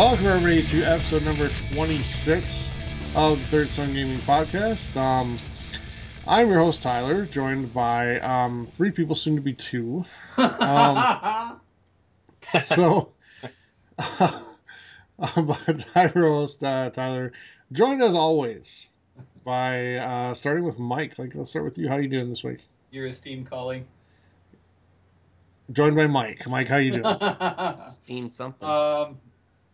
Welcome everybody to episode number 26 of the Third Sun Gaming Podcast. Um, I'm your host Tyler, joined by um, three people, soon to be two. Um, so, uh, but I'm your host uh, Tyler, joined as always by uh, starting with Mike. Like, let's start with you. How are you doing this week? Your esteemed colleague. Joined by Mike. Mike, how you doing? um, Steam something.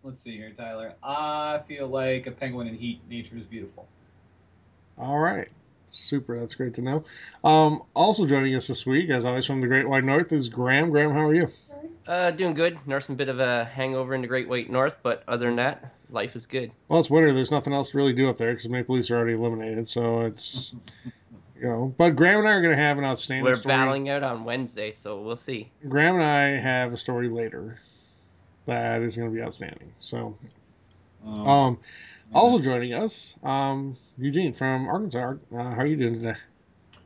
Let's see here, Tyler. I feel like a penguin in heat. Nature is beautiful. All right. Super. That's great to know. Um, also joining us this week, as always, from the Great White North is Graham. Graham, how are you? Uh, doing good. Nursing a bit of a hangover in the Great White North, but other than that, life is good. Well, it's winter. There's nothing else to really do up there because Maple Leafs are already eliminated. So it's, you know. But Graham and I are going to have an outstanding We're story. battling out on Wednesday, so we'll see. Graham and I have a story later that is going to be outstanding. So, Um, um, also joining us, um, Eugene from Arkansas. Uh, how are you doing today?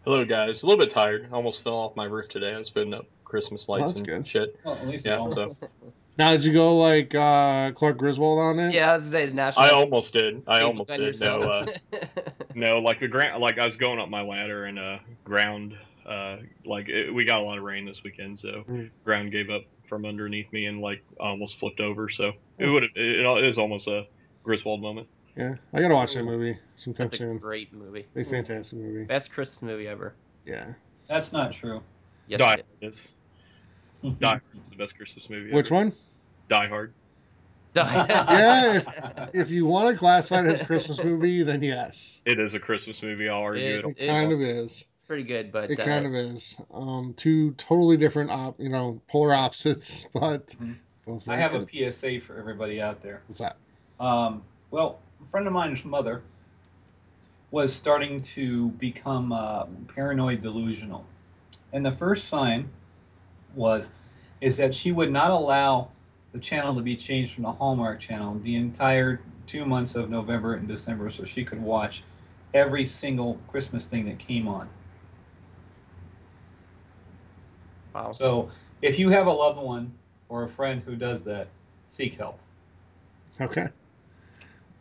Hello, guys. A little bit tired. Almost fell off my roof today. I was putting up Christmas lights that's and good. shit. well, at least Yeah, so Now, did you go like uh, Clark Griswold on it? Yeah, I was say the national. I almost did. I almost did. yourself. No, uh, no, like the ground, like I was going up my ladder and uh, ground, uh, like it, we got a lot of rain this weekend, so Mm. ground gave up from underneath me and like almost flipped over. So it would it, it is almost a Griswold moment. Yeah, I got to watch that movie sometime That's a soon. great movie. It's a fantastic movie. Best Christmas movie ever. Yeah. That's not true. Yes, Die it Hard is. Die Hard is the best Christmas movie. Which ever. one? Die Hard. is. Yeah, If you want to classify it as a Christmas movie, then yes. It is a Christmas movie. I'll argue It- it. It kind of is. It's pretty good, but It uh, kind of is. Um, two totally different, op, you know, polar opposites, but Mhm. both. I very have a. PSA for everybody out there. What's that? Um, well, a friend of mine's mother was starting to become uh, paranoid delusional, and the first sign was is that she would not allow the channel to be changed from the Hallmark channel the entire two months of November and December, so she could watch every single Christmas thing that came on. Wow. So, if you have a loved one or a friend who does that, seek help. Okay.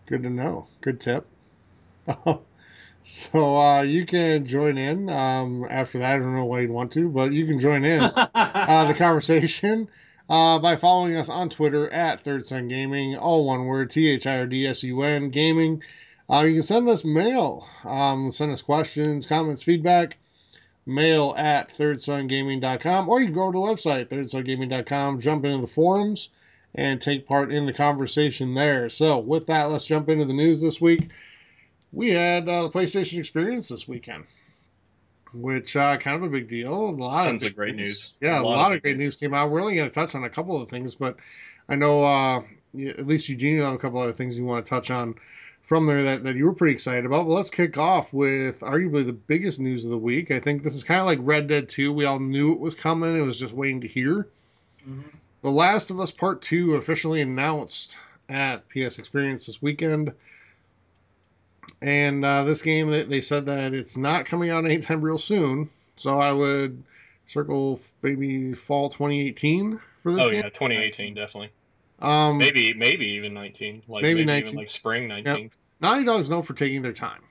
Good to know. Good tip. so uh, you can join in. Um, after that, I don't know why you'd want to, but you can join in. uh, the conversation uh, by following us on Twitter at Third Sun Gaming, all one word, T H I R D S U N Gaming. Uh, you can send us mail, um, send us questions, comments, feedback, mail at thirdsungaming.com, or you can go to the website, thirdsungaming.com, jump into the forums, and take part in the conversation there. So, with that, let's jump into the news this week. We had uh, the PlayStation Experience this weekend which uh, kind of a big deal. A lot Tons of of great news. Yeah, a lot, of great news came out. We're only going to touch on a couple of things, but I know uh, at least Eugene, you have a couple other things you want to touch on from there that, that you were pretty excited about. But let's kick off with arguably the biggest news of the week. I think this is kind of like Red Dead 2. We all knew it was coming. It was just waiting to hear. Mhm. The Last of Us Part 2 officially announced at PS Experience this weekend. And uh, this game, they- they said that it's not coming out anytime real soon. So I would circle maybe fall 2018 for this game. Oh game. yeah, 2018 definitely. Um, Maybe maybe even 19. Like Maybe maybe, 19. even like spring 19. Naughty Dog's known for taking their time.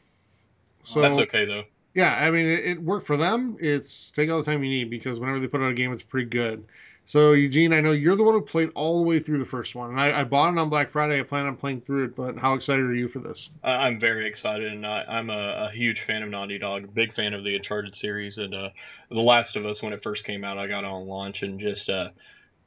So That's okay though. Yeah, I mean, it, it worked for them. It's take all the time you need because whenever they put out a game, it's pretty good. So, Eugene, I know you're the one who played all the way through the first one, and I, I bought it on Black Friday. I plan on playing through it, but how excited are you for this? I'm very excited, and I, I'm a, a huge fan of Naughty Dog, big fan of the Uncharted series, and uh, The Last of Us when it first came out. I got on launch, and just uh,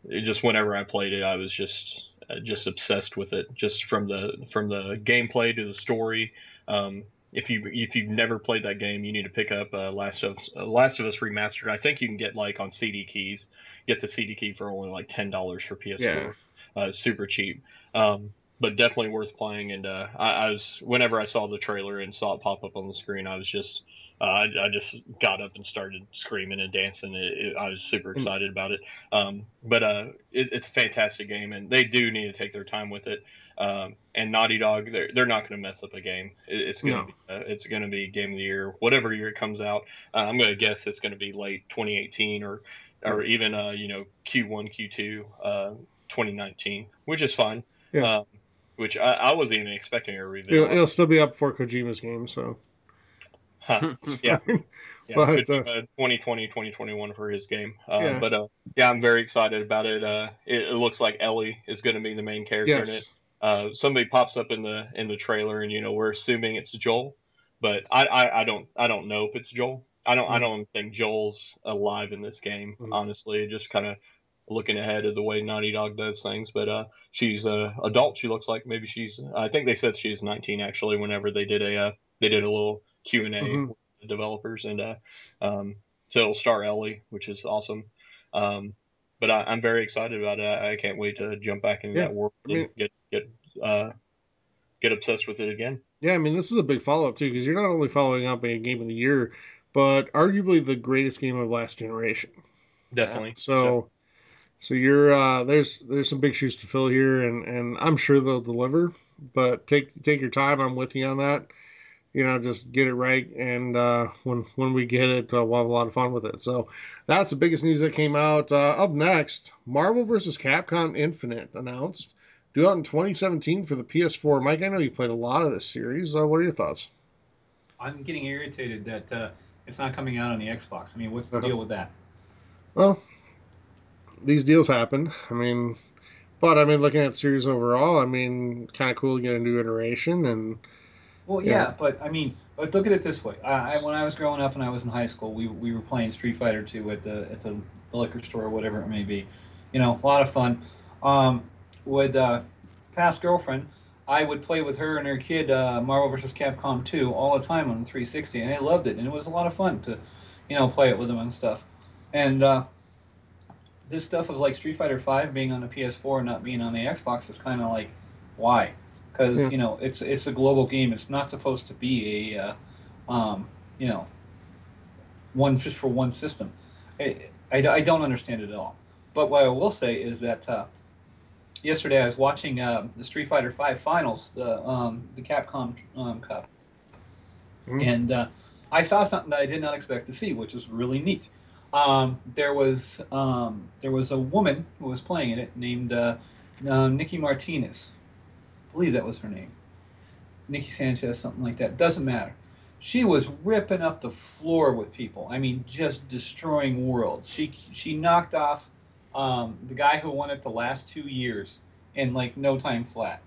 it just whenever I played it, I was just just obsessed with it, just from the from the gameplay to the story. Um, if you if you've never played that game, you need to pick up uh, Last of uh, Last of Us remastered. I think you can get like on CD keys, get the CD key for only like ten dollars for PS4. Yeah. Uh, super cheap. Um, but definitely worth playing. And uh, I, I was whenever I saw the trailer and saw it pop up on the screen, I was just uh, I, I just got up and started screaming and dancing. It, it, I was super excited about it. Um, but uh, it, it's a fantastic game, and they do need to take their time with it. Um, and Naughty Dog, they're, they're not going to mess up a game. It, it's going to No. be uh, it's going to be game of the year, whatever year it comes out. Uh, I'm going to guess it's going to be late 2018 or or even uh, you know Q1, Q2, uh, 2019, which is fine. Yeah. Um, which I, I wasn't even expecting a reveal. It'll, it'll still be up for Kojima's game, so Huh. yeah, yeah, But, uh, uh, 2020, 2021 for his game. Uh, Yeah. But uh, yeah, I'm very excited about it. Uh, it. It looks like Ellie is going to be the main character in it. Uh, somebody pops up in the in the trailer, and you know we're assuming it's Joel, but I, I, I don't I don't know if it's Joel. I don't I Mhm. don't think Joel's alive in this game. Mhm. Honestly, just kind of looking ahead of the way Naughty Dog does things. But uh, she's a adult. She looks like maybe she's. I think they said she's 19 actually. Whenever they did a uh, they did a little Q and A Mhm. with the developers, and uh, um, so it'll star Ellie, which is awesome. Um, but I, I'm very excited about it. I, I can't wait to jump back into Yeah, that world I mean- and get get uh, get obsessed with it again. yeah. I mean, this is a big follow up too because you're not only following up a game of the year, but arguably the greatest game of last generation. Definitely. So, so you're uh, there's there's some big shoes to fill here, and and I'm sure they'll deliver. But take take your time. I'm with you on that. You know, just get it right, and uh, when when we get it, uh, we'll have a lot of fun with it. So that's the biggest news that came out. Uh, up next, Marvel vs. Capcom Infinite announced due out in 2017 for the PS4. Mike, I know you played a lot of this series. Uh, what are your thoughts? I'm getting irritated that uh, it's not coming out on the Xbox. I mean, what's the Uh-huh. deal with that? Well, these deals happen. I mean, but I mean, looking at the series overall, I mean, kind of cool to get a new iteration and Well, Yeah. yeah, but I mean, but look at it this way. I, I, when I was growing up and I was in high school, we, we were playing Street Fighter 2 at the at the liquor store or whatever it may be. You know, a lot of fun. Um, with uh, past girlfriend, I would play with her and her kid uh, Marvel vs. Capcom 2 all the time on the 360, and I loved it, and it was a lot of fun to, you know, play it with them and stuff. And uh, this stuff of like Street Fighter 5 being on the PS4 and not being on the Xbox is kind of like, why? Because Yeah. you know it's it's a global game. It's not supposed to be a, uh, um, you know, one just for one system. I, I, I don't understand it at all. But what I will say is that uh, yesterday I was watching uh, the Street Fighter V finals, the um, the Capcom um, Cup, Mhm. and uh, I saw something that I did not expect to see, which was really neat. Um, there was um, there was a woman who was playing in it named uh, uh, Nikki Martinez. I believe that was her name. Nikki Sanchez, something like that. Doesn't matter. She was ripping up the floor with people. I mean, just destroying worlds. She she knocked off um, the guy who won it the last two years in like no time flat.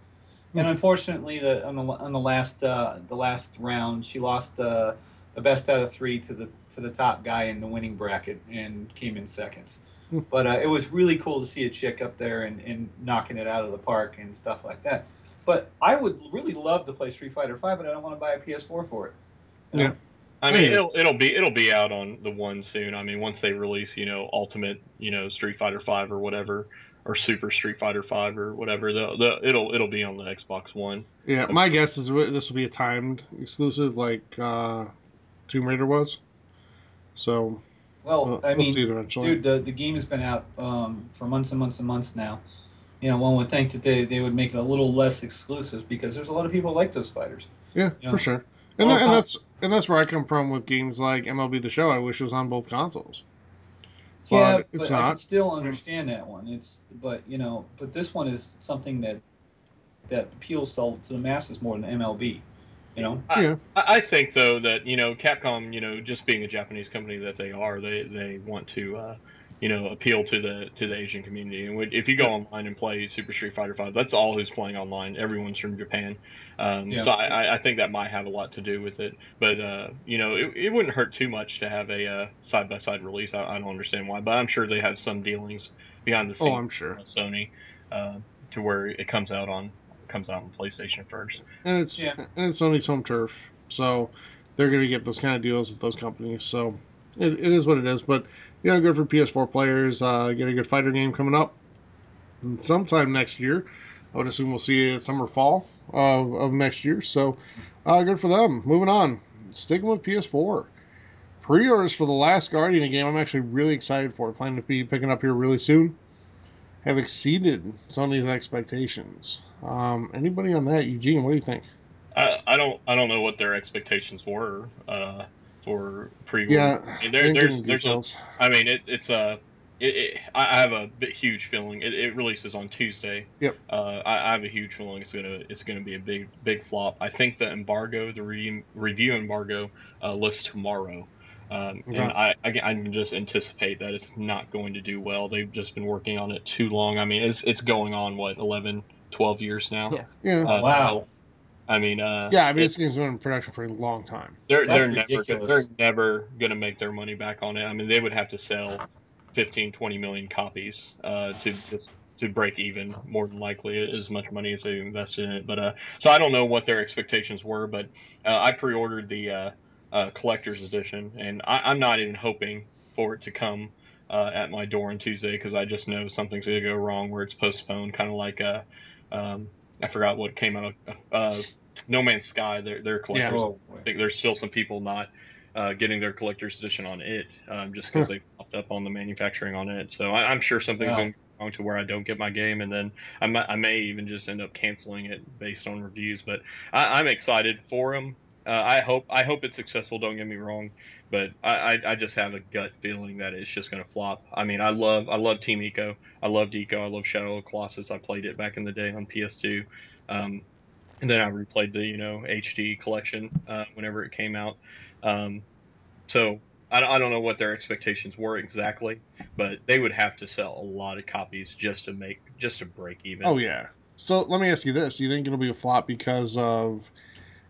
And Hmm. unfortunately, the on the on the last uh, the last round, she lost uh, the best out of three to the to the top guy in the winning bracket and came in second. Hmm. But uh, it was really cool to see a chick up there and, and knocking it out of the park and stuff like that. But I would really love to play Street Fighter Five, but I don't want to buy a PS4 for it. You know? Yeah. I mean, it'll it'll be it'll be out on the one soon. I mean, once they release, you know, Ultimate, you know, Street Fighter Five or whatever, or Super Street Fighter Five or whatever, the, the it'll it'll be on the Xbox One. yeah, my guess is this will be a timed exclusive like uh, Tomb Raider was. So Well, we'll, I we'll mean, see it eventually. dude, the, the game has been out um, for months and months and months now. You know, one would think that they, they would make it a little less exclusive because there's a lot of people who like those fighters. yeah, you know, for sure. And, that, and that's and that's where I come from with games like MLB The Show. I wish it was on both consoles. But yeah, it's but I not. can still understand that one. It's but you know, but this one is something that that appeals to, to the masses more than MLB. You know, Yeah, I, I think though that you know Capcom, you know, just being a Japanese company that they are, they they want to. Uh, you know, appeal to the to the Asian community, and if you go online and play Super Street Fighter Five, that's all who's playing online. Everyone's from Japan, um, Yeah. so I, I- I think that might have a lot to do with it. But uh, you know, it, it wouldn't hurt too much to have a side by side release. I, I don't understand why, but I'm sure they have some dealings behind the scenes. oh, I'm sure. Sony uh, to where it comes out on comes out on PlayStation first. and it's Yeah. and it's Sony's home turf, so they're going to get those kind of deals with those companies. So it, it is what it is. But you know, good for PS4 players. Uh, get a good fighter game coming up and sometime next year. I would assume we'll see it summer fall of, of next year. So uh, good for them. Moving on, sticking with PS4. Pre-orders for the Last Guardian game. I'm actually really excited for. Planning to be picking up here really soon. Have exceeded Sony's expectations. Um, anybody on that, Eugene? What do you think? I, I don't I don't know what their expectations were uh, for pre. Yeah, I mean, there, there's there's a, details. I mean it, it's a it, it, I have a bit huge feeling. It, it releases on Tuesday. Yep. Uh, I, I have a huge feeling it's gonna it's gonna be a big big flop. I think the embargo, the re- review embargo, uh, lifts tomorrow. Um, Okay. And I, I I can just anticipate that it's not going to do well. They've just been working on it too long. I mean, it's it's going on what 11, 12 years now. Yeah. Yeah. Uh, Wow. I mean, uh, yeah, I mean, this game's been in production for a long time. they're That's they're never they're never gonna make their money back on it. I mean, they would have to sell 15, 20 million copies uh, to just to break even. More than likely, as much money as they invested in it. But uh, so I don't know what their expectations were, but uh, I pre-ordered the uh, uh, collector's edition, and I, I'm not even hoping for it to come. Uh, at my door on Tuesday because I just know something's gonna go wrong where it's postponed, kind of like a. um, I forgot what came out. Uh, no Man's Sky, their their collector's Oh, I think there's still some people not uh, getting their collector's edition on it um, just because they popped up on the manufacturing on it. So I, I'm sure something's Wow. going to go wrong to where I don't get my game, and then I might, I may even just end up canceling it based on reviews. But I, I'm excited for them. Uh, I hope I hope it's successful. Don't get me wrong, but I, I, I just have a gut feeling that it's just going to flop. I mean, I love I love Team Ico. I love Ico. I love Shadow of Colossus. I played it back in the day on PS2. Um, and then I replayed the you know HD collection uh, whenever it came out. Um, so I, I don't know what their expectations were exactly, but they would have to sell a lot of copies just to make just to break even. Oh yeah. So let me ask you this: Do you think it'll be a flop because of,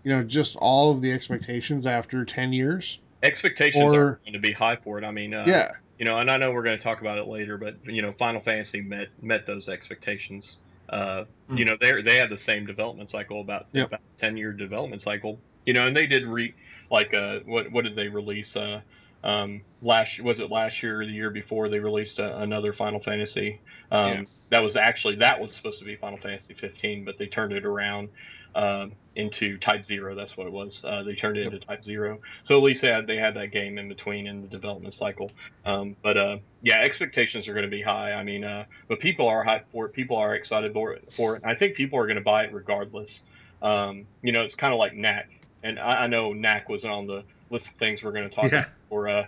you know, just all of the expectations after ten years? Expectations Or- are going to be high for it. I mean, uh, yeah. you know, and I know we're going to talk about it later, but you know, Final Fantasy met met those expectations. Uh, Hmm. You know, they they had the same development cycle about Yep. about ten year development cycle. You know, and they did re like uh what what did they release uh um last was it last year or the year before they released a, another Final Fantasy um Yeah. that was actually that was supposed to be Final Fantasy 15 but they turned it around um into Type Zero that's what it was uh, they turned it Yep. into Type Zero so at least they had they had that game in between in the development cycle um, but uh, yeah, expectations are going to be high. I mean, uh, but people are hyped for it. People are excited for it. For it. I think people are going to buy it regardless. Um, you know, it's kind of like Knack, and I, I know Knack was on the list of things we're going to talk Yeah. about for uh,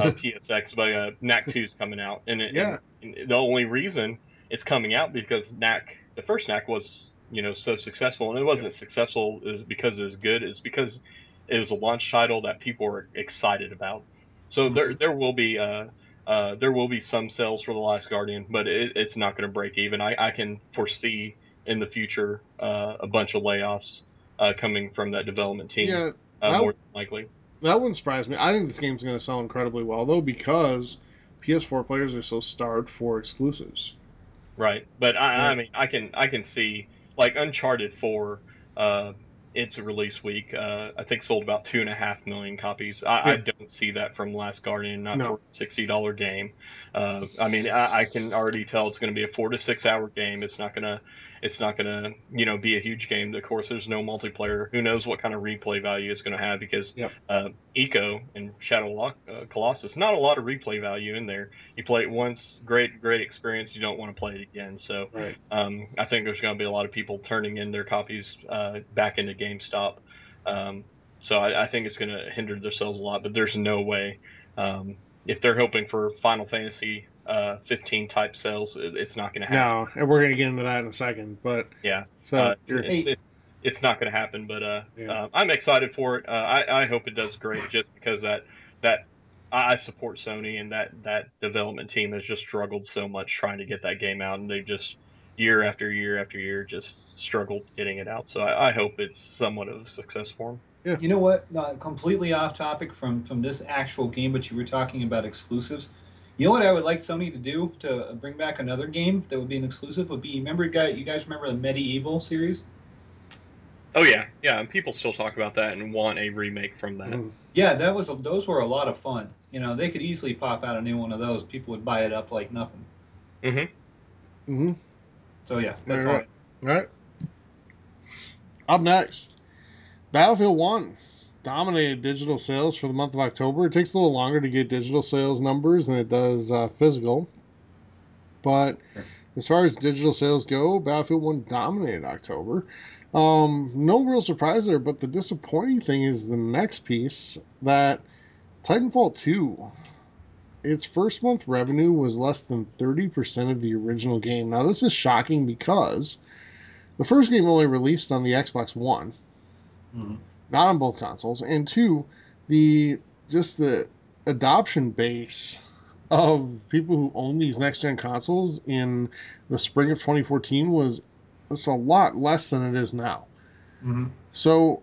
uh, PSX, but uh, Knack Two is coming out, and, it, Yeah. and, and the only reason it's coming out because Knack, the first Knack was you know so successful, and it wasn't successful is because it was good. It's because it was a launch title that people were excited about. So there there will be uh, uh, there will be some sales for the Last Guardian, but it, it's not going to break even. I, I can foresee in the future uh, a bunch of layoffs uh, coming from that development team, Yeah. uh, more than likely. That wouldn't surprise me. I think this game's going to sell incredibly well though because PS4 players are so starved for exclusives. Right, but I, Yeah. I mean, I can I can see like Uncharted Four, uh, its release week, uh, I think sold about two and a half million copies. I, I don't see that from Last Guardian, not No. for a sixty dollar game. Uh, I mean, I, I can already tell it's going to be a four to six hour game. It's not gonna it's not gonna you know be a huge game. Of course, there's no multiplayer. Who knows what kind of replay value it's going to have because Yep. uh, Ico and Shadow Lock, uh, Colossus, not a lot of replay value in there. You play it once, great great experience. You don't want to play it again. So Right. um, I think there's going to be a lot of people turning in their copies uh, back into GameStop. Um, so I, I think it's going to hinder their sales a lot. But there's no way um, if they're hoping for Final Fantasy uh, 15 type sales, it, it's not going to happen. No, and we're going to get into that in a second. But Yeah. so Uh, it's, it's, it's not going to happen. But uh, Yeah. uh, I'm excited for it. Uh, I, I hope it does great, just because that that I I support Sony and that that development team has just struggled so much trying to get that game out, and they've just year after year after year just struggled getting it out. So I, I hope it's somewhat of a success for them. You know what? Not completely off topic from from this actual game, but you were talking about exclusives. You know what I would like Sony to do to bring back another game that would be an exclusive would be remember guy you guys remember the MediEvil series? Oh yeah, yeah, and people still talk about that and want a remake from that. Mm. Yeah, that was those were a lot of fun. You know, they could easily pop out a new one of those. People would buy it up like nothing. Mm-hmm. Mm-hmm. So yeah, that's All all. right. All right. Up next, Battlefield 1 dominated digital sales for the month of October. It takes a little longer to get digital sales numbers than it does uh, physical. But as far as digital sales go, Battlefield 1 dominated October. Um, no real surprise there, but the disappointing thing is the next piece that Titanfall 2 its first month revenue was less than 30% of the original game. Now, this is shocking because the first game only released on the Xbox One, Mhm. not on both consoles, and two, the just the adoption base of people who own these next gen consoles in the spring of 2014 was it's a lot less than it is now. Mhm. So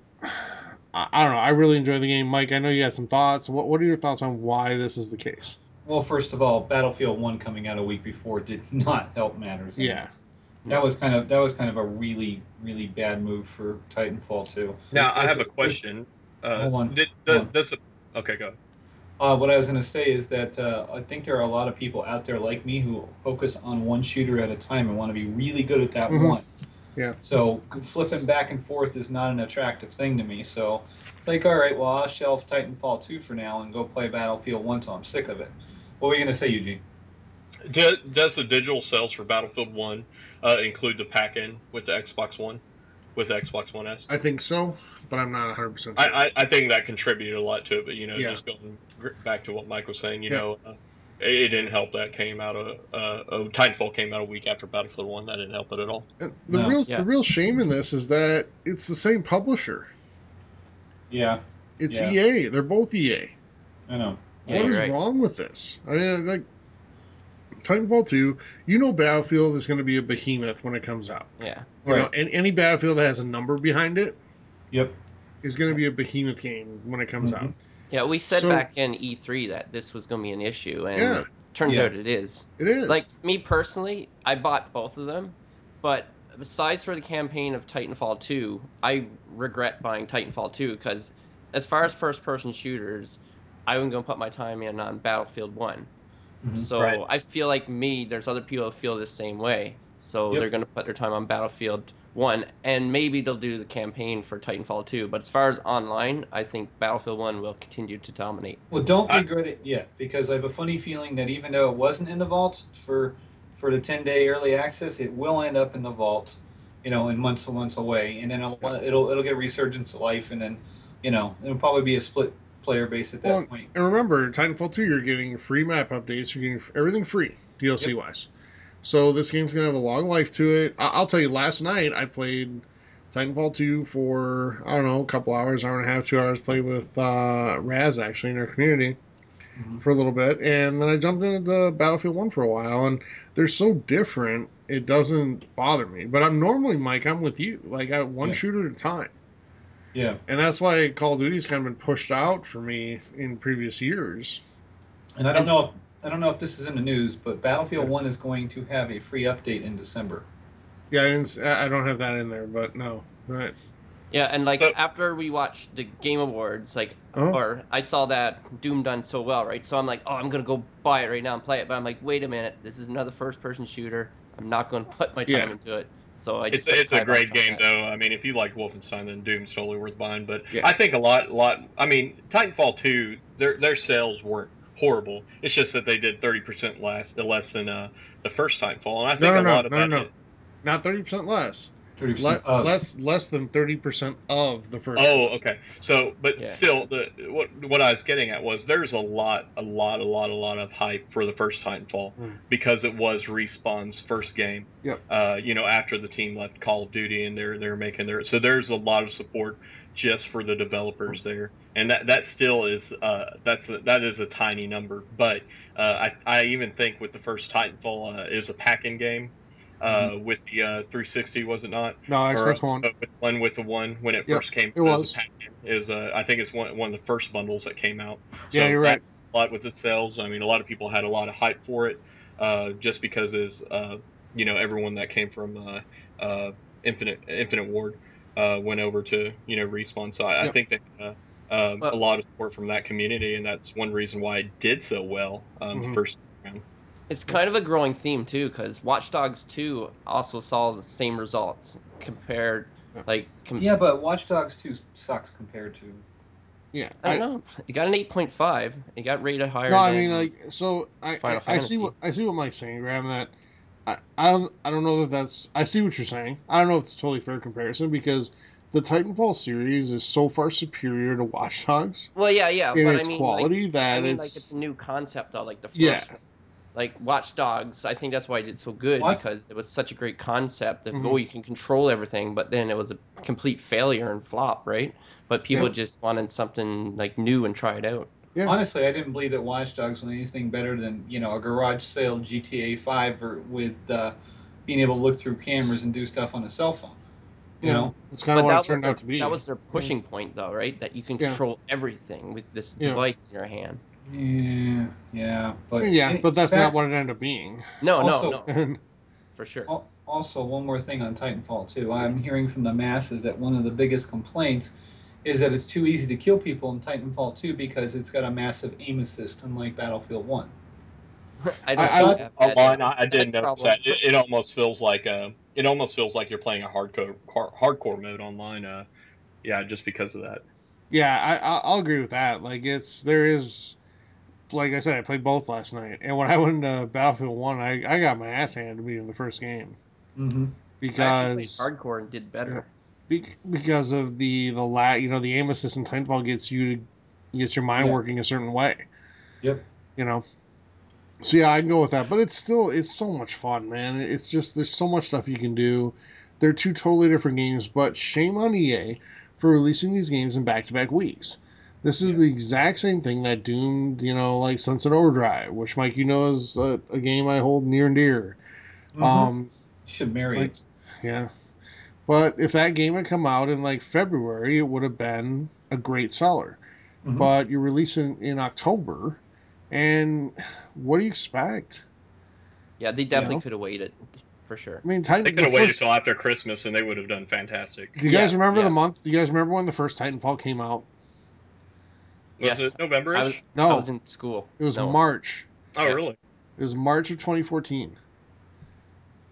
I, I don't know. I really enjoy the game, Mike. I know you had some thoughts. What What are your thoughts on why this is the case? Well, first of all, Battlefield One coming out a week before did not help matters. Yeah, that was kind of that was kind of a really really bad move for Titanfall 2. Now I have a question. Uh, Hold on. Did, Hold on. does the, okay, go. Uh, what I was going to say is that uh, I think there are a lot of people out there like me who focus on one shooter at a time and want to be really good at that Mhm. one. Yeah. So flipping back and forth is not an attractive thing to me. So it's like, all right, well, I'll shelf Titanfall 2 for now and go play Battlefield 1 till I'm sick of it. What were you going to say, Eugene? Do, does the digital sales for Battlefield One uh, include the pack-in with the Xbox One, with the Xbox One S? I think so, but I'm not 100 percent I, sure. I, I think that contributed a lot to it, but you know, Yeah. just going back to what Mike was saying, you Yeah. know, uh, it, it didn't help that came out of uh, oh, Titanfall came out a week after Battlefield One. That didn't help it at all. And the No, real yeah. the real shame in this is that it's the same publisher. Yeah, It's Yeah. EA. They're both EA. I know. Yeah, what right. wrong with this? I mean, like Titanfall 2, you know Battlefield is going to be a behemoth when it comes out. Yeah. You right. know, and any Battlefield that has a number behind it. Yep. Is going to be a behemoth game when it comes mm-hmm. out. Yeah, we said so, back in E3 that this was going to be an issue, and yeah. turns yeah. out it is. It is. Like me personally, I bought both of them, but besides for the campaign of Titanfall 2, I regret buying Titanfall 2 because as far as first-person shooters, I wasn't going to put my time in on Battlefield 1. Mm-hmm. So right. I feel like me, there's other people who feel the same way. So yep. they're going to put their time on Battlefield 1, and maybe they'll do the campaign for Titanfall 2. But as far as online, I think Battlefield 1 will continue to dominate. Well, don't regret it yet, because I have a funny feeling that even though it wasn't in the vault for for the 10 day early access, it will end up in the vault, you know, in months and months away. And then it'll, it'll, it'll get a resurgence of life, and then, you know, it'll probably be a split player base at that Well, point. And remember, Titanfall 2, you're getting free map updates. You're getting everything free, DLC wise. So this game's going to have a long life to it. I- I'll tell you, last night I played Titanfall 2 for, I don't know, a couple hours, hour and a half, two hours. Played with uh, Raz, actually, in our community Mhm. for a little bit. And then I jumped into Battlefield 1 for a while. And they're so different, it doesn't bother me. But I'm normally, Mike, I'm with you. Like, I one Yeah. shooter at a time. Yeah, And that's why Call of Duty's kind of been pushed out for me in previous years. and I don't It's- know if I don't know if this is in the news, but Battlefield One is going to have a free update in December. Yeah, I, didn't, s- I I don't have that in there, but no. Right. Yeah, and like So- after we watched the Game Awards, like, Oh. or I saw that Doom done so well, right? So I'm like, oh, I'm gonna go buy it right now and play it. But I'm like, wait a minute, this is another first-person shooter. I'm not gonna put my time Yeah. into it. So I It's just put it's a great game that. though. I mean, if you like Wolfenstein, then Doom's totally worth buying. But Yeah. I think a lot lot. I mean, Titanfall two, their their sales weren't horrible. It's just that they did thirty percent less less than uh, the first Titanfall, and I think No, no, a no, of no, that. no. Not 30% less. Thirty Le- of less less than 30% of the first. Oh, okay. So, but Yeah. still, the what what I was getting at was there's a lot, a lot, a lot, a lot of hype for the first Titanfall Mm. because it was Respawn's first game. Yep. Uh, you know, after the team left Call of Duty and they're they're making their so there's a lot of support just for the developers there, and that that still is uh that's a, that is a tiny number, but uh, I I even think with the first Titanfall uh, is a pack-in game. Uh, with the uh, 360, was it not? No, Or, Xbox One. uh, with one with the one when it Yep, first came. it as a was. Is uh, I think it's one one of the first bundles that came out. Yeah, you're right. A lot with the sales. I mean, a lot of people had a lot of hype for it, uh, just because is uh, you know everyone that came from uh, uh, Infinite Infinity Ward uh, went over to you know respawn. So I, I think that. Uh, uh, Well- a lot of support from that community, and that's one reason why it did so well um, Mhm. the first round. It's kind of a growing theme too, because Watch Dogs 2 also saw the same results compared, like, com- yeah, but Watch Dogs Two sucks compared to Yeah. I don't know. It got an 8.5. It got rated higher. No, I mean like so. I I, I see what I see what Mike's saying, Graham. That I, I don't I don't know that that's I see what you're saying. I don't know if it's a totally fair comparison because the Titanfall series is so far superior to Watch Dogs Well, yeah, yeah, in but its I mean, quality like, that I mean, it's, like it's a new concept though, like the first, Yeah. Like Watch Dogs. I think that's why it did so good What? because it was such a great concept of Mhm. oh, you can control everything, but then it was a complete failure and flop, right? But people Yeah. just wanted something like new and try it out. Yeah. Honestly, I didn't believe that Watch Dogs was anything better than you know a garage sale GTA Five or with uh, being able to look through cameras and do stuff on a cell phone. You Yeah. know, it's kind of what that it was turned their, out to be. that was their pushing point, though, right? That you can Yeah. control everything with this Yeah. device in your hand. Yeah, yeah, but yeah, any- but that's back not what it ended up being. No, Also- no, no, for sure. Also, one more thing on Titanfall 2. I'm hearing from the masses that one of the biggest complaints is that it's too easy to kill people in Titanfall 2 because it's got a massive aim assist, unlike Battlefield 1. I don't I- think I- Oh, I, I that did notice that. It, it almost feels like uh, it almost feels like you're playing a hardcore hardcore mode online. Uh, yeah, just because of that. yeah, I, I I'll agree with that. Like it's there is, like I said, I played both last night, and when I went into Battlefield One, I, I got my ass handed to me in the first game Mm-hmm. Because played hardcore and did better. be- because of the the la you know the aim assist in Titanfall gets you to gets your mind Yeah. working a certain way. Yep. You know. So yeah, I can go with that, but it's still it's so much fun, man. It's just there's so much stuff you can do. They're two totally different games, but shame on EA for releasing these games in back-to-back weeks. This is Yeah. the exact same thing that doomed, you know, like Sunset Overdrive, which Mike, you know, is a, a game I hold near and dear. Mm-hmm. Um, should marry like, it. yeah. But if that game had come out in like February, it would have been a great seller. Mhm. But you release it in October, and what do you expect? Yeah, they definitely know? could have waited for sure. I mean, Titan. They the could have waited first- till after Christmas, and they would have done fantastic. do you guys remember yeah. the month? Do you guys remember when the first Titanfall came out? Was Yes. it November? I was, No, I was in school. it was No. March. oh, yeah. really? It was March of 2014.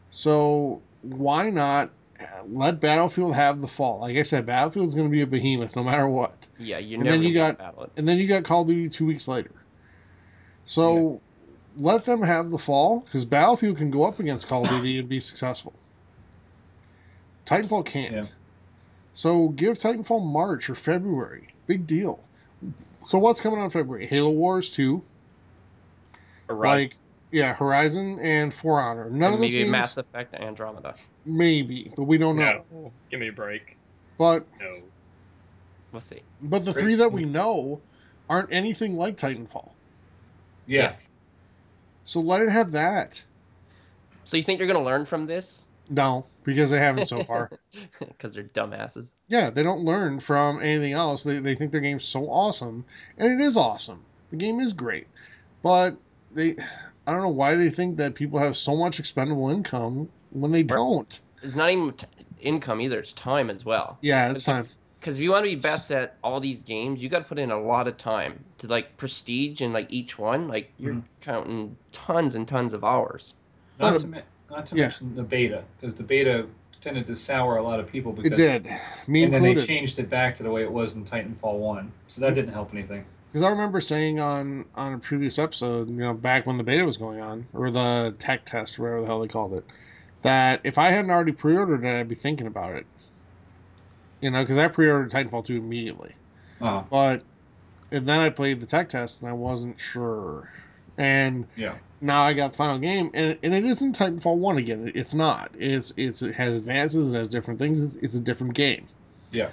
So why not uh, let Battlefield have the fall? Like I said, Battlefield's going to be a behemoth no matter what. Yeah, you're And never then you gonna got- battle it. and then you got Call of Duty two weeks later. So let them have the fall because Battlefield can go up against Call of Duty and be successful. Titanfall can't. Yeah. So give Titanfall March or February. Big deal. So what's coming out in February? Halo Wars two. Right. Like yeah, Horizon and For Honor. None And of those maybe games. Mass Effect Andromeda. Maybe, but we don't know. no. Give me a break. But No. We'll see. but the three that we know aren't anything like Titanfall. Yeah. Yes. So let it have that. So you think you're gonna learn from this? No, because they haven't so far. Because they're dumbasses. Yeah, they don't learn from anything else. They, they think their game's so awesome, and it is awesome. The game is great, but they, I don't know why they think that people have so much expendable income when they don't. It's not even t- income either. It's time as well. Yeah, it's time. Because if you want to be best at all these games, you got to put in a lot of time to like prestige and like each one. Like you're Mhm. counting tons and tons of hours. Not Not to, me- not to yeah. mention the beta, because the beta tended to sour a lot of people. Because, It did, me And then they changed it back to the way it was in Titanfall 1. So that didn't help anything. Because I remember saying on on a previous episode, you know, back when the beta was going on, or the tech test, or whatever the hell they called it, that if I hadn't already pre-ordered it, I'd be thinking about it. You know, because I pre-ordered Titanfall 2 immediately. Oh, But and then I played the tech test and I wasn't sure. And yeah. Now I got the final game and, and it isn't Titanfall 1 again. It- It's not. It's it's it has advances, it has different things. It's, it's a different game. Yeah.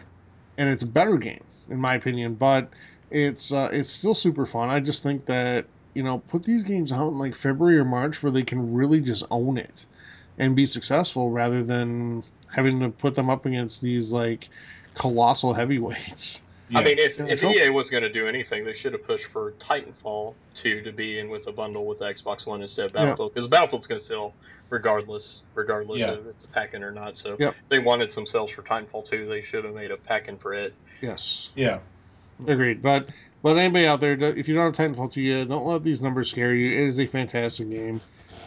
And it's a better game in my opinion, but it's uh, it's still super fun. I just think that, you know, put these games out in like February or March where they can really just own it and be successful rather than having to put them up against these like colossal heavyweights. Yeah. I mean, if, if so- EA was going to do anything, they should have pushed for Titanfall 2 to be in with a bundle with Xbox One instead of Battlefield. Because Battlefield's going to sell regardless, regardless Yeah. of if it's a pack-in or not. So Yep. if they wanted some sales for Titanfall 2, they should have made a pack-in for it. Yes. yeah. Agreed. But but anybody out there, if you don't have Titanfall 2 yet, don't let these numbers scare you. It is a fantastic game.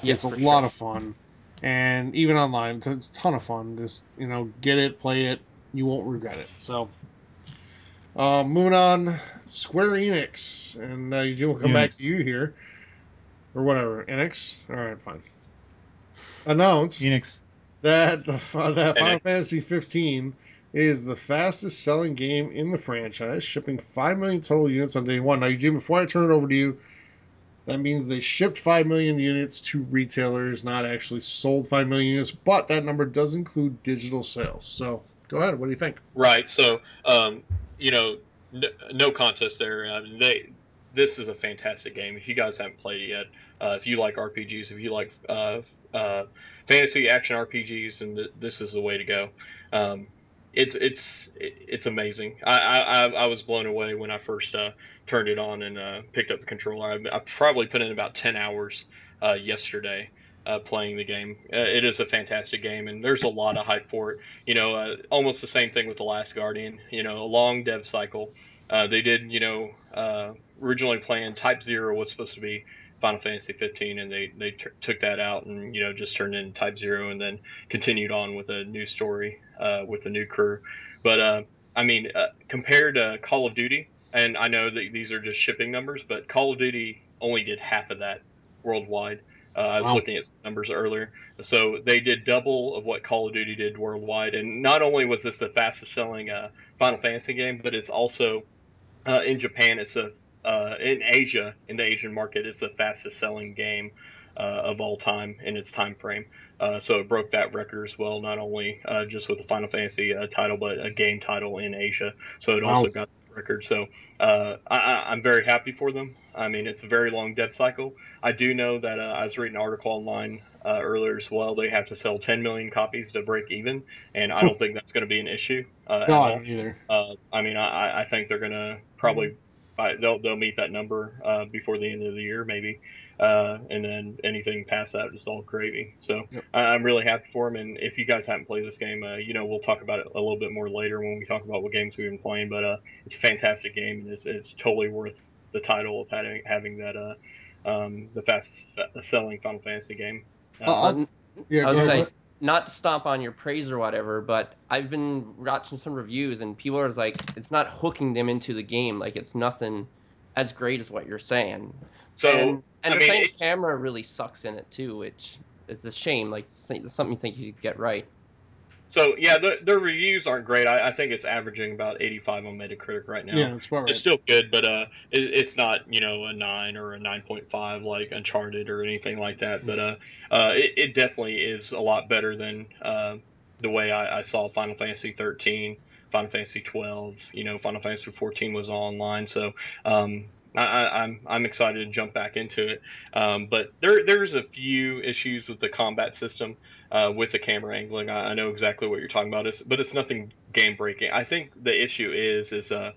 Yes, it's a for lot of fun. And even online, it's a ton of fun. Just, you know, get it, play it. You won't regret it. So, uh, moving on, Square Enix. And uh, Eugene, we'll come back to you here. Or whatever. Enix? All right, fine. Announced Phoenix. that the, uh, that Final Fantasy 15 is the fastest selling game in the franchise, shipping 5 million total units on day one. Now, Jim, before I turn it over to you, that means they shipped 5 million units to retailers, not actually sold 5 million units, but that number does include digital sales. So go ahead. What do you think? Right. So, um, you know, no, no contest there. I mean, they, this is a fantastic game. If you guys haven't played it yet, uh, if you like RPGs, if you like uh, uh, fantasy action RPGs, and th- this is the way to go. Um, it's it's it's amazing. I, I I was blown away when I first uh, turned it on and uh, picked up the controller. I, I, probably put in about ten hours uh, yesterday uh, playing the game. Uh, it is a fantastic game, and there's a lot of hype for it. You know, uh, almost the same thing with the Last Guardian. You know, a long dev cycle. they did, you know, originally planned Type Zero was supposed to be Final Fantasy 15, and they they t- took that out and you know just turned in Type Zero, and then continued on with a new story uh, with a new crew. But uh, I mean, uh, compared to Call of Duty, and I know that these are just shipping numbers, but Call of Duty only did half of that worldwide. Uh, I was wow. looking at numbers earlier, so they did double of what Call of Duty did worldwide. And not only was this the fastest selling uh, Final Fantasy game, but it's also uh, in Japan. It's a uh, in Asia, in the Asian market, it's the fastest selling game uh, of all time in its time frame. Uh, so it broke that record as well, not only uh, just with the Final Fantasy uh, title, but a game title in Asia. So it wow. also got the record. So uh, I, am very happy for them. I mean, it's a very long dev cycle. I do know that I was reading an article online earlier as well. They have to sell 10 million copies to break even, and I don't think that's going to be an issue. no, I don't either. I mean, I, I think they're going to probably. Mm-hmm they'll they'll meet that number uh, before the end of the year, maybe. Uh, and then anything past that is all gravy. So yep. I, am really happy for them. And if you guys haven't played this game, uh, you know we'll talk about it a little bit more later when we talk about what games we've been playing. But uh, it's a fantastic game, and it's, it's totally worth the title of having having that uh, um, the fastest selling Final Fantasy game. Uh, yeah, I was saying not to stomp on your praise or whatever, but I've been watching some reviews and people are like, it's not hooking them into the game. Like it's nothing as great as what you're saying. So and, and they're saying camera really sucks in it too, which it's a shame. Like it's something you think you would get right. So yeah, the, the reviews aren't great. I, I, think it's averaging about 85 on Metacritic right now. Yeah, it's about right. It's still good, but uh, it, it's not you know a nine or a 9.5 like Uncharted or anything like that. Mm-hmm. But uh, uh, it, it, definitely is a lot better than uh, the way I, I, saw Final Fantasy 13, Final Fantasy 12. You know, Final Fantasy 14 was online, so um, I, am I'm, I'm excited to jump back into it. Um, but there there's a few issues with the combat system uh, with the camera angling. I, I, know exactly what you're talking about, it's, but it's nothing game breaking. I think the issue is is uh,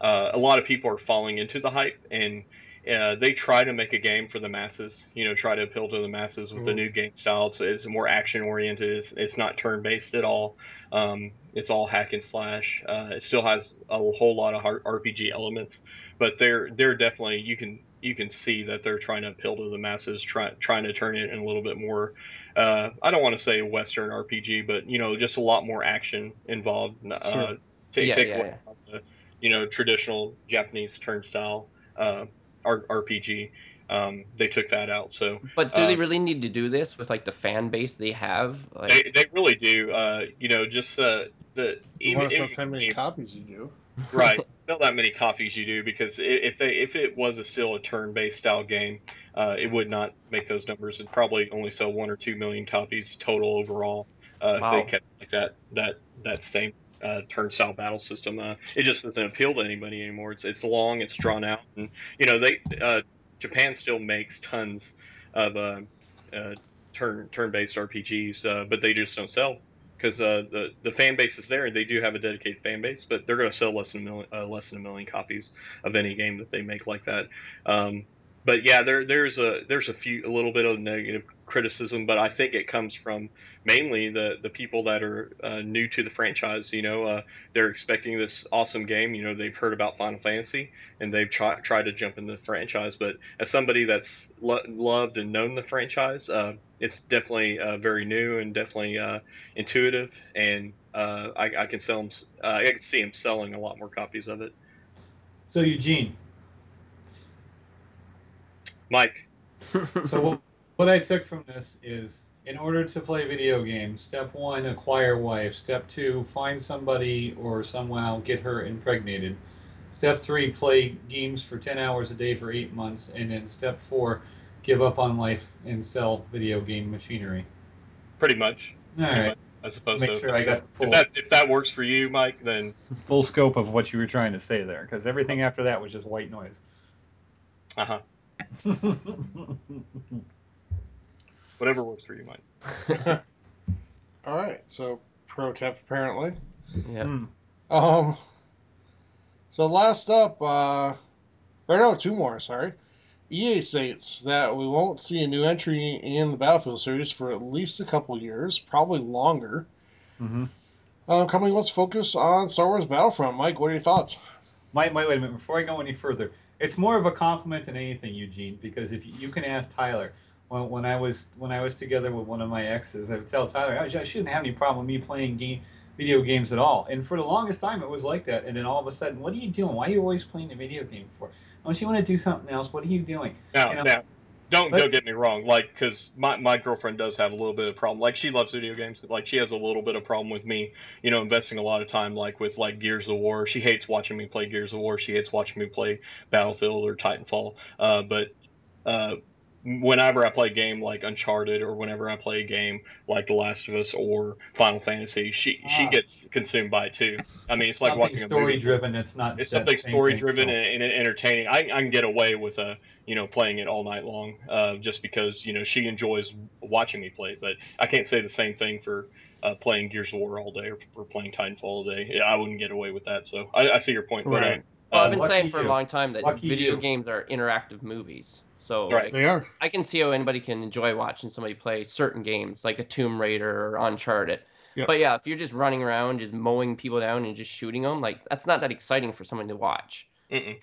uh, a lot of people are falling into the hype and. Uh, they try to make a game for the masses, you know, try to appeal to the masses with mm. the new game style. It's, it's more action oriented. It's, it's, not turn based at all. Um, it's all hack and slash. Uh, it still has a whole lot of RPG elements, but they're they're definitely you can you can see that they're trying to appeal to the masses, try, trying to turn it in a little bit more. Uh, I don't want to say Western RPG, but you know, just a lot more action involved. Uh, sure. take, yeah, take yeah, yeah. The, you know traditional Japanese turnstile uh, RPG. Um, they took that out. So, but do they uh, really need to do this with like the fan base they have? Like... They, they really do. Uh, you know, just uh, the you even, want to sell ten million copies, you do. right not that many copies you do because if they if it was a still a turn-based style game, uh, it would not make those numbers and probably only sell one or two million copies total overall. Uh, wow. If they kept like that that that same uh, turn style battle system, uh, it just doesn't appeal to anybody anymore. It's it's long, it's drawn out, and you know they uh, Japan still makes tons of uh, turn turn based RPGs, but they just don't sell because uh, the the fan base is there and they do have a dedicated fan base, but they're going to sell less than a million, uh, less than a million copies of any game that they make like that. Um, but yeah, there there's a there's a few a little bit of negative criticism, but I think it comes from mainly the the people that are uh, new to the franchise. You know, uh, they're expecting this awesome game. You know, they've heard about Final Fantasy and they've tried tried to jump in the franchise. But as somebody that's lo- loved and known the franchise, uh, it's definitely uh, very new and definitely uh, intuitive. And uh, I, I, can sell them. I can see him selling a lot more copies of it. So Eugene, Mike. so what, what I took from this is in order to play video games, step one, acquire wife. Step two, find somebody or somehow get her impregnated. Step three, play games for 10 hours a day for eight months. And then step four, give up on life and sell video game machinery. Pretty much. All pretty right. much, I suppose. Make so. sure I got the full. If that's if that works for you, Mike, then Full scope of what you were trying to say there, because everything after that was just white noise. uh huh. Whatever works for you, Mike. All right, so pro tip apparently. Yeah. Hmm. Um. So last up, uh, or no, two more. Sorry. EA states that we won't see a new entry in the Battlefield series for at least a couple years, probably longer. Mm-hmm. Um, company wants to focus on Star Wars Battlefront. Mike, what are your thoughts? Mike, Mike, wait a minute. Before I go any further, it's more of a compliment than anything, Eugene. Because if you, you can ask Tyler, when, when I was when I was together with one of my exes, I would tell Tyler I, I shouldn't have any problem with me playing game video games at all. And for the longest time, it was like that. And then all of a sudden, what are you doing? Why are you always playing a video game for? Don't you want to do something else? What are you doing? Now, You know, now, don't don't get me wrong. Like, because my my girlfriend does have a little bit of problem. Like, she loves video games. Like, she has a little bit of problem with me, you know, investing a lot of time, like with like Gears of War. She hates watching me play Gears of War. She hates watching me play Battlefield or Titanfall. Uh, but uh, whenever I play a game like Uncharted or whenever I play a game like The Last of Us or Final Fantasy, she she Ah. gets consumed by it too. I mean, it's like something watching a story movie. driven. It's not. It's something story driven and, and entertaining. I, I can get away with uh, you know playing it all night long, uh, just because you know she enjoys watching me play. But I can't say the same thing for uh, playing Gears of War all day or, or playing Titanfall all day. Yeah, I wouldn't get away with that. So I, I see your point. But, uh, Right. Well, uh, I've been lucky saying for you. a long time that Lucky video you. games are interactive movies. So Right. like, They are. I can see how anybody can enjoy watching somebody play certain games like a Tomb Raider or Uncharted. Yep. But yeah, if you're just running around, just mowing people down and just shooting them, like that's not that exciting for someone to watch. mm-mm.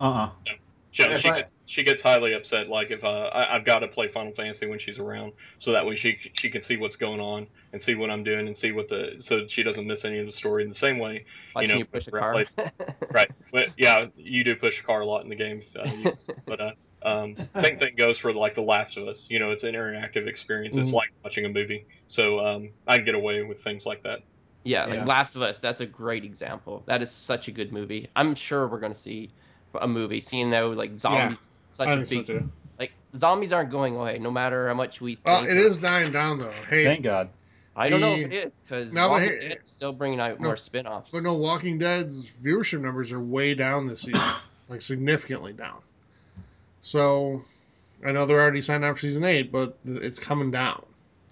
Uh-uh. She, But if she, I- gets, she gets highly upset. Like if uh, I, I've got to play Final Fantasy when she's around, so that way she she can see what's going on and see what I'm doing and see what the so she doesn't miss any of the story. In the same way, Watching you, know, push a right, car. right? But yeah, you do push a car a lot in the games, uh, you- but uh, um, same thing goes for like The Last of Us. You know, it's an interactive experience. It's Mhm. like watching a movie. So um, I can get away with things like that. Yeah, like Yeah. Last of Us, that's a great example. That is such a good movie. I'm sure we're gonna see a movie. Seeing now like zombies, is such I a think so too. like zombies aren't going away, no matter how much we. Think. Well, it is dying down though. Hey, Thank God. I don't know if it is because No, but Walking hey- Dead's still bringing out No, more spin-offs. but no, Walking Dead's viewership numbers are way down this season, like significantly down. So, I know they're already signed up for season eight, but it's coming down.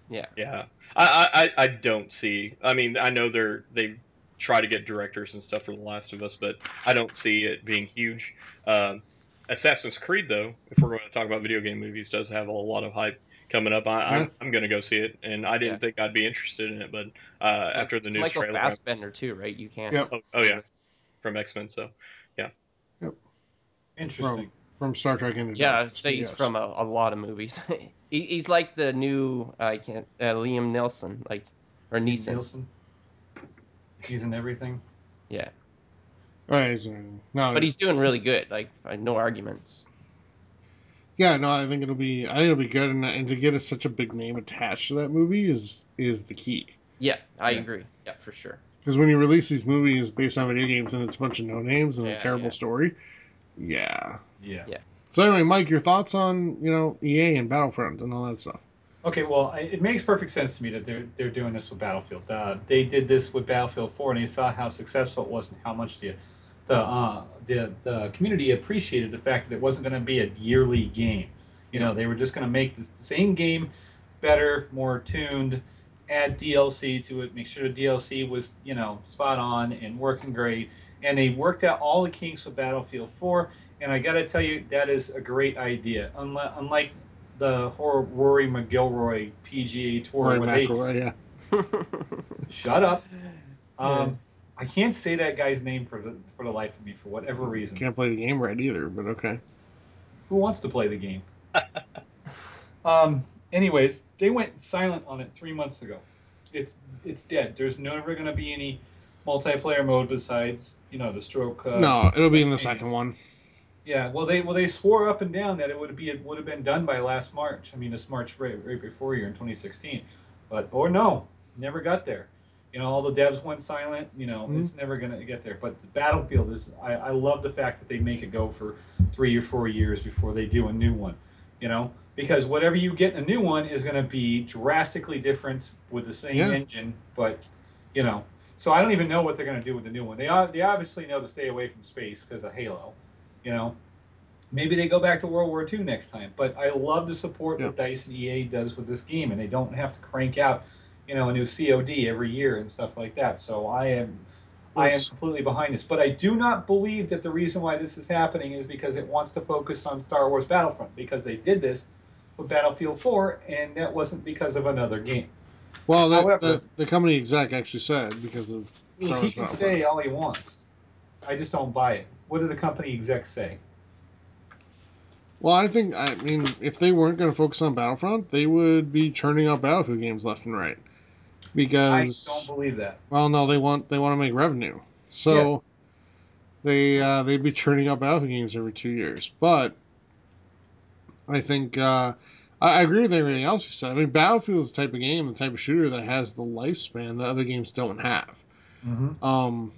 Yeah, Yeah, I, I, I- I don't see. I mean, I know they're they try to get directors and stuff for The Last of Us, but I don't see it being huge. Um, Assassin's Creed, though, if we're going to talk about video game movies, does have a lot of hype coming up. I, I'm, I'm going to go see it, and I didn't Yeah. think I'd be interested in it, but uh, after the it's news Michael trailer, Fassbender too, right? You can't. Yep. oh, oh yeah, from X Men. So yeah. Yep. Interesting. From Star Trek into Yeah, Dark. I'd say he's Yes. from a, a lot of movies. he, he's like the new I can't uh, Liam Nelson, like or Neeson. Nielsen. He's in everything. Yeah, Right. he's, uh, no, but he's doing really good. Like no arguments. yeah, no, I think it'll be, I think it'll be good, and, and to get a, such a big name attached to that movie is is the key. Yeah, I Yeah. agree. Yeah, for sure. Because when you release these movies based on video games and it's a bunch of no names and Yeah, a terrible yeah. story, yeah. Yeah. So anyway, Mike, your thoughts on you know EA and Battlefront and all that stuff? Okay, well, I, it makes perfect sense to me that they're they're doing this with Battlefield. Uh, they did this with Battlefield 4, and they saw how successful it was and how much the the uh, the the community appreciated the fact that it wasn't going to be a yearly game. You know, they were just going to make the same game better, more tuned, add DLC to it, make sure the DLC was you know spot on and working great, and they worked out all the kinks with Battlefield 4. And I got to tell you, that is a great idea. Unlike unlike the horror Rory McGilroy PGA Tour, Roy where they McIlroy, yeah. shut up. Um, I can't say that guy's name for the for the life of me for whatever reason. Can't play the game right either, but okay. Who wants to play the game? um. Anyways, they went silent on it three months ago. It's it's dead. There's never going to be any multiplayer mode besides you know the stroke. Uh, no, it'll be in the second one. Yeah, well, they well they swore up and down that it would be it would have been done by last March. I mean, it's March right, right before year in 2016, but or no, never got there. You know, all the devs went silent. You know, Mhm. it's never gonna get there. But the Battlefield is. I, I love the fact that they make it go for three or four years before they do a new one. You know, because whatever you get in a new one is going to be drastically different with the same Yeah. engine, but you know. So I don't even know what they're going to do with the new one. They they obviously know to stay away from space because of Halo. You know, maybe they go back to World War II next time. But I love the support that Dice and EA does with this game, and they don't have to crank out, you know, a new COD every year and stuff like that. So I am, I am completely behind this. But I do not believe that the reason why this is happening is because it wants to focus on Star Wars Battlefront because they did this with Battlefield 4, and that wasn't because of another game. Well, the, However- the, the company exec actually said because of Star he Wars can say all he wants. I just don't buy it. What did the company execs say? Well, I think I mean if they weren't going to focus on Battlefront, they would be churning out Battlefield games left and right. Because I don't believe that. well, no, they want they want to make revenue, so Yes. they uh, they'd be churning out Battlefield games every two years. But I think uh, I, I agree with everything else you said. I mean, Battlefield is the type of game, the type of shooter that has the lifespan that other games don't have. Mm-hmm. Um,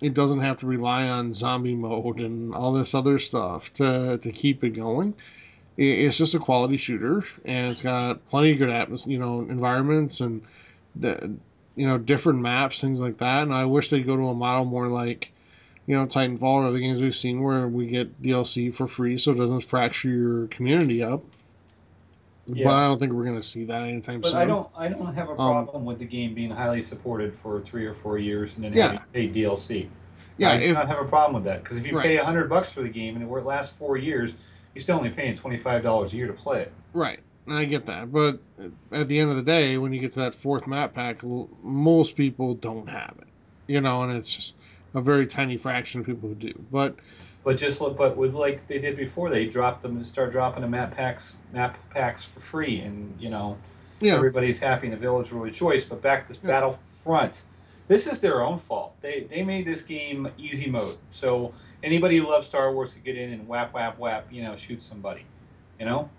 it doesn't have to rely on zombie mode and all this other stuff to to keep it going. It's just a quality shooter, and it's got plenty of good atmos- you know, environments and the you know different maps, things like that. And I wish they'd go to a model more like you know Titanfall or other games we've seen where we get DLC for free, so it doesn't fracture your community up. Yeah. But I don't think we're gonna see that anytime But soon. But I don't. I don't have a Um, problem with the game being highly supported for three or four years and then Yeah. having to pay DLC. Yeah, I do if not have a problem with that because if you Right. pay a hundred bucks for the game and it lasts four years, you're still only paying twenty five dollars a year to play it. Right, and I get that, but at the end of the day, when you get to that fourth map pack, l- most people don't have it, you know, and it's just a very tiny fraction of people who do. But But just look, but with like they did before, they dropped them and start dropping the map packs, map packs for free, and you know yeah, everybody's happy and the village will rejoice. But back to Yeah. Battlefront, this is their own fault. They they made this game easy mode, so anybody who loves Star Wars to get in and whap whap whap, you know, shoot somebody. You know,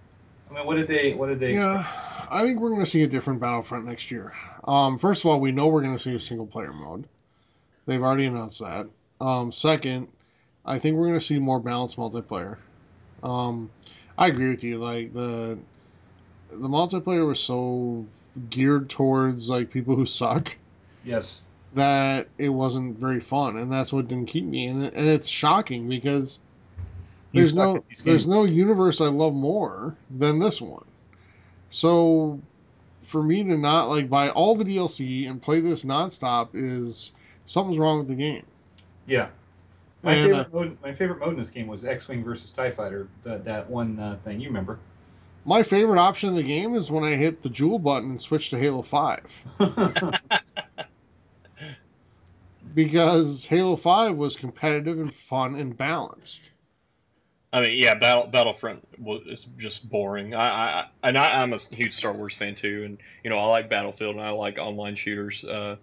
I mean, what did they what did they? yeah, I think we're going to see a different Battlefront next year. Um, first of all, we know we're going to see a single player mode. They've already announced that. Um, second, I think we're going to see more balanced multiplayer. Um, I agree with you. Like the the multiplayer was so geared towards like people who suck. Yes. that it wasn't very fun, and that's what didn't keep me. And, it, and it's shocking because You there's no there's no universe I love more than this one. So for me to not like buy all the DLC and play this nonstop is something's wrong with the game. Yeah. My And, uh, favorite mode, my favorite mode in this game was X-wing versus Tie Fighter. That that one uh, thing you remember? My favorite option in the game is when I hit the jewel button and switch to Halo Five because Halo Five was competitive and fun and balanced. I mean, yeah, Battle Battlefront was is just boring. I, I and I, I'm a huge Star Wars fan too, and you know I like Battlefield and I like online shooters uh,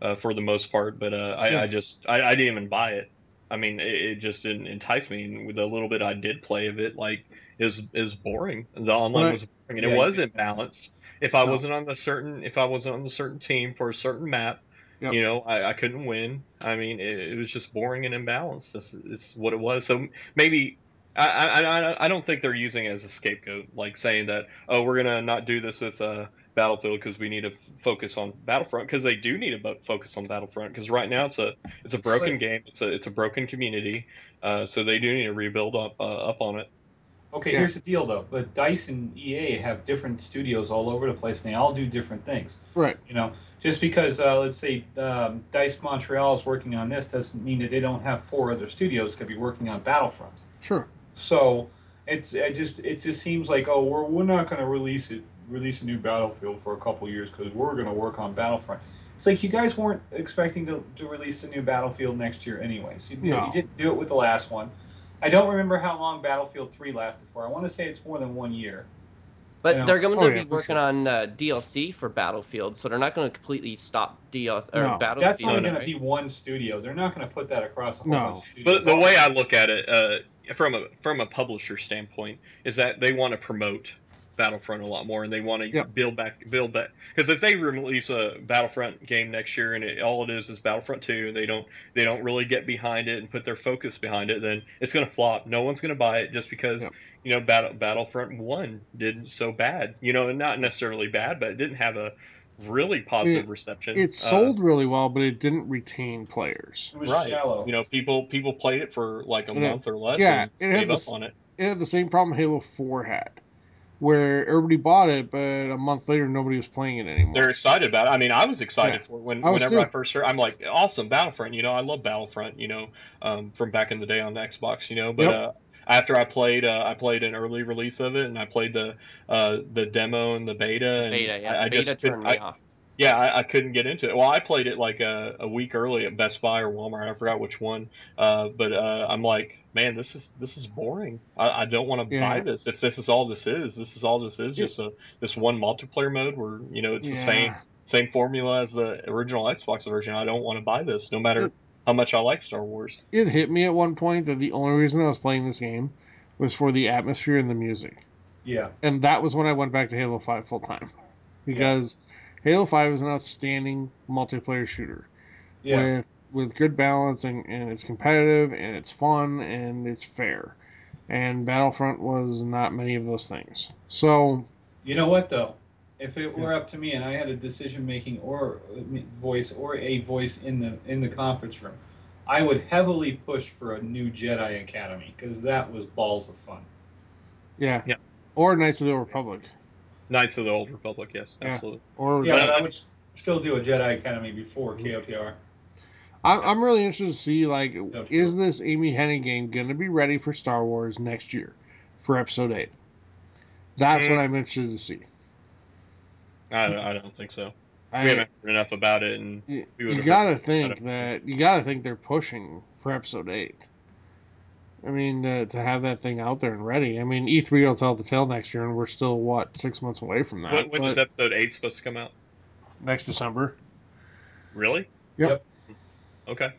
uh, for the most part. But uh, I, Yeah. I just I, I didn't even buy it. I mean, it, it just didn't entice me. And with the little bit I did play of it, like is is boring. The online Right. was boring, and Yeah, it was imbalanced. If I No. wasn't on a certain if I wasn't on a certain team for a certain map, Yep. you know, I, I couldn't win. I mean, it, it was just boring and imbalanced. This is what it was. So maybe I, I, I, I don't think they're using it as a scapegoat, like saying that, oh, we're gonna not do this with uh, Battlefield because we need to focus on Battlefront because they do need to focus on Battlefront because right now it's a it's a broken But- game, it's a it's a broken community, uh, so they do need to rebuild up uh, up on it. Okay, Yeah. here's the deal though. But Dice and EA have different studios all over the place, and they all do different things. Right. You know, just because uh, let's say um, Dice Montreal is working on this doesn't mean that they don't have four other studios could be working on Battlefront. Sure. So it's it just it just seems like oh we're we're not going to release it release a new Battlefield for a couple years because we're going to work on Battlefront. It's like you guys weren't expecting to, to release a new Battlefield next year anyways. You, No. you didn't do it with the last one. I don't remember how long Battlefield 3 lasted for. I want to say it's more than one year. But Yeah. they're going to Oh, be yeah, working sure. on uh, DLC for Battlefield, so they're not going to completely stop DLC or No. Battlefield. That's only no, going to be one studio. They're not going to put that across a whole No. bunch of studios. But the way I look at it, uh, from a from a publisher standpoint, is that they want to promote Battlefront a lot more, and they want to Yep. build back build that. Because if they release a Battlefront game next year, and it, all it is is Battlefront Two, and they don't they don't really get behind it and put their focus behind it, then it's going to flop. No one's going to buy it just because Yep. you know Battle, Battlefront One did so bad. You know, and not necessarily bad, but it didn't have a really positive reception. It Uh, sold really well, but it didn't retain players. it was right. shallow. You know, people people played it for like a And it- month or less. yeah, and it had gave up this- on it. It had the same problem Halo 4 had, where everybody bought it, but a month later nobody was playing it anymore. They're excited about it. I mean, I was excited Yeah. for it when I whenever too. I first heard. I'm like, awesome, Battlefront. You know, I love Battlefront. You know, um, from back in the day on the Xbox. You know, but Yep. uh, after I played, uh, I played an early release of it, and I played the uh, the demo and the beta. And Beta, yeah. I, I beta just turned couldn't- me I, off. yeah, I, I couldn't get into it. Well, I played it like a, a week early at Best Buy or Walmart. I forgot which one. Uh, but uh, I'm like, man, this is this is boring. I, I don't want to Yeah. buy this. If this is all this is, this is all this is. Yeah. Just a this one multiplayer mode where you know it's the same same formula as the original Xbox version. I don't want to buy this, no matter It- how much I like Star Wars. It hit me at one point that the only reason I was playing this game was for the atmosphere and the music. yeah. and that was when I went back to Halo Five full time, because Halo Five is an outstanding multiplayer shooter Yeah. with with good balance and, and it's competitive and it's fun and it's fair, and Battlefront was not many of those things. So You know what though? If it were up to me and I had a decision making or voice or a voice in the in the conference room, I would heavily push for a new Jedi Academy because that was balls of fun. yeah, Yeah. or Knights of the Old Republic, Knights of the Old Republic, yes, Yeah. absolutely. or Yeah, But but I I- would still do a Jedi Academy before KOTOR. I'm, I'm really interested to see like true. is this Amy Hennig game going to be ready for Star Wars next year for Episode Eight? That's Mm. what I'm interested to see. I, I don't think so. I, we haven't heard enough about it, and You, you gotta think that you gotta think they're pushing for episode eight. I mean, uh, to have that thing out there and ready. I mean, E three will tell the tale next year, and we're still what six months away from that. when, when but is episode eight supposed to come out? next December. Really? Yep. Okay.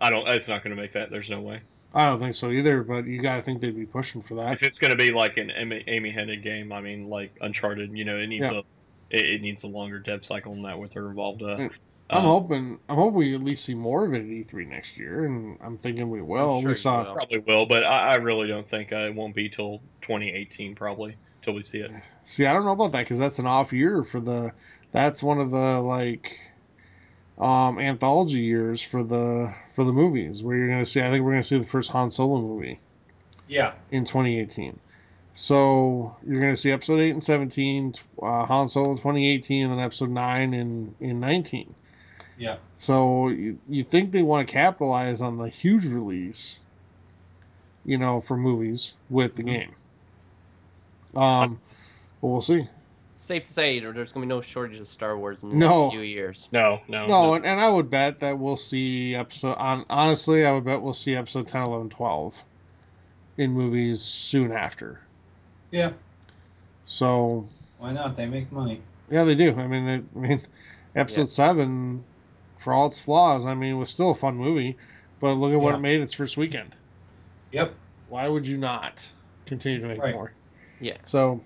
I don't. It's not going to make that. There's no way. I don't think so either, but you gotta think they'd be pushing for that. If it's going to be like an Amy, Amy Hennig game, I mean, like Uncharted, you know, it needs Yeah. a it, it needs a longer dev cycle than that with her involved. Uh, Mm. I'm uh, hoping I'm hoping we at least see more of it at E three next year, and I'm thinking we will. sure we saw will. probably will, but I, I really don't think uh, it won't be till 2018 probably till we see it. See, I don't know about that because that's an off year for the. That's one of the like, um, anthology years for the for the movies where you're gonna see. I think we're gonna see the first Han Solo movie Yeah. in 2018. So you're gonna see episode eight and 17, uh, Han Solo in 2018, and then episode nine in in 19. Yeah. So you, you think they want to capitalize on the huge release, you know, for movies with the Mhm. game. Um, but we'll see. Safe to say, there's gonna be no shortage of Star Wars in the No. next few years. No, no, No, and, and I would bet that we'll see episode. On honestly, I would bet we'll see episode 10, 11, 12 in movies soon after. Yeah. So Why not? They make money. yeah, they do. I mean, they, I mean, episode Yeah. seven, for all its flaws, I mean, was still a fun movie. But look at what Yeah. it made its first weekend. Yep. Why would you not continue to make Right. more? Yeah. So,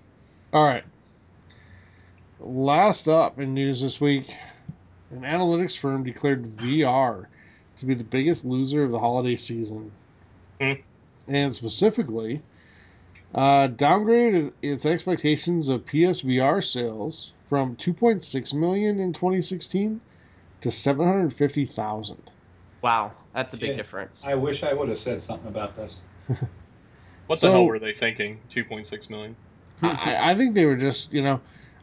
all right. Last up in news this week, an analytics firm declared VR to be the biggest loser of the holiday season. Hmm. And specifically, uh, downgraded its expectations of PSVR sales from 2.6 million in 2016 to 750,000. Wow, that's a big Yeah. difference. I wish I would have said something about this. What So- the hell were they thinking? 2.6 million. I, I think they were just, you know,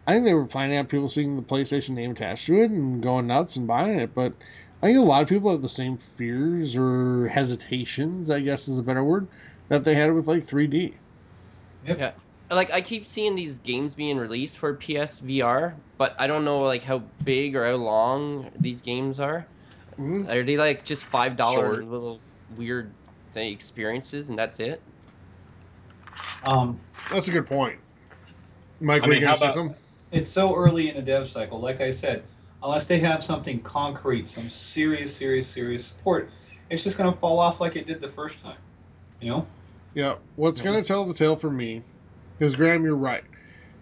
I think they were finding out people seeing the PlayStation name attached to it and going nuts and buying it. But I think a lot of people have the same fears or hesitations, I guess is a better word, that they had with like 3D. Yeah. Like I keep seeing these games being released for PSVR, but I don't know like how big or how long these games are. Are they like just five dollar little weird thing, experiences and that's it? Um, That's a good point. Mike, I were mean, you how about- something? It's so early in the dev cycle. Like I said, unless they have something concrete, some serious, serious, serious support, it's just going to fall off like it did the first time. You know? Yeah, what's gonna tell the tale for me is Graham, you're right.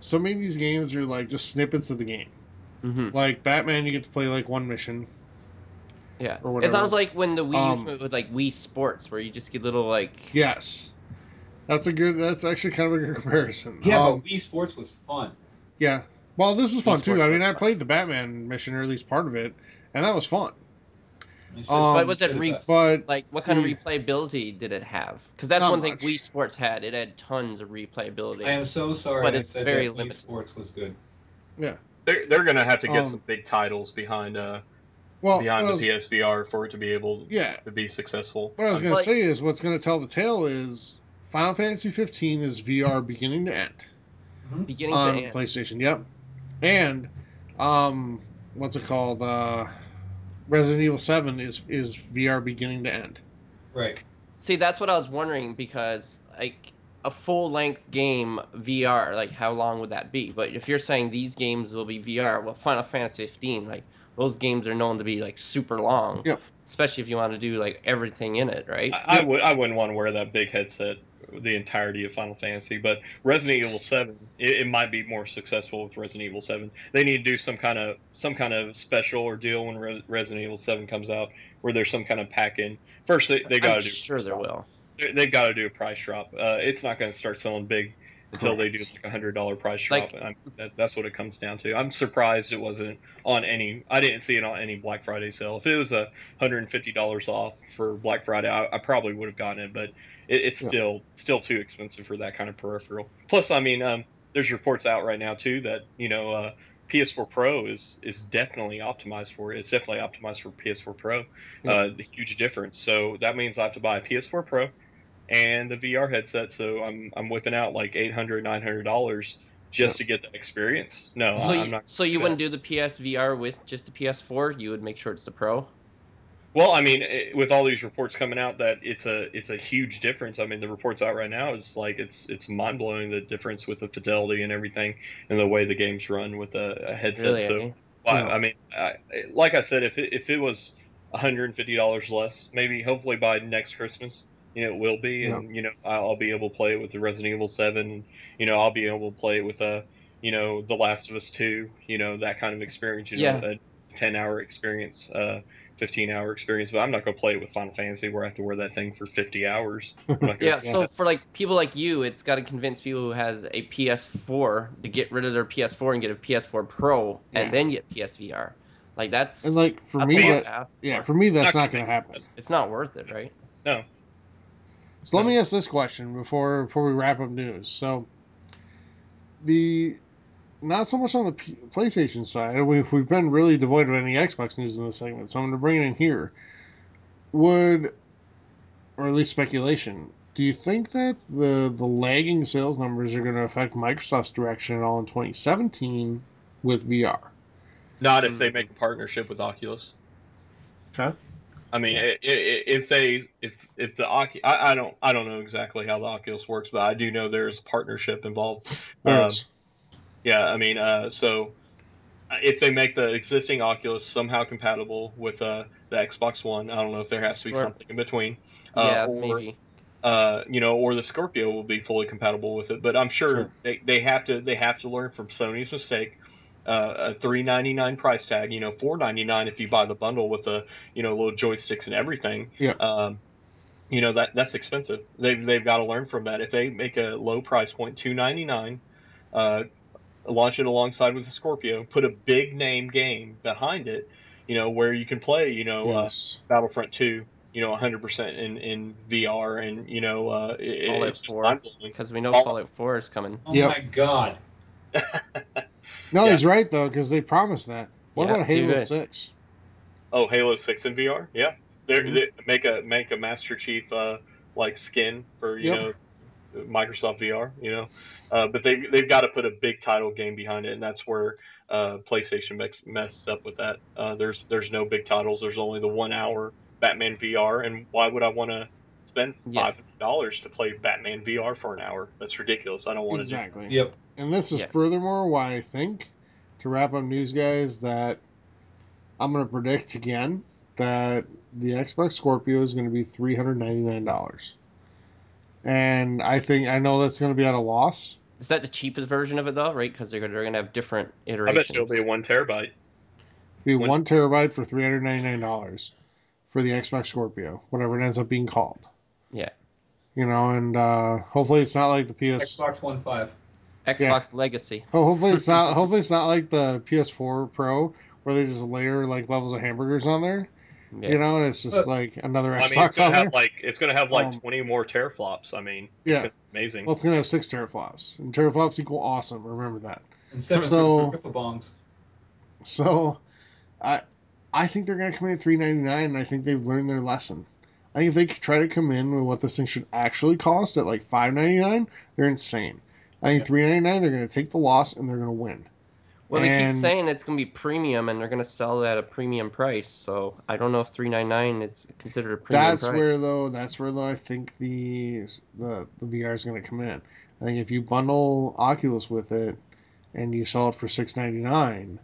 So many of these games are like just snippets of the game. hmm Like Batman, you get to play like one mission. Yeah. Or whatever. It sounds like when the Wii Um, with like Wii Sports, where you just get little like. Yes, that's a good. That's actually kind of a good comparison. Yeah, Um, but Wii Sports was fun. yeah. Well, this is fun too. I mean, I played the Batman mission, or at least part of it, and that was fun. It's Um, just but was it re- that. But Like, what kind of Mm. replayability did it have? Because that's Not one thing much. Wii Sports had. It had tons of replayability. I am so sorry. But I it's said very that Wii limited. Sports was good. Yeah, they're they're gonna have to get Um, some big titles behind uh well, behind what I the PSVR for it to be able yeah. to be successful. What I was gonna like- say is, what's gonna tell the tale is Final Fantasy 15 is VR beginning to end. Beginning on to end. PlayStation. Yep, and um, what's it called? Uh, Resident Evil Seven is is VR beginning to end. Right. See, that's what I was wondering because like a full length game VR, like how long would that be? But if you're saying these games will be VR, well, Final Fantasy 15, like those games are known to be like super long. Yep. Especially if you want to do like everything in it, right? I, I would I wouldn't want to wear that big headset the entirety of Final Fantasy, but Resident Evil Seven it, it might be more successful with Resident Evil Seven. They need to do some kind of some kind of special or deal when Re- Resident Evil Seven comes out, where there's some kind of pack in. First, they, they got to do sure there will. they, they've got to do a price drop. Uh, it's not going to start selling big until they do like a hundred dollar price drop. Like- that, that's what it comes down to. I'm surprised it wasn't on any. I didn't see it on any Black Friday sale. If it was a hundred and fifty dollars off for Black Friday, I, I probably would have gotten it. But it, it's Yeah. still still too expensive for that kind of peripheral. Plus, I mean, um, there's reports out right now too that you know uh, PS4 Pro is is definitely optimized for it. It's definitely optimized for PS4 Pro. Yeah. Uh, the huge difference. So that means I have to buy a PS4 Pro and the VR headset. So I'm I'm whipping out like 800 900 dollars just to get the experience. No, So I, you, I'm not. so you wouldn't do the PSVR with just the PS4? You would make sure it's the Pro? Well, I mean, with all these reports coming out that it's a it's a huge difference. I mean, the reports out right now is like it's it's mind blowing the difference with the fidelity and everything and the way the games run with a, a headset. Really? so eh? Well, Yeah. I mean, I, like I said, if it, if it was $150 less, maybe hopefully by next Christmas, you know, it will be, and you know, I'll, I'll be able to play it with the Resident Evil 7. And, you know, I'll be able to play it with a, you know, The Last of Us 2. You know, that kind of experience. You know, Yeah. a 10 hour experience, uh, 15 hour experience. But I'm not going to play it with Final Fantasy where I have to wear that thing for 50 hours. Gonna Yeah, do so for like people like you, it's got to convince people who has a PS4 to get rid of their PS4 and get a PS4 Pro Yeah. and then get PSVR. Like that's And like for that's me, that ask yeah, for. for me that's Not not going to happen. it's not worth it, right? no. So let me ask this question before before we wrap up news. So the not so much on the P- PlayStation side. We've we've been really devoid of any Xbox news in this segment, so I'm going to bring it in here. Would or at least speculation. Do you think that the the lagging sales numbers are going to affect Microsoft's direction at all in 2017 with VR? Not if they make a partnership with Oculus. Okay. I mean, i- i- if they, if if the Ocu- I, I don't, I don't know exactly how the Oculus works, but I do know there's a partnership involved. There Um, is. Yeah, I mean, uh, so uh, if they make the existing Oculus somehow compatible with uh, the Xbox One, I don't know if there has to be Sure. something in between. Uh, yeah, or, maybe. uh, you know, or the Scorpio will be fully compatible with it. But I'm sure, Sure. They, they have to they have to learn from Sony's mistake. Uh, a three ninety nine price tag, you know, four ninety nine if you buy the bundle with the you know little joysticks and everything. Yeah. Um, you know that that's expensive. They've they've got to learn from that. If they make a low price point, two ninety nine, uh, launch it alongside with the Scorpio, put a big name game behind it, you know, where you can play, you know, uh, Battlefront 2, you know, 100% in, in VR and, you know, uh, it, Fallout 4. Because we know Fallout- Fallout 4 is coming. Oh Yep. my god. No, Yeah. he's right though because they promised that. What Yeah, about Halo. Six? Oh, Halo 6 in VR? Yeah. They're, Mhm. they make a make a Master Chief uh, like skin for, you Yep. know, Microsoft VR, you know. Uh, but they they've got to put a big title game behind it and that's where uh, PlayStation mix, messed up with that. Uh, there's there's no big titles. There's only the 1 hour Batman VR and why would I want to spend Yeah. five hundred dollars to play Batman VR for an hour. That's ridiculous. I don't want to Exactly. Yep. And this is Yeah. furthermore why I think, to wrap up news, guys, that I'm going to predict again that the Xbox Scorpio is going to be $399. And I think, I know that's going to be at a loss. Is that the cheapest version of it though? Right? Because they're they're gonna have different do. I iterations. bet it'll be one terabyte. Be When- one terabyte for $399 for the Xbox Scorpio, whatever it ends up being called. Yeah. You know, and uh, hopefully it's not like the PS. Xbox One Five. Xbox Legacy. Oh, hopefully it's not. hopefully it's not like the PS4 Pro where they just layer like levels of hamburgers on there. Yeah. You know, and it's just But- like another I mean, Xbox it's on gonna there. have like it's gonna have like Um, twenty more teraflops. I mean, yeah, it's amazing. well, it's gonna have six teraflops, and teraflops equal awesome. Remember that. And seven So- so, bongs. So, I, I think they're gonna come in at three ninety nine, and I think they've learned their lesson. I think if they try to come in with what this thing should actually cost at like five ninety nine, they're insane. I think three ninety nine, they're gonna take the loss and they're gonna win. Well, they keep saying it's going to be premium, and they're going to sell it at a premium price. So I don't know if three nine nine is considered a premium That's price. where though. That's where though. I think the the the VR is going to come in. I think if you bundle Oculus with it, and you sell it for six ninety nine,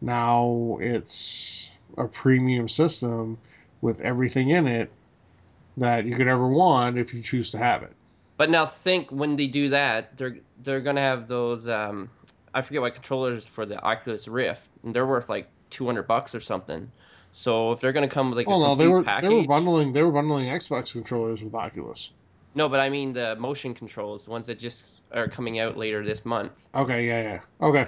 now it's a premium system with everything in it that you could ever want if you choose to have it. But now think when they do that, they're they're going to have those. Um, I forget what controllers for the Oculus Rift, and they're worth like two hundred bucks or something. So if they're going to come with like oh a no, complete they were package, they were bundling they were bundling Xbox controllers with Oculus. no, but I mean the motion controls, the ones that just are coming out later this month, Okay, yeah, yeah. Okay,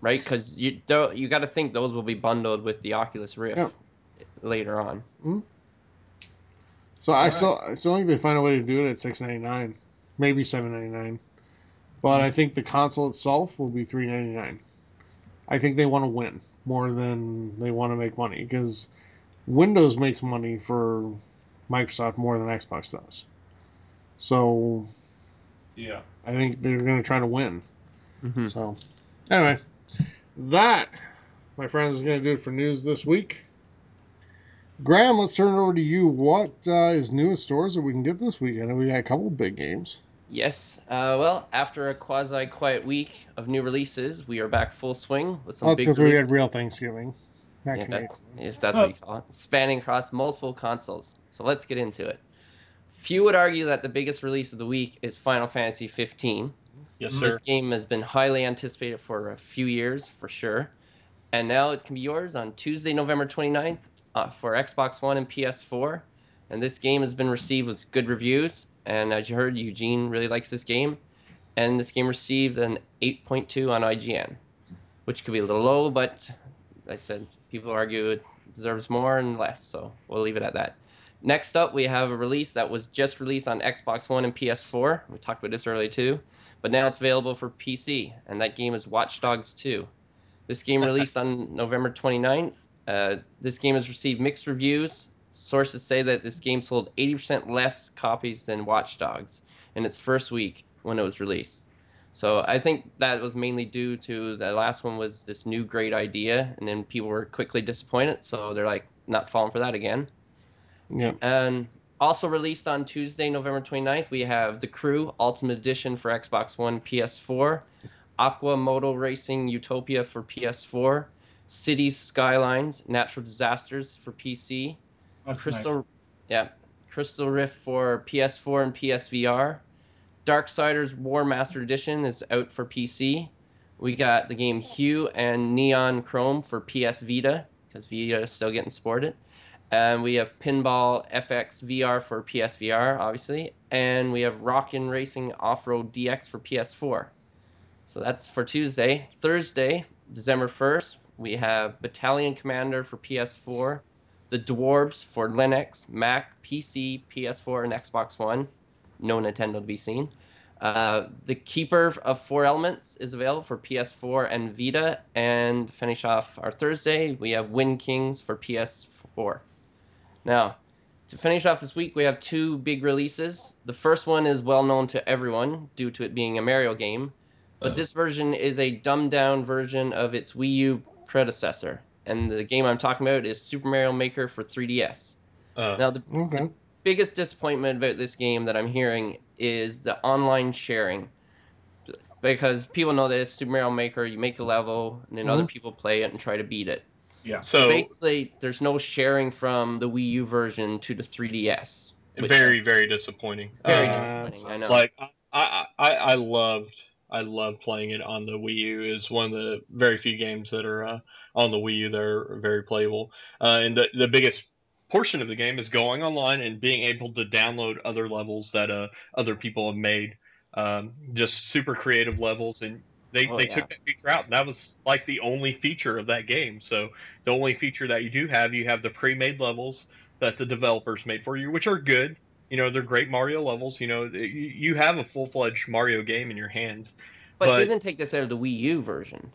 right? Because you don't you got to think those will be bundled with the Oculus Rift Yep. later on. Hmm. So I Alright. still I still think they find a way to do it at six ninety nine, maybe seven ninety nine, but I think the console itself will be three ninety nine. I think they want to win more than they want to make money because Windows makes money for Microsoft more than Xbox does. So Yeah. I think they're going to try to win. hmm So anyway, that my friends is going to do it for news this week. Graham, let's turn it over to you. What uh, is new in stores that we can get this week? I know we got a couple big games. Yes. Uh, well, after a quasi quiet week of new releases, we are back full swing with some Oh, it's big because we had real Thanksgiving. Not Yeah, that's, if that's what you call it, spanning across multiple consoles. So let's get into it. Few would argue that the biggest release of the week is Final Fantasy 15. Yes, sir. This game has been highly anticipated for a few years, for sure. And now it can be yours on Tuesday, November 29th uh, for Xbox One and PS4. And this game has been received with good reviews. And as you heard, Eugene really likes this game. And this game received an 8.2 on IGN, which could be a little low, but like I said, people argue it deserves more and less. So we'll leave it at that. Next up, we have a release that was just released on Xbox One and PS4. We talked about this earlier too but now it's available for PC, and that game is Watch Dogs 2. This game released on November 29th. Uh, this game has received mixed reviews. Sources say that this game sold 80% less copies than Watch Dogs in its first week when it was released. So I think that was mainly due to the last one was this new great idea, and then people were quickly disappointed, so they're like not falling for that again. Yeah. And also released on Tuesday, November 29th, we have The Crew Ultimate Edition for Xbox One, PS4, Aqua Moto Racing Utopia for PS4, Cities Skylines Natural Disasters for PC, That's Crystal, nice. yeah, Crystal Rift for PS4 and PSVR. Darksiders Warmastered Edition is out for PC. We got the game Hue and Neon Chrome for PS Vita because Vita is still getting supported. And we have Pinball FX VR for PSVR, obviously. And we have Rock 'N Racing Off Road DX for PS4. So that's for Tuesday. Thursday, December 1st, we have Battalion Commander for PS4, The Dwarves for Linux, Mac, PC, PS4, and Xbox One. No Nintendo to be seen. Uh, the Keeper of Four Elements is available for PS4 and Vita. And finish off our Thursday, we have Wind Kings for PS4. Now, to finish off this week, we have two big releases. The first one is well known to everyone due to it being a Mario game, but this version is a dumbed down version of its Wii U predecessor. And the game I'm talking about is Super Mario Maker for 3DS. Uh, Now, the, Okay. biggest disappointment about this game that I'm hearing is the online sharing. Because people know this Super Mario Maker, you make a level, and then other Mhm. people play it and try to beat it. Yeah. So So basically, there's no sharing from the Wii U version to the 3DS. which- very very disappointing. Very Uh, disappointing. I know. Like I, I I loved I loved playing it on the Wii U. Is one of the very few games that are uh, on the Wii U They're very playable. Uh, and the the biggest portion of the game is going online and being able to download other levels that uh other people have made. Um, just super creative levels and. They, Oh, they yeah. took that feature out. And that was like the only feature of that game. So the only feature that you do have, you have the pre-made levels that the developers made for you, which are good. You know, they're great Mario levels. You know, you, have a full-fledged Mario game in your hands. but, but- they didn't take this out of the Wii U version.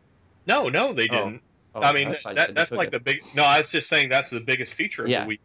No, no, they Oh, didn't. Oh, I mean, you that, that's like it. the big. No, I was just saying that's the biggest feature of Yeah. the Wii.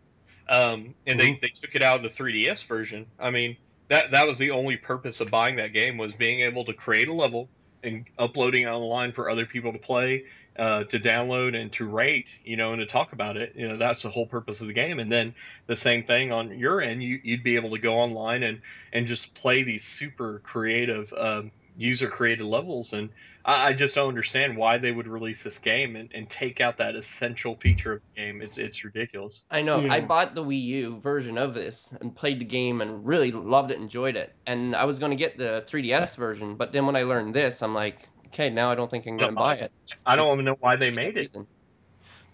Um, and they, they took it out of the 3DS version. I mean, that that was the only purpose of buying that game was being able to create a level and uploading it online for other people to play, uh, to download and to rate, you know, and to talk about it. You know, that's the whole purpose of the game. And then the same thing on your end, you, you'd be able to go online and and just play these super creative, um, user created levels. And I, I just don't understand why they would release this game and, and take out that essential feature of the game. It's it's ridiculous. I know. I bought the Wii U version of this and played the game and really loved it, enjoyed it. And I was going to get the 3DS version, but then when I learned this, I'm like, okay, now I don't think I'm going to buy it. I don't even know why they made it. reason.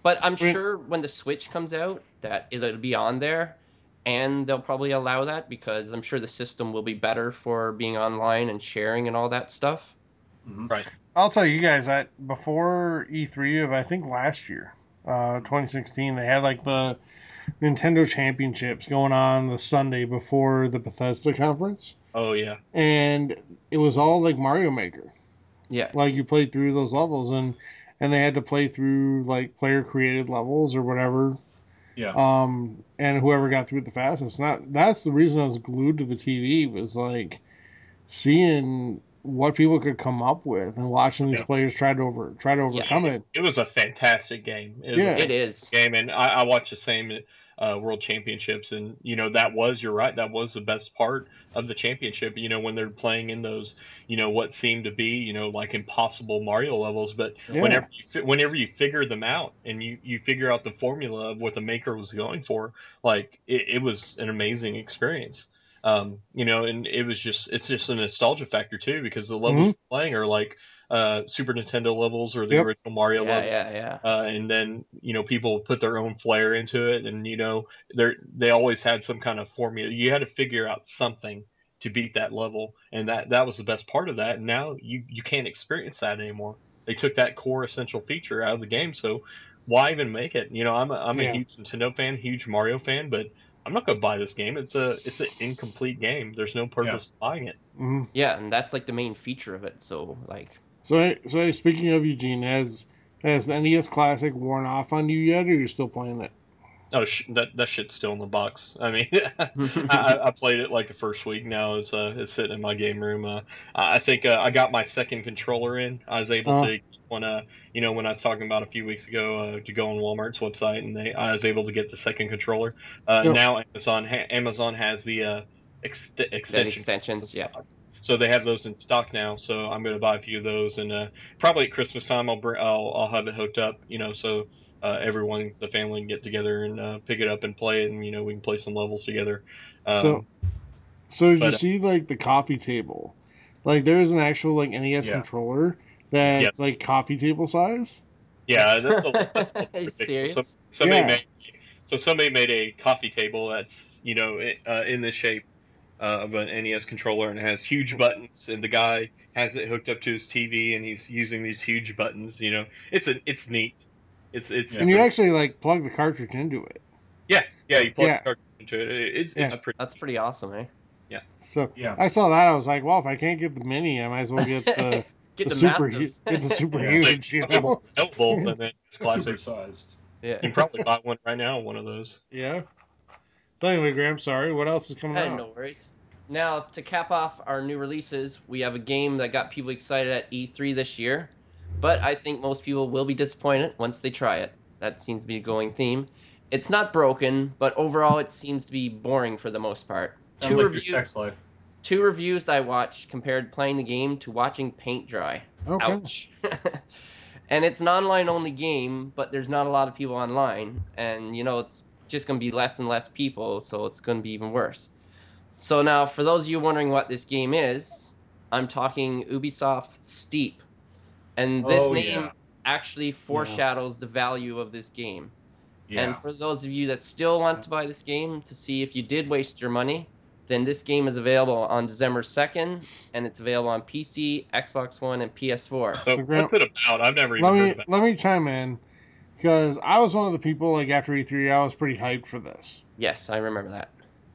But I'm sure when the Switch comes out, that it'll be on there, and they'll probably allow that because I'm sure the system will be better for being online and sharing and all that stuff. Mhm. Right. I'll tell you guys that before E3 of I think last year, uh, 2016, they had like the Nintendo Championships going on the Sunday before the Bethesda conference, Oh yeah. and it was all like Mario Maker. Yeah. Like you played through those levels, and and they had to play through like player created levels or whatever. Yeah. Um, and whoever got through it the fastest. Not that's the reason I was glued to the TV was like seeing what people could come up with and watching these Yeah. players try to over try to overcome it. It was a fantastic game. It Yeah. It is. game, and I, I watched the same uh, World Championships, and you know that was you're right. That was the best part of the championship. You know when they're playing in those, you know what seemed to be, you know like impossible Mario levels, but Yeah. whenever you fi- whenever you figure them out and you you figure out the formula of what the maker was going for, like it, it was an amazing experience. Um, you know, and it was just it's just a nostalgia factor too because the levels Mhm. playing are like uh, Super Nintendo levels or the Yep. original Mario Yeah, levels yeah, yeah. uh, and then you know people put their own flair into it, and you know they they always had some kind of formula. You had to figure out something to beat that level, and that that was the best part of that. And now you you can't experience that anymore. They took that core essential feature out of the game, so why even make it? You know, I'm a, I'm Yeah. a huge Nintendo fan, huge Mario fan, but I'm not gonna buy this game. It's a it's an incomplete game. There's no purpose to buying it. hmm Yeah, and that's like the main feature of it. So like, So so speaking of Eugene, has has the NES Classic worn off on you yet, or are you still playing it? Oh, sh- that that shit's still in the box. I mean, I, I, I played it like the first week. Now it's uh it's sitting in my game room. Uh, I think uh, I got my second controller in. I was able Uh-huh. to when uh you know when I was talking about a few weeks ago uh, to go on Walmart's website and they I was able to get the second controller. Uh. Now Amazon ha- Amazon has the uh ex- the extension. extensions, yeah. So they have those in stock now. So I'm gonna buy a few of those, and uh, probably at Christmas time I'll bring I'll, I'll have it hooked up. You know, so uh, everyone, the family, can get together and uh, pick it up and play it, and you know we can play some levels together. Um, So- So did you but, uh, see like the coffee table? Like there is an actual like NES Yeah. controller that's like coffee table size. yeah, that's a, that's a little ridiculous. serious? So, somebody Yeah. made so somebody made a coffee table that's you know uh, in the shape uh, of an NES controller and has huge buttons, and the guy has it hooked up to his TV, and he's using these huge buttons. You know, it's a it's neat. It's it's Yeah. And you actually like plug the cartridge into it. yeah yeah you plug Yeah. the cartridge into it. It- It's Yeah. it's pretty. That's pretty awesome, eh? Yeah. So Yeah. I saw that I was like, well, if I can't get the mini, I might as well get the, Get the, the, super massive. hu- get the super Yeah. huge. You know? Available, and then it's classic. Supersized. yeah. You probably buy one right now, one of those. Yeah. So anyway, Graham, sorry. What else is coming Hey, out? no worries. Now, to cap off our new releases, we have a game that got people excited at E3 this year, but I think most people will be disappointed once they try it. That seems to be a going theme. It's not broken, but overall it seems to be boring for the most part. Sounds two like reviews, your sex life. Two reviews that I watched compared playing the game to watching paint dry. Okay. Ouch. and it's an online only game, but there's not a lot of people online, and you know it's just going to be less and less people, so it's going to be even worse. So now, for those of you wondering what this game is, I'm talking Ubisoft's Steep, and this Oh, name yeah. actually foreshadows the value of this game. Yeah. And for those of you that still want to buy this game to see if you did waste your money, then this game is available on December 2nd, and it's available on PC, Xbox One, and PS4. So So, what's it about? I've never even let heard me about. it. let me chime in because I was one of the people like after E3 I was pretty hyped for this. Yes, I remember that.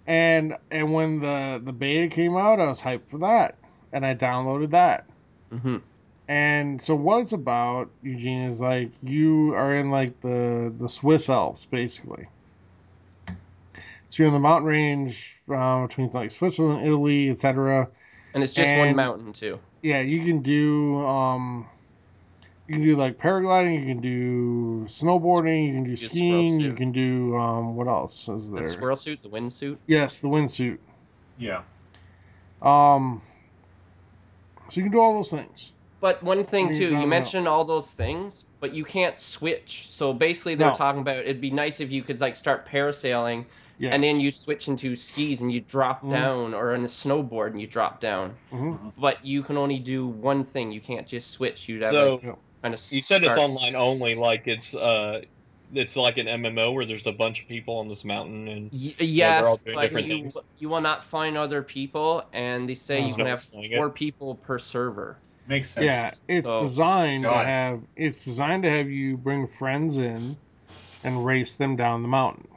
And and when the the beta came out, I was hyped for that, and I downloaded that. hmm And so what it's about, Eugene, is like you are in like the the Swiss Alps, basically. So you're in the mountain range uh, between like Switzerland, Italy, etc. And it's just one mountain too. Yeah, you can do um, you can do like paragliding, you can do snowboarding, you can do skiing, you can do um, what else is there? The there? squirrel suit, the wind suit. Yes, the windsuit. yeah. Um, so you can do all those things. But one thing What are you too, you about? mentioned all those things, but you can't switch. So basically, they're No. talking about it'd be nice if you could like start parasailing, Yes. and then you switch into skis and you drop Mhm. down, or on a snowboard and you drop down. Mhm. But you can only do one thing. You can't just switch. You'd have So like, kind of. you said it's online only, like it's uh, it's like an MMO where there's a bunch of people on this mountain and Y- they're yes, all doing but you you will not find other people, and they say Oh. you can have one's playing it. four people per server. Makes sense. Yeah, it's So- designed to have it's designed to have you bring friends in and race them down the mountain.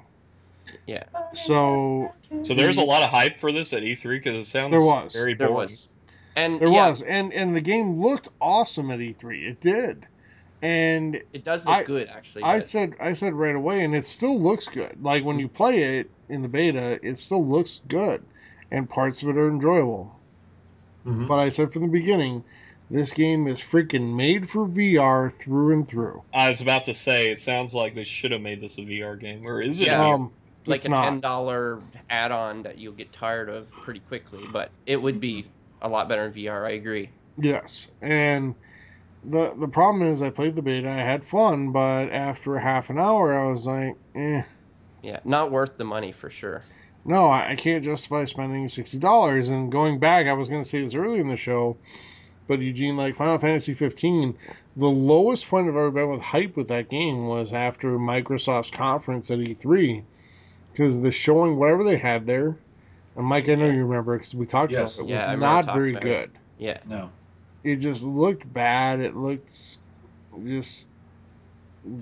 Yeah. So so there's a lot of hype for this at E3 because it sounds There was. very There was, and there yeah, was, and and the game looked awesome at E3. It did, and it does look I- good actually. I but- said I said right away, and it still looks good. Like when you play it in the beta, it still looks good, and parts of it are enjoyable. Mhm. But I said from the beginning, this game is freaking made for VR through and through. I was about to say it sounds like they should have made this a VR game, or is it? Yeah. a VR? Um, like it's a ten dollar add-on that you'll get tired of pretty quickly, but it would be a lot better in VR. I agree. Yes, and the the problem is I played the beta, I had fun, but after half an hour, I was like, eh, Yeah, not worth the money for sure. no, I, I can't justify spending sixty dollars. And going back, I was going to say this earlier in the show, but Eugene, like Final Fantasy fifteen, the lowest point I've ever been with hype with that game was after Microsoft's conference at E three, because the showing whatever they had there. And Mike, I know you remember because we talked Yes. about it. Yeah, Was I remember not very about it. good. Yeah, No. It just looked bad. It looked just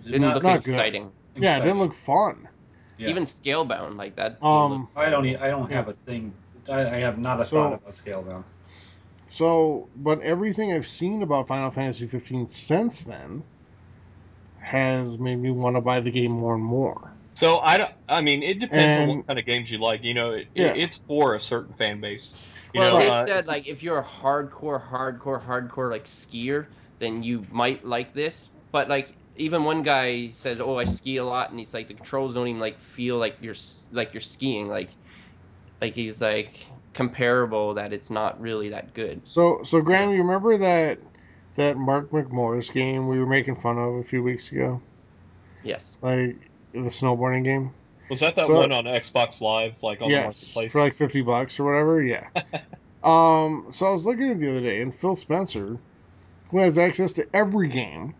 didn't not- look not good. exciting. Yeah, it didn't look fun. Yeah. Even Scalebound like that. Um, I don't. e- I don't have a thing. I, I have not a So- thought of a scale down. so, but everything I've seen about Final Fantasy 15 since then has made me want to buy the game more and more. So I don't. I mean, it depends on what kind of games you like. You know, it, Yeah. it's for a certain fan base. You well, know, they uh, said like if you're a hardcore, hardcore, hardcore like skier, then you might like this. But like even one guy says, "Oh, I ski a lot," and he's like, the controls don't even like feel like you're like you're skiing. Like, like he's like comparable that it's not really that good. So, so Graham, you remember that that Mark McMorris game we were making fun of a few weeks ago, Yes. like the snowboarding game? was that that so- one on Xbox Live, like on yes, the marketplace? for like 50 bucks or whatever. Yeah. um. So I was looking at it the other day, and Phil Spencer, who has access to every game,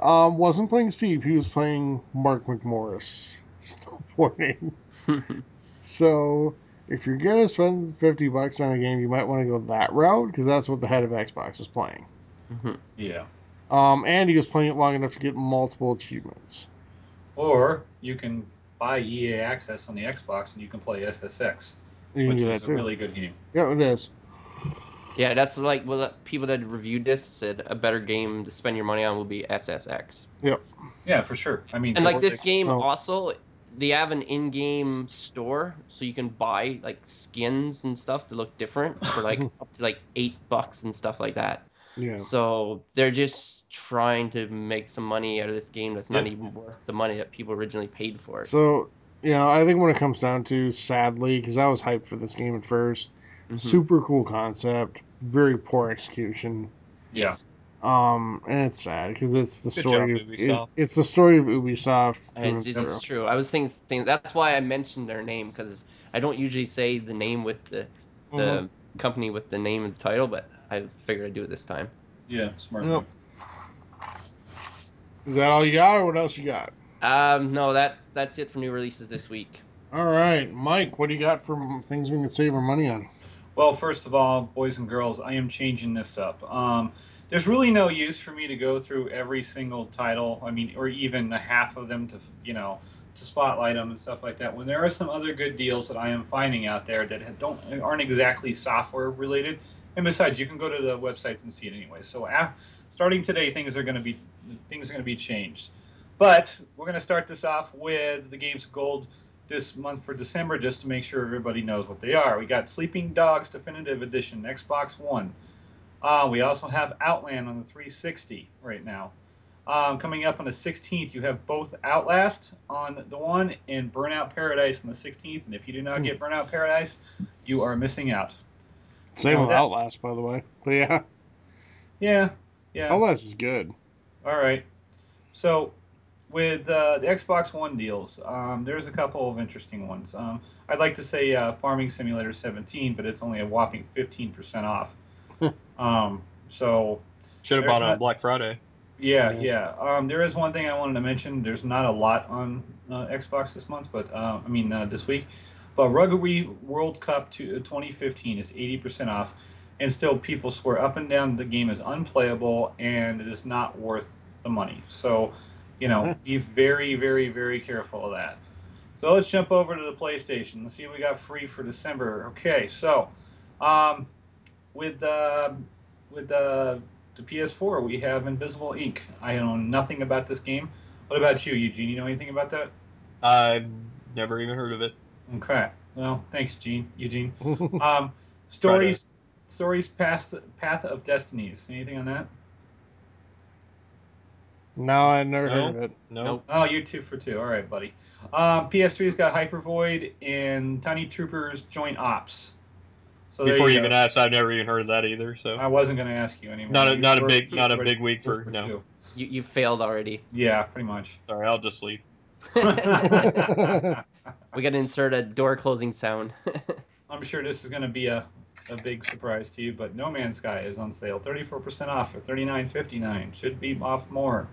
um, wasn't playing Steep. He was playing Mark McMorris snowboarding. so if you're gonna spend 50 bucks on a game, you might want to go that route because that's what the head of Xbox is playing. Mhm. Yeah. Um, and he was playing it long enough to get multiple achievements. Or you can buy EA access on the Xbox and you can play SSX, You which is a too. really good game. Yeah, it is. Yeah, that's like well, people that reviewed this said a better game to spend your money on will be SSX. Yep. Yeah, for sure. I mean, And like this game Oh. also, they have an in-game store, so you can buy like skins and stuff to look different for like up to like eight bucks and stuff like that. Yeah. So they're just trying to make some money out of this game that's not Yeah. even worth the money that people originally paid for it. So, you know, I think when it comes down to, sadly, because I was hyped for this game at 1st Mhm. super cool concept, very poor execution. Yeah. Um, and it's sad because it's the Good story. job, Of, it- it's the story of Ubisoft. through And and it's, it's true. I was thinking, thinking that's why I mentioned their name because I don't usually say the name with the the Mhm. company with the name and title, but I figured I'd do it this time. Yeah, smart. Yep. Is that all you got, or what else you got? Um, no, that that's it for new releases this week. All right, Mike, what do you got for things we can save our money on? Well, first of all, boys and girls, I am changing this up. Um, there's really no use for me to go through every single title. I mean, or even a half of them to, you know, to spotlight them and stuff like that. When there are some other good deals that I am finding out there that don't aren't exactly software related, and besides, you can go to the websites and see it anyway. So, af starting today, things are going to be things are going to be changed. But we're going to start this off with the games gold this month for December just to make sure everybody knows what they are. We got Sleeping Dogs Definitive Edition, Xbox One. Uh, we also have Outland on the 360 right now. Um, coming up on the 16th, you have both Outlast on the one and Burnout Paradise on the 16th. And if you do not Hmm. get Burnout Paradise, you are missing out. Same Now with that- Outlast, by the way. But yeah, Yeah, yeah. Outlast is good. All right. So, with uh, the Xbox One deals, um, there's a couple of interesting ones. Um, I'd like to say uh, Farming Simulator 17, but it's only a whopping 15% off. um, so, Should have bought it on Black Friday. yeah, Yeah. yeah. Um, there is one thing I wanted to mention. There's not a lot on uh, Xbox this month, but uh, I mean uh, this week. But Rugby World Cup to, 2015 is 80% off, and still people swear up and down the game is unplayable and it is not worth the money. So, you know, be very, very, very careful of that. So let's jump over to the PlayStation. Let's see what we got free for December. Okay, so um, with uh, with uh, the PS4, we have Invisible Ink. I know nothing about this game. What about you, Eugene? You know anything about that? I've never even heard of it. Okay. Well, thanks, Gene. Eugene. Um, stories, stories, path, path of destinies. Anything on that? no, I never No. heard of it. No. Nope. Oh, you're two for two. All right, buddy. Um, PS3's got Hyper Void and Tiny Troopers Joint Ops. So Before you you even go. asked, I've never even heard of that either. So I wasn't going to ask you anymore. not a You not a big not a big week were for no. two. You you failed already. Yeah, pretty much. Sorry, I'll just leave. we got to insert a door closing sound. I'm sure this is going to be a, a big surprise to you, but No Man's Sky is on sale, 34% off for 39.59. Should be off more.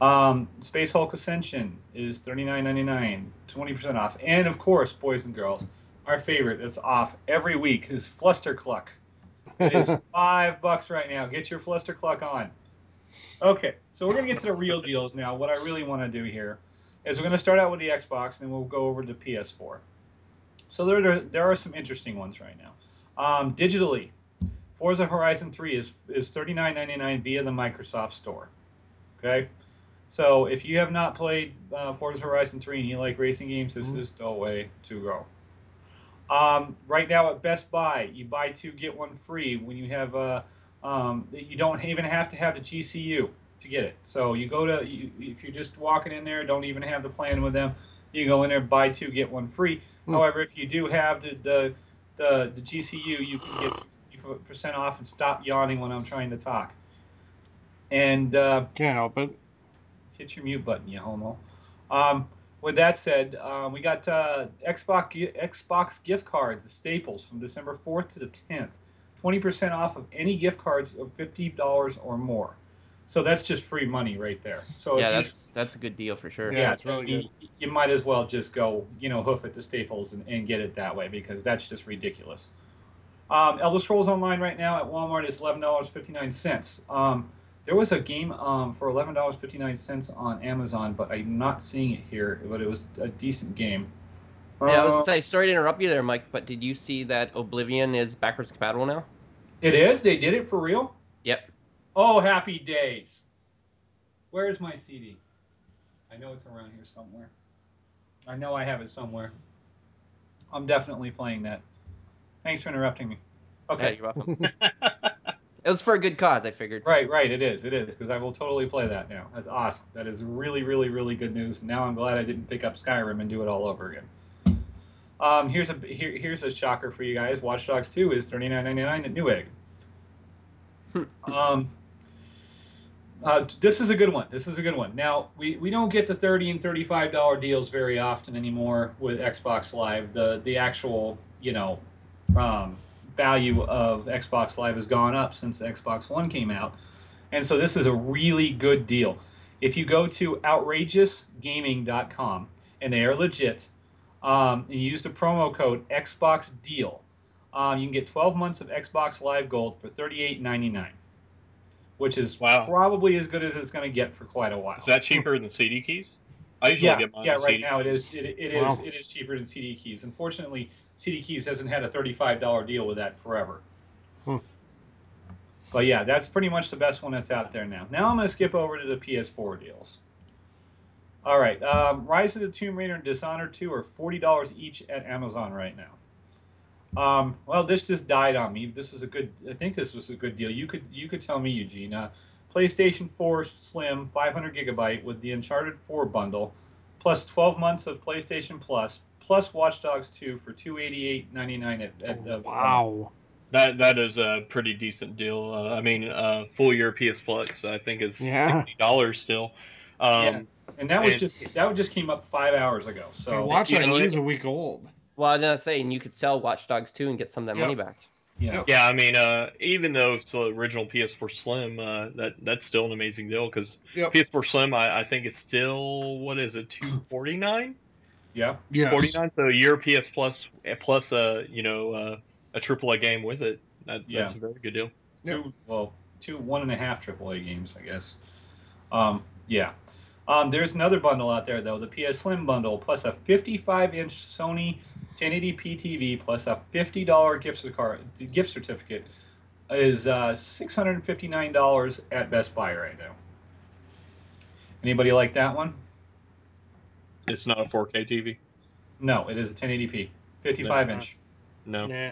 Um, Space Hulk Ascension is 39.99, 20% off. And of course, boys and girls, our favorite that's off every week is Flustercluck. It is five bucks right now. Get your Flustercluck on. Okay, so we're gonna get to the real deals now. What I really want to do here is we're gonna start out with the Xbox, and then we'll go over to PS4. So there, there, there are some interesting ones right now. Um, digitally, Forza Horizon 3 is is $39.99 via the Microsoft Store. Okay, so if you have not played uh, Forza Horizon 3 and you like racing games, this Mhm. is the way to go. Um, right now at Best Buy, you buy two get one free when you have uh, um, you don't even have to have the GCU to get it. So you go to you, if you're just walking in there, don't even have the plan with them. You go in there, buy two get one free. Hmm. However, if you do have the the, the, the GCU, you can get percent off and stop yawning when I'm trying to talk. And uh, Can't help it. hit your mute button, you homo. Um, with that said, um, we got uh, Xbox Xbox gift cards, the staples from December 4th to the 10th. 20% off of any gift cards of $50 or more. So that's just free money right there. So if yeah, you- that's that's a good deal for sure. Yeah, it's really you, you might as well just go, you know, hoof it to Staples and, and get it that way because that's just ridiculous. Um, Elder Scrolls Online right now at Walmart is eleven dollars fifty nine cents. Um, there was a game um, for eleven dollars fifty nine cents on Amazon, but I'm not seeing it here. But it was a decent game. Yeah, I was Uh, gonna say, sorry to interrupt you there, Mike, but did you see that Oblivion is backwards compatible now? it is. They did it for real. Oh, happy days! Where's my CD? I know it's around here somewhere. I know I have it somewhere. I'm definitely playing that. Thanks for interrupting me. Yeah, Okay. you're welcome. It was for a good cause, I figured. Right, right. It is. It is because I will totally play that now. That's awesome. That is really, really, really good news. Now I'm glad I didn't pick up Skyrim and do it all over again. Um, here's a here, here's a shocker for you guys. Watch Dogs 2 is thirty nine ninety nine at Newegg. um, uh, this is a good one. This is a good one. Now we, we don't get the thirty and thirty five dollar deals very often anymore with Xbox Live. The the actual you know um, value of Xbox Live has gone up since Xbox One came out, and so this is a really good deal. If you go to outrageousgaming.com and they are legit, um, and you use the promo code Xbox Deal, um, you can get 12 months of Xbox Live Gold for $38.99 which is Wow. probably as good as it's going to get for quite a while. Is that cheaper than CD keys? I usually yeah, get mine yeah. Right CD. now it is. It, it is. Wow. It is cheaper than CD keys. Unfortunately, CD keys hasn't had a thirty-five dollar deal with that forever. Hmm. But yeah, that's pretty much the best one that's out there now. Now I'm going to skip over to the PS4 deals. All right, um, Rise of the Tomb Raider and Dishonored 2 are forty dollars each at Amazon right now. Um, well, this just died on me. This was a good. I think this was a good deal. You could you could tell me, Eugene. Uh, PlayStation 4 Slim 500 gigabyte with the Uncharted 4 bundle, plus 12 months of PlayStation Plus, plus Watch Dogs 2 for 288.99 at, at uh, wow. That that is a pretty decent deal. Uh, I mean, uh, full year PS Plus I think is Yeah. sixty dollars still. Um, Yeah. And that was And- just that just came up five hours ago. So Hey, Watch you Dogs know, 2 a week old. Well, I was gonna say, and you could sell Watch Dogs 2 and get some of that Yep. money back. yeah, Yeah, I mean, uh, even though it's the original PS4 Slim, uh, that that's still an amazing deal because Yep. PS4 Slim, I, I think it's still what is it, two forty nine? yeah, Yes. Forty nine. So a year PS Plus eh, a you know uh, a triple A game with it. That, Yeah. That's a very good deal. Yep. two well two one and a half AAA games, I guess. Um, yeah. Um, there's another bundle out there though, the PS Slim bundle plus a 55 inch Sony 1080p TV plus a $50 gift card gift certificate is uh, $659 at Best Buy right now. Anybody like that one? It's not a 4K TV. No, it is a 1080p, 55 inch. No. Nah.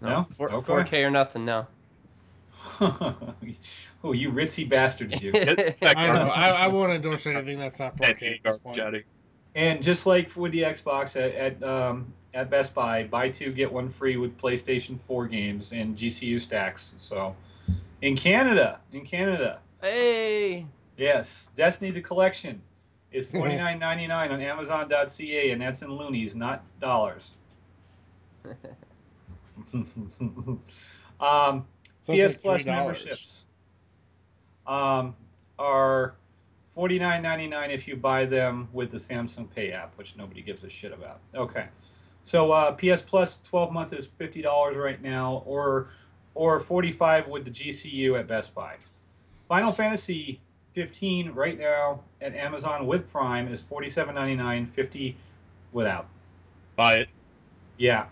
No? Four- Okay. 4K or nothing No. oh, you ritzy bastards, you. I I, I won't endorse anything that's not 4K at this point. out of- And just like with the Xbox at at, um, at Best Buy, buy two get one free with PlayStation 4 games and GCU stacks. So, in Canada, in Canada, hey, yes, Destiny the Collection is forty nine ninety nine on Amazon.ca, and that's in loonies, not dollars. um, Sounds PS like Plus memberships um, are forty nine ninety nine if you buy them with the Samsung Pay app, which nobody gives a shit about. Okay, so uh, PS Plus twelve month is fifty dollars right now, or or forty five with the GCU at Best Buy. Final Fantasy fifteen right now at Amazon with Prime is forty seven ninety nine, fifty without. Buy it. Yeah.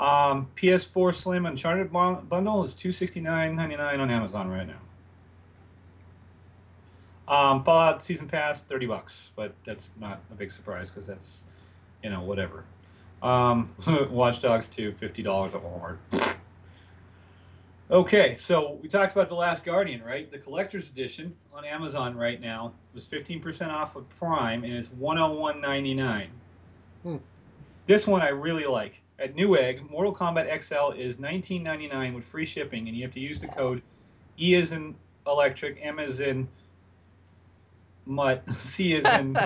Um, PS4 Slim Uncharted bundle is two sixty nine ninety nine on Amazon right now. Um, Fallout Season Pass thirty bucks, but that's not a big surprise because that's, you know, whatever. Um, Watch Dogs 2, fifty dollars at Walmart. Okay, so we talked about the Last Guardian, right? The collector's edition on Amazon right now was fifteen percent off of Prime, and it's one hundred one ninety nine. Hmm. This one I really like. At Newegg, Mortal Kombat XL is nineteen ninety nine with free shipping, and you have to use the code E as in electric, M as in mutt, C as in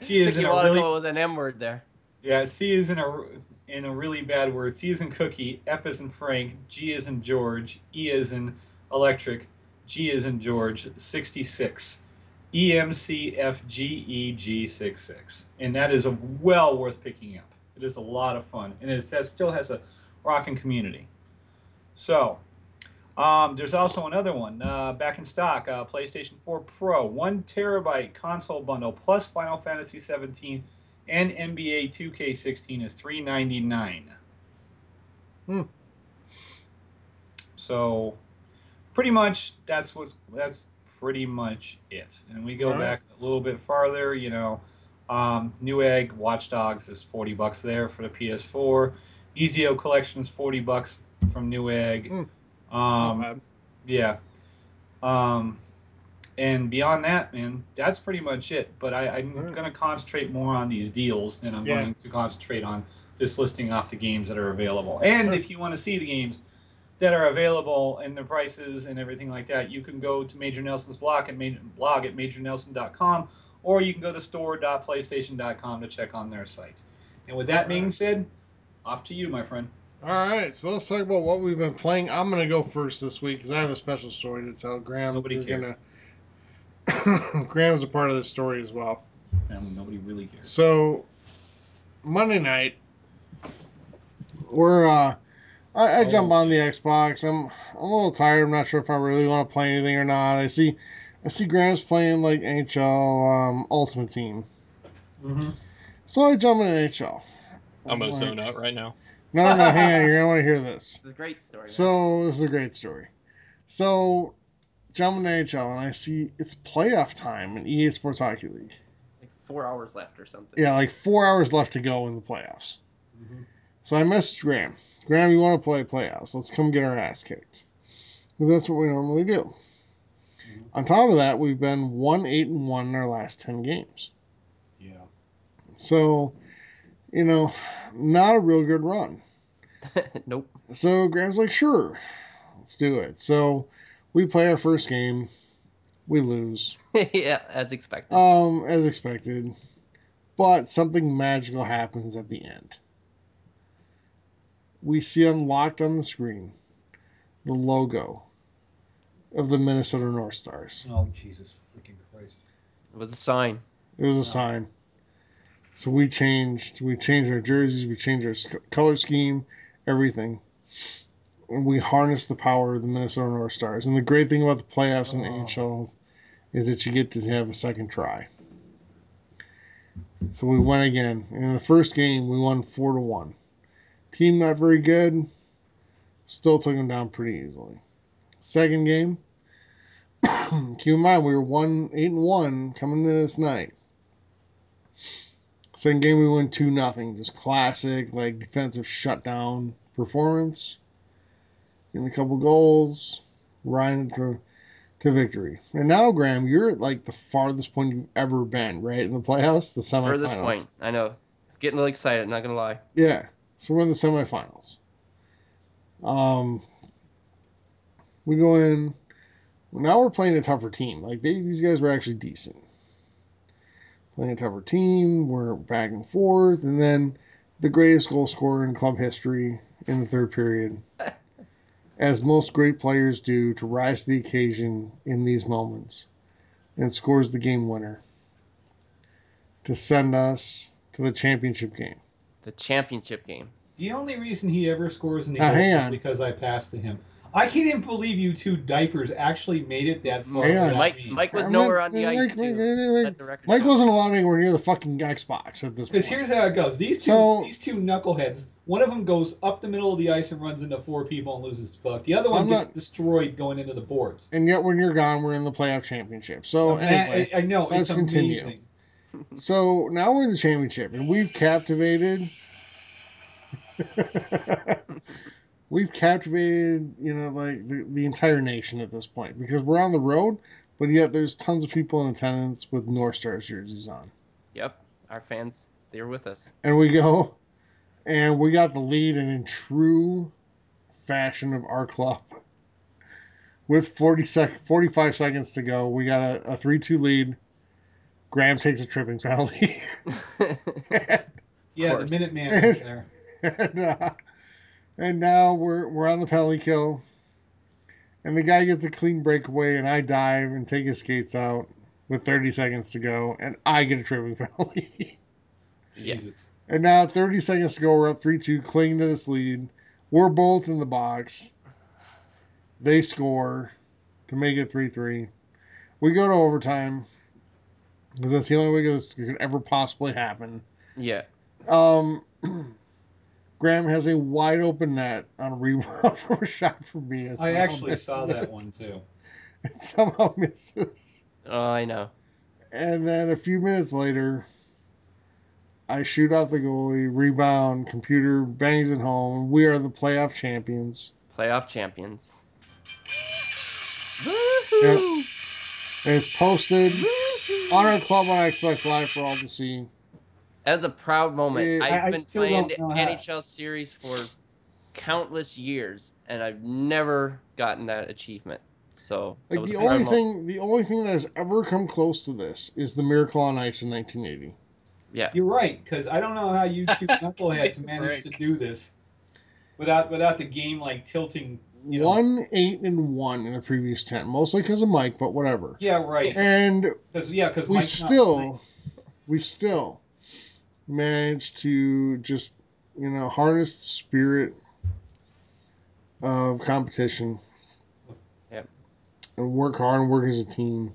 She is Took in you a a while to really- go with an M word there. yeah, C is in a in a really bad word. C is in cookie, F is in Frank, G is in George, E is in electric, G is in George, sixty six. E EMCFGEG66. And that is a well worth picking up. It is a lot of fun. And it says, still has a rocking community. So, um, there's also another one uh, back in stock uh, PlayStation 4 Pro, one terabyte console bundle plus Final Fantasy 17 and NBA 2K16 is 399. Hmm. So, pretty much that's what's that's pretty much it. And we go Alright. back a little bit farther, you know, um, Newegg Watch Dogs is 40 bucks there for the PS4. Ezio Collection is 40 bucks from Newegg. Hmm. Um, bad. yeah. Um, and beyond that, man, that's pretty much it. But I, I'm Alright. going to concentrate more on these deals, and I'm Yeah. going to concentrate on just listing off the games that are available. And Sure. if you want to see the games that are available and the prices and everything like that, you can go to Major Nelson's blog at, blog at majornelson.com, or you can go to store.playstation.com to check on their site. And with that being said, off to you, my friend. All right, so let's talk about what we've been playing. I'm gonna go first this week because I have a special story to tell. Graham, Nobody you're cares. gonna. Graham's a part of this story as well. And nobody really cares. So Monday night, we're uh, I, I Oh. jump on the Xbox. I'm I'm a little tired. I'm not sure if I really want to play anything or not. I see I see Graham's playing like NHL um, Ultimate Team, Mm-hmm. so I jump in NHL. I'm gonna like, zone out right now. No, no, no, hang on. You're gonna want to hear this. This is a great story. man. So this is a great story. So jumping to NHL and I see it's playoff time in EA Sports Hockey League. like four hours left or something. Yeah, like four hours left to go in the playoffs. Mm-hmm. So I messaged Graham. Graham, you want to play playoffs? Let's come get our ass kicked. Because that's what we normally do. Mhm. On top of that, we've been one eight and one in our last ten games. Yeah. So, you know, not a real good run. nope. So Graham's like, sure, let's do it. So we play our first game, we lose, yeah, as expected. um, as expected, but something magical happens at the end. We see unlocked on the screen the logo of the Minnesota North Stars. Oh Jesus freaking Christ! it was a sign. It was a sign. So we changed. We changed our jerseys. We changed our color scheme, everything. We harness the power of the Minnesota North Stars. And the great thing about the playoffs in the Oh. NHL is that you get to have a second try. So we went again. And in the first game, we won four to one. Team not very good. Still took them down pretty easily. Second game. keep in mind we were one eight and one coming into this night. Second game we went two nothing, just classic like defensive shutdown performance. Getting a couple goals, riding to, to victory. And now Graham, you're at like the farthest point you've ever been, right? In the playoffs, the semifinals. Furthest point. I know. It's getting really excited. Not gonna lie. Yeah. So we're in the semifinals. Um, we go in. Well, now we're playing a tougher team. Like they, these guys were actually decent. Playing a tougher team. We're back and forth, and then the greatest goal scorer in club history in the third period, as most great players do, to rise to the occasion in these moments, and scores the game winner to send us to the championship game. The championship game. The only reason he ever scores in the Now, goals is because I passed to him. I can't even believe you two diapers actually made it that far. Hang on. without Mike. Mike was nowhere on the Mike- ice Mike- too. Mike- Let the Mike wasn't allowed anywhere near the fucking Xbox at this point. Because here's how it goes. These two, So- these two knuckleheads. One of them goes up the middle of the ice and runs into four people and loses the puck. The other So one I'm gets not- destroyed going into the boards. and yet when you're gone, we're in the playoff championship. So And that- anyway, I, I know let's it's continue. amazing. so now we're in the championship, and we've captivated. we've captivated, you know, like the, the entire nation at this point because we're on the road, but yet there's tons of people in attendance with North Stars jerseys on. Yep. Our fans they're with us. And we go, and we got the lead, and in true fashion of our club, with 40 sec- 45 seconds to go, we got a, a 3 2 lead. Graham takes a tripping penalty. Yeah, the course. Minuteman was there. and, uh, and now we're, we're on the penalty kill. And the guy gets a clean breakaway, and I dive and take his skates out with 30 seconds to go, and I get a tripping penalty. yes. And now 30 seconds to go, we're up 3 2, clinging to this lead. We're both in the box. They score to make it 3 3. We go to overtime because that's the only way this could ever possibly happen. Yeah. Um, Graham has a wide open net on a rebound from a shot from me. I actually saw that it. one too. It somehow misses. Oh, I know. And then a few minutes later, I shoot off the goalie, rebound, computer bangs it home. We are the playoff champions. Playoff champions. Woohoo! And it's posted on our club on Xbox Live for all to see. That was a proud moment. Yeah, I've I- I been still playing don't how- NHL series for countless years, and I've never gotten that achievement. So Like the only moment. thing, the only thing that has ever come close to this is the Miracle on Ice in 1980. Yeah. You're right, because I don't know how you two knuckleheads managed to do this without without the game like tilting. You know. One, eight, and one in the previous ten, mostly because of Mike, but whatever. Yeah, right. And Because yeah, because we still, we still managed to just, you know, harness the spirit of competition. Yep. And work hard and work as a team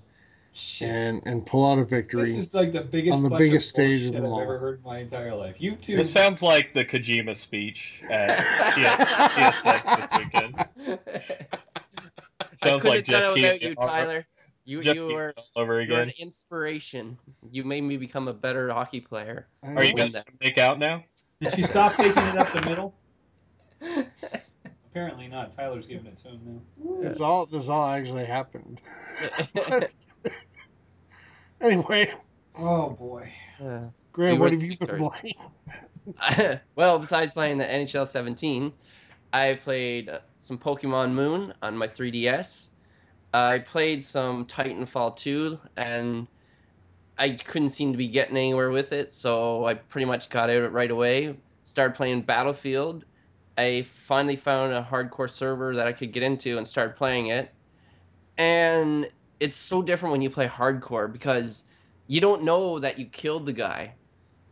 Shit. and and pull out a victory. This is like the biggest on the bunch biggest of stage of bullshit them I've all. ever heard in my entire life. You two, This sounds like the Kojima speech at PSX this weekend. I Sounds couldn't like have done it without you, Tyler. You Jeff you were all over you're an inspiration. You made me become a better hockey player. I Are you gonna make out now? did you stop taking it up the middle? Apparently not. Tyler's giving it to him now. This all this all actually happened. anyway, Oh boy. Uh, Graham, what have you been victors. playing? well, besides playing the NHL 17, I played uh, some Pokemon Moon on my 3DS. I played some Titanfall 2, and I couldn't seem to be getting anywhere with it, so I pretty much got out of it right away. Started playing Battlefield. I finally found a hardcore server that I could get into and started playing it. And it's so different when you play hardcore because you don't know that you killed the guy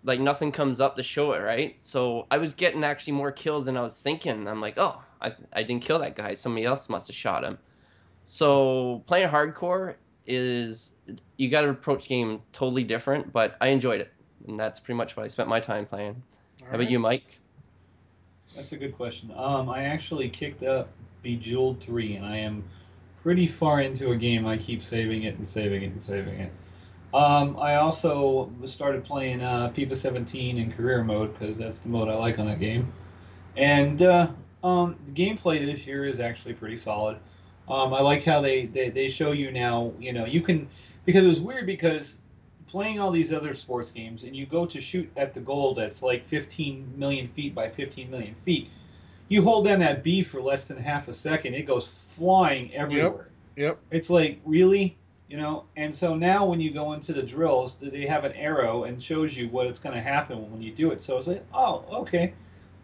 like nothing comes up to show it, right? So I was getting actually more kills than I was thinking. I'm like, oh, I, I didn't kill that guy. Somebody else must have shot him. So playing hardcore is you got to approach game totally different, but I enjoyed it, and that's pretty much what I spent my time playing. How about you, Mike? That's a good question. Um, I actually kicked up Bejeweled 3, and I am pretty far into a game. I keep saving it and saving it and saving it. Um, I also started playing uh, FIFA 17 in career mode because that's the mode I like on that game. And uh, um, the gameplay this year is actually pretty solid. Um, I like how they, they, they show you now, you know, you can, because it was weird because playing all these other sports games and you go to shoot at the goal that's like 15 million feet by 15 million feet, you hold down that B for less than half a second, it goes flying everywhere. Yep. It's like, really? You know? And so now when you go into the drills, they have an arrow and shows you what it's going to happen when you do it. So it's like, oh, okay,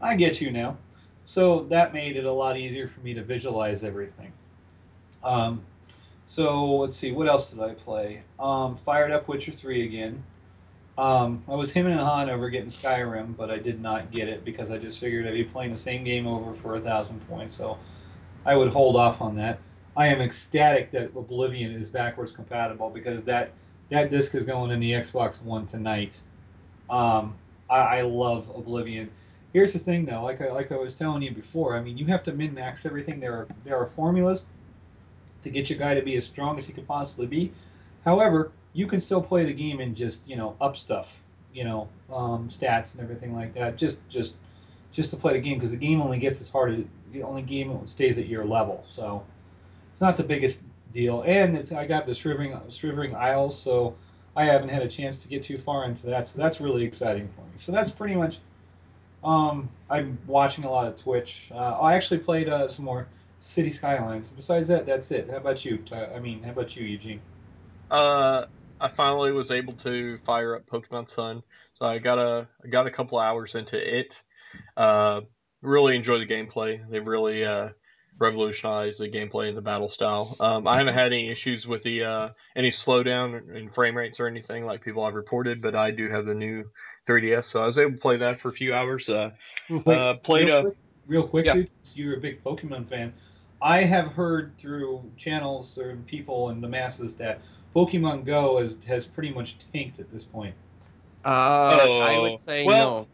I get you now. So that made it a lot easier for me to visualize everything. Um, so let's see, what else did I play? Um, fired up Witcher 3 again. Um, I was him and Han over getting Skyrim, but I did not get it because I just figured I'd be playing the same game over for a thousand points, so I would hold off on that. I am ecstatic that Oblivion is backwards compatible because that that disc is going in the Xbox One tonight. Um, I, I love Oblivion. Here's the thing, though, like I, like I was telling you before, I mean, you have to min max everything. There are there are formulas to get your guy to be as strong as he could possibly be. However, you can still play the game and just you know up stuff, you know, um, stats and everything like that. Just just just to play the game because the game only gets as hard as the only game stays at your level. So it's not the biggest deal. And it's I got the Shivering Shivering Isles, so I haven't had a chance to get too far into that. So that's really exciting for me. So that's pretty much. Um, I'm watching a lot of Twitch. Uh, I actually played uh, some more City Skylines. Besides that, that's it. How about you? Ty- I mean, how about you, Eugene? Uh, I finally was able to fire up Pokemon Sun, so I got a I got a couple hours into it. Uh, really enjoy the gameplay. They've really uh, revolutionized the gameplay and the battle style. Um, I haven't had any issues with the uh, any slowdown in frame rates or anything like people have reported, but I do have the new 3DS, so I was able to play that for a few hours. Uh, uh, played real a quick, real quick Yeah. dude. since You're a big Pokemon fan. I have heard through channels or people and the masses that Pokemon Go has has pretty much tanked at this point. Uh, I Oh, would say well- no.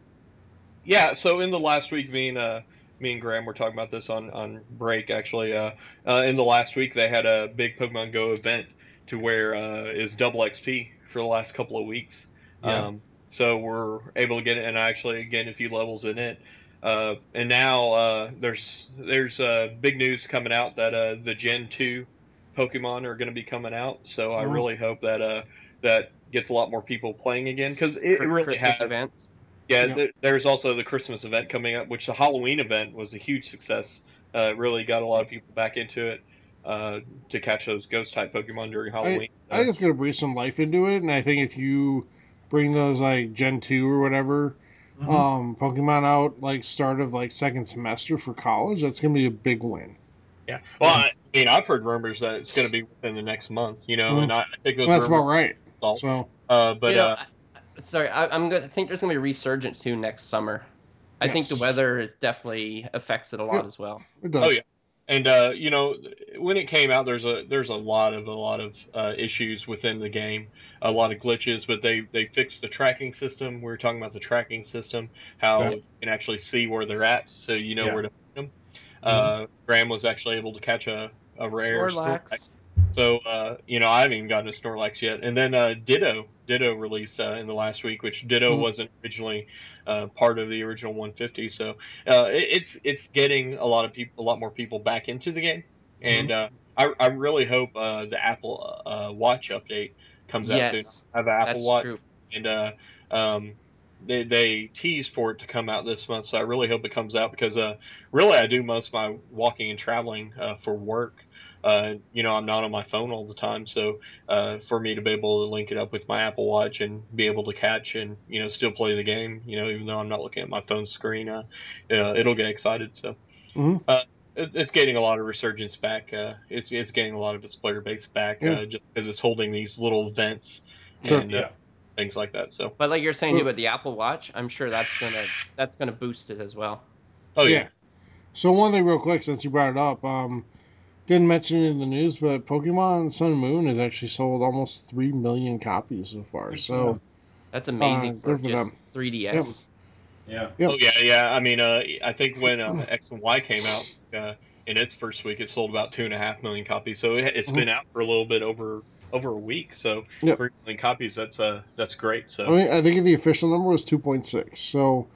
Yeah, so in the last week, me and uh, me and Graham were talking about this on on break. Actually, uh, uh, in the last week, they had a big Pokemon Go event to where uh, is double XP for the last couple of weeks. Yeah. Um, so we're able to get it and actually gain a few levels in it. Uh, and now uh, there's there's uh, big news coming out that uh, the Gen two Pokemon are going to be coming out, so I Mhm. really hope that uh that gets a lot more people playing again because it, really Christmas has. events. Yeah, Yeah. th- there's also the Christmas event coming up, which the Halloween event was a huge success. Uh, really got a lot of people back into it uh, to catch those ghost type Pokemon during Halloween. I think it's gonna breathe some life into it, and I think if you bring those like Gen two or whatever Mhm. um Pokemon out like start of like second semester for college, that's gonna be a big win. yeah. Well, I, I mean, I've heard rumors that it's going to be within the next month. You know, Mhm. and I, I think those That's about right. are So uh, but you know, uh, I- I- sorry, I, I'm gonna I think there's gonna be a resurgence too next summer. I think the weather is definitely affects it a lot Yeah. as well. it does. Oh, yeah. And uh, you know when it came out there's a there's a lot of a lot of uh, issues within the game a lot of glitches but they they fixed the tracking system we were talking about the tracking system how Yeah. you can actually see where they're at so you know Yeah. where to find them uh, graham was actually able to catch a, a rare Snorlax. so uh, you know, I haven't even gotten a Snorlax yet. And then uh, Ditto, Ditto released uh, in the last week, which Ditto Mhm. wasn't originally uh, part of the original 150. So uh, it, it's it's getting a lot of people, a lot more people back into the game. And uh, I, I really hope uh, the Apple uh, Watch update comes out soon. Yes, I have an Apple Watch, true. and uh, um, they they teased for it to come out this month. So I really hope it comes out because uh, really I do most of my walking and traveling uh, for work. Uh, you know, I'm not on my phone all the time, so uh, for me to be able to link it up with my Apple Watch and be able to catch and you know still play the game, you know, even though I'm not looking at my phone screen, uh, uh, it'll get excited. So Mhm. uh, it, it's getting a lot of resurgence back. Uh, it's it's getting a lot of its player base back Yeah. uh, just because it's holding these little events Sure. and uh, Yeah. things like that. So But like you're saying too Well- about the Apple Watch, I'm sure that's gonna that's gonna boost it as well. oh yeah. Yeah. So one thing real quick, since you brought it up, um, didn't mention it in the news, but Pokemon Sun and Moon has actually sold almost three million copies so far. So That's amazing Uh, for for just 3DS. Yeah. Yep. Oh yeah, yeah. I mean, uh, I think when uh, X and Y came out uh, in its first week, it sold about two and a half million copies. So it, it's Mhm. been out for a little bit over over a week. So Yep. three million copies. That's uh that's great. So I mean, I think the official number was two point six. So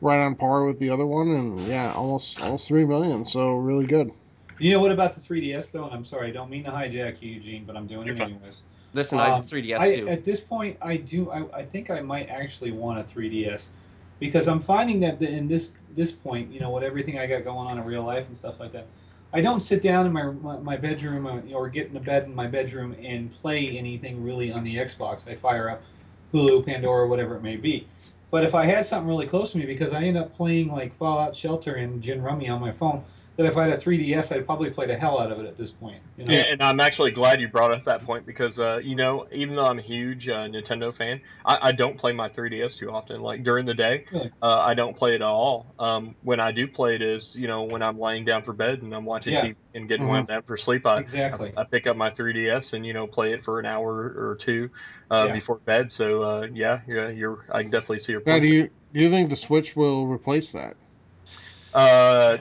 right on par with the other one, and yeah, almost almost three million. So really good. You know what about the 3DS though? And I'm sorry, I don't mean to hijack you, Eugene, but I'm doing You're it fine. anyways. Listen, I Um, have 3DS I, too. At this point, I do. I, I think I might actually want a 3DS because I'm finding that the, in this this point, you know, with everything I got going on in real life and stuff like that, I don't sit down in my my, my bedroom uh, or get into bed in my bedroom and play anything really on the Xbox. I fire up Hulu, Pandora, whatever it may be. But if I had something really close to me, because I end up playing like Fallout Shelter and Gin Rummy on my phone, that if I had a 3DS, I'd probably play the hell out of it at this point. You know? Yeah, and I'm actually glad you brought up that point because, uh, you know, even though I'm a huge uh, Nintendo fan, I, I don't play my 3DS too often. Like during the day, Really? uh, I don't play it at all. Um, when I do play it is, you know, when I'm laying down for bed and I'm watching Yeah. TV and getting Mhm. wound down for sleep, I, Exactly. I pick up my 3DS and you know play it for an hour or two uh, Yeah. before bed. So uh, yeah, yeah, you're. I can definitely see your Now, point. do you do you think the Switch will replace that? Uh,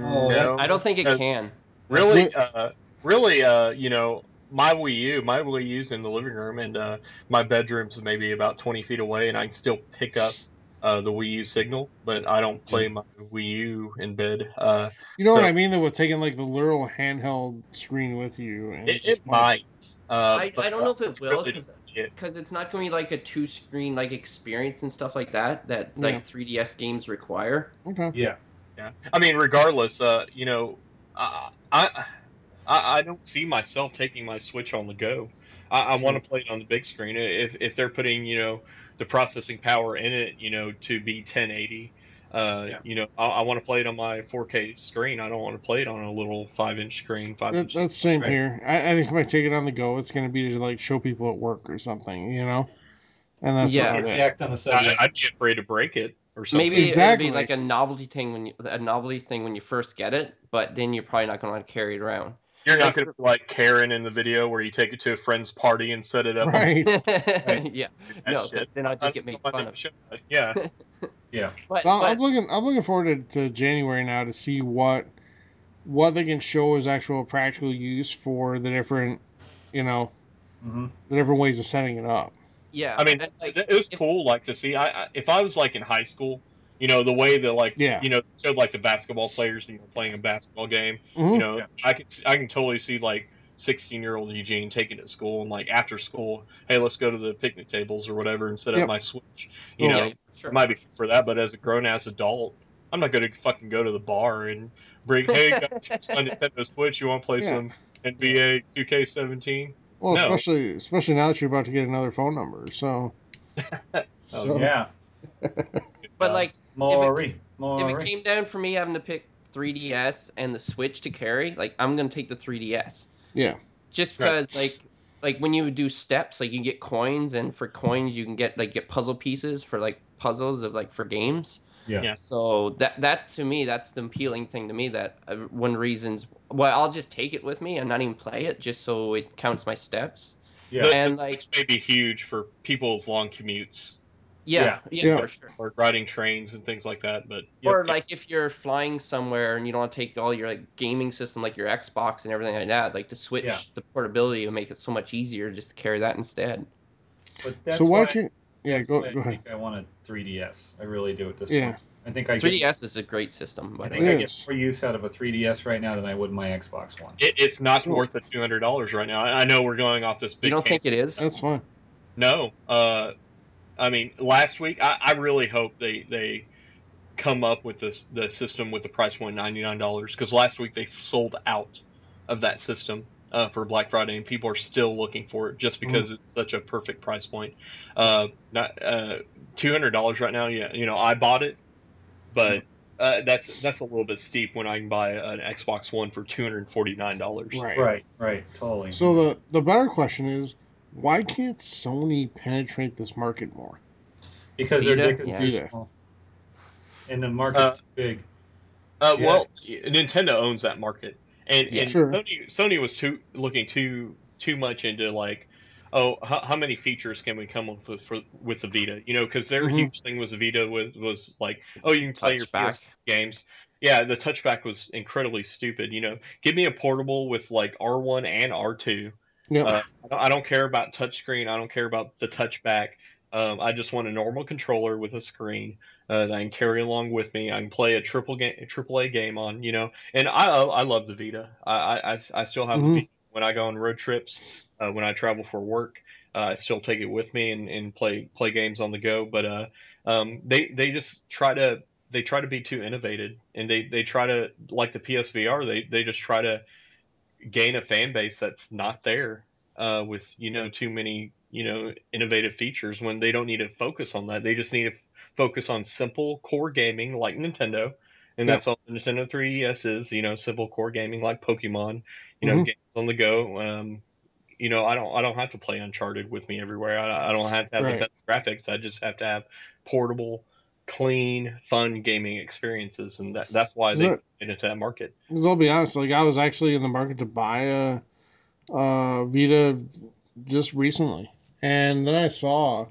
Oh, no. I don't think it Uh, can. really uh really uh you know my wii u my wii u's in the living room and uh my bedroom's maybe about 20 feet away and i can still pick up uh the wii u signal but i don't play my wii u in bed uh You know what I mean? Though, with taking like the literal handheld screen with you, and it, it might uh I, but, I don't know if uh, it will because to because it's not going to be like a two screen like experience and stuff like that that Yeah. like 3ds games require Okay. Yeah. Yeah i mean regardless uh you know i i i, I don't see myself taking my switch on the go i, I want to play it on the big screen if if they're putting you know the processing power in it you know to be 1080 uh, Yeah. you know, I, I want to play it on my 4K screen. I don't want to play it on a little five-inch screen. Five That, inch. that's the same Right. here. I, I think if I take it on the go, it's going to be to like show people at work or something, you know. And that's Yeah. about it. Jacked on the I. I'd be afraid to break it or something. maybe Exactly. it'll be like a novelty thing when you a novelty thing when you first get it but then you're probably not going to want to carry it around You're not going to like Karen in the video where you take it to a friend's party and set it up. Right. yeah That no then i'll just get made I- I fun of think. Yeah. yeah. but, So I'm, but I'm looking. I'm looking forward to, to January now to see what what they can show as actual practical use for the different, you know, hmm the different ways of setting it up. Yeah I mean, and, like, it was if- cool, like to see. I, I if I was like in high school, you know, the way that like Yeah. you know showed like the basketball players and you know, playing a basketball game. Mhm. You know, Yeah. I can I can totally see like 16 year old Eugene taking it to school and like after school, hey, let's go to the picnic tables or whatever and set Yep. up my Switch. You know, yeah, sure. it might be for that, but as a grown ass adult, I'm not going to fucking go to the bar and bring, hey, guys, here's Nintendo Switch. You want to play Yeah. some NBA 2K17? Well, No. especially especially now that you're about to get another phone number. So, Oh, so Yeah. But Uh, like, Maury. if Maury. it came down for me having to pick 3DS and the Switch to carry, like I'm gonna take the 3DS. yeah, Just Right. because, like, like when you do steps, like you get coins, and for coins you can get like get puzzle pieces for like puzzles of like for games. Yeah. Yeah. So that that to me, that's the appealing thing to me. That uh, one reasons why I'll just take it with me and not even play it, just so it counts my steps. Yeah. And, the like- Switch may be huge for people with long commutes Yeah, yeah, Yeah. for sure. or riding trains and things like that. But Or yeah, like if you're flying somewhere and you don't want to take all your like gaming system, like your Xbox and everything like that, like the Switch, Yeah. the portability will make it so much easier just to carry that instead. But that's so why why, can't? Yeah, that's go why go I ahead. think I want a 3DS. I really do at this Yeah. point. I think I 3DS is a great system, by I think. I get more use out of a 3DS right now than I would my Xbox One. it, it's not So- worth the two hundred dollars right now. I I know we're going off this big. You don't think it is? That's fine. No. Uh, I mean, last week I, I really hope they they come up with this the system with the price point ninety nine dollars because last week they sold out of that system uh, for Black Friday and people are still looking for it just because it's such a perfect price point. Uh, not uh, two hundred dollars right now. Yeah, you know I bought it, but. Uh, that's that's a little bit steep when I can buy an Xbox One for two hundred forty nine dollars. Right. Right, right, totally. So the the better question is, why can't Sony penetrate this market more? because their Vita? dick is Yeah. too Vita. small, and the market's Uh, too big. Uh, Yeah. Well, Nintendo owns that market, and, Yeah. and Sure. Sony Sony was too looking too too much into like, oh, how, how many features can we come up with for with the Vita? You know, because their Mhm. huge thing was the Vita was was like, oh, you can play your Touchback. PS games. Yeah, the touchback was incredibly stupid. You know, give me a portable with like R1 and R2. Yeah. Uh, I don't- I don't care about touchscreen. I don't care about the touchback. Um, I just want a normal controller with a screen uh, that I can carry along with me. I can play a triple game, a triple A game on, you know. And I, I love the Vita. I, I, I- still have Mhm. the Vita when I go on road trips, uh, when I travel for work. Uh, I still take it with me and, and play play games on the go. But uh, um, they they just try to they try to be too innovative, and they, they try to like the PSVR. They they just try to gain a fan base that's not there uh, with you know too many you know innovative features when they don't need to focus on that. They just need to focus on simple core gaming like Nintendo, and that's all the Nintendo 3DS is. You know, simple core gaming like Pokemon. You know, Mhm. games on the go. Um, you know, I don't I don't have to play Uncharted with me everywhere. I, I don't have to have Right. the best graphics. I just have to have portable, clean, fun gaming experiences, and that, that's why they that- get into that market. Because I'll be honest, like I was actually in the market to buy a, a Vita just recently, and then I saw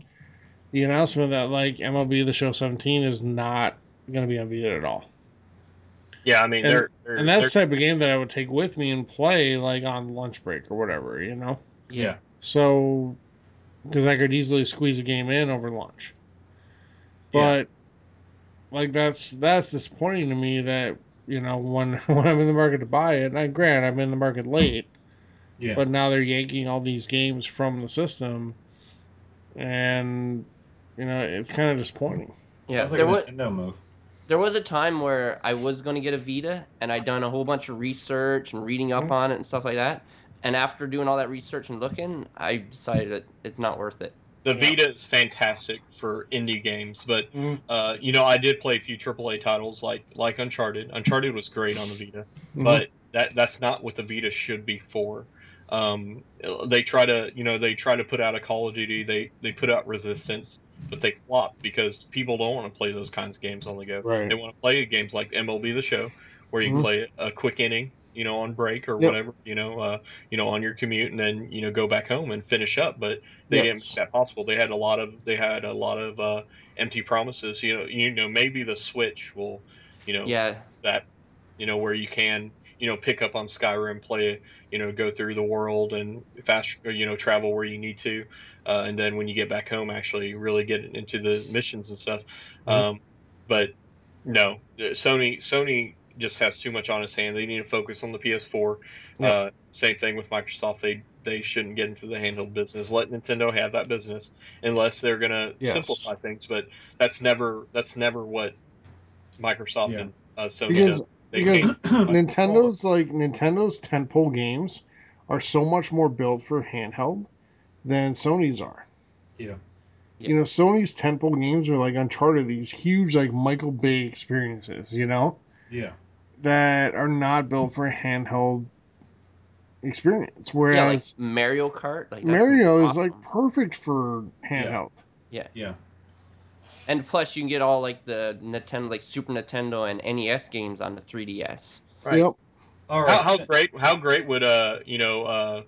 the announcement that like MLB The Show 17 is not going to be on Vita at all, Yeah, I mean And- they're, they're and that's the type of game that I would take with me and play like on lunch break or whatever, you know. Yeah. So, because I could easily squeeze a game in over lunch, Yeah. but like that's that's disappointing to me that you know when when I'm in the market to buy it. And I grant I'm in the market late, Yeah. but now they're yanking all these games from the system, and you know it's kind of disappointing. Yeah, Sounds like there a was Nintendo move. there was a time where I was going to get a Vita, and I'd done a whole bunch of research and reading up Mhm. on it and stuff like that. And after doing all that research and looking, I decided that it's not worth it. The Yeah. Vita is fantastic for indie games, but Mhm. uh, you know I did play a few AAA titles like like Uncharted. Uncharted was great on the Vita, Mhm. but that that's not what the Vita should be for. Um, they try to you know they try to put out a Call of Duty. They they put out Resistance, but they flop because people don't want to play those kinds of games on the go. Right. They want to play games like MLB The Show, where you Mhm. play a quick inning, you know, on break or Yep. whatever, you know, uh, you know, on your commute, and then you know go back home and finish up. But they didn't make that possible. They had a lot of they had a lot of uh, empty promises. You know, you know, maybe the Switch will, you know, Yeah, that, you know, where you can, you know, pick up on Skyrim, play, you know, go through the world and fast, you know, travel where you need to, uh, and then when you get back home, actually really get into the missions and stuff. Mhm. Um, but no, uh, Sony, Sony, just has too much on his hand. They need to focus on the PS4. Yeah. Uh, same thing with Microsoft. They they shouldn't get into the handheld business. Let Nintendo have that business unless they're gonna Yes. simplify things. But that's never that's never what Microsoft Yeah. and uh, Sony Because- does. They because Nintendo's like Nintendo's tentpole games are so much more built for handheld than Sony's are. Yeah. Yeah. You know, Sony's tentpole games are like Uncharted, these huge like Michael Bay experiences. You know, Yeah. that are not built for a handheld experience. yeah, like Whereas Mario Kart. Like that's Mario is awesome. like perfect for handheld. Yeah. Yeah. And plus you can get all like the Nintendo, like Super Nintendo and NES games on the 3DS. Right. Yep. All right. How, how great how great would uh you know uh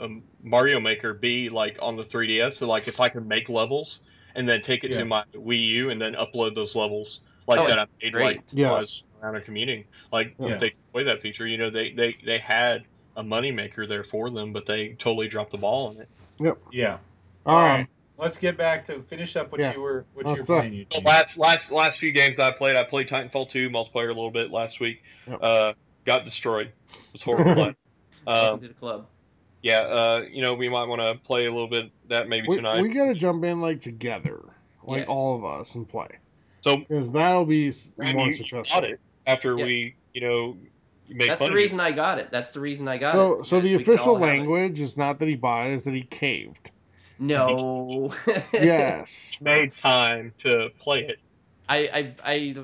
um, Mario Maker be like on the 3DS? So like if I can make levels and then take it Yeah. to my Wii U and then upload those levels like Oh, that I made great. like Yes. was around a commuting. Like Yeah. they play that feature, you know they they they had a money maker there for them, but they totally dropped the ball on it. Yep. Yeah. All Um, right. Let's get back to finish up what Yeah. you were what Let's, you were playing. So last last last few games I played, I played Titanfall 2 multiplayer a little bit last week. Yep. Uh, got destroyed. It was horrible. fun. Um, to the club. Yeah, uh, you know we might want to play a little bit that maybe We, tonight. we got to jump in like together, like Yeah. all of us, and play so because that'll be more you successful. got it after Yes. we, you know, make. That's fun the of you. reason I got it. That's the reason I got So, it. so so the because we could official all have it. language is not that he bought it; is that he caved. No. Yes. Made time to play it. I, I, I,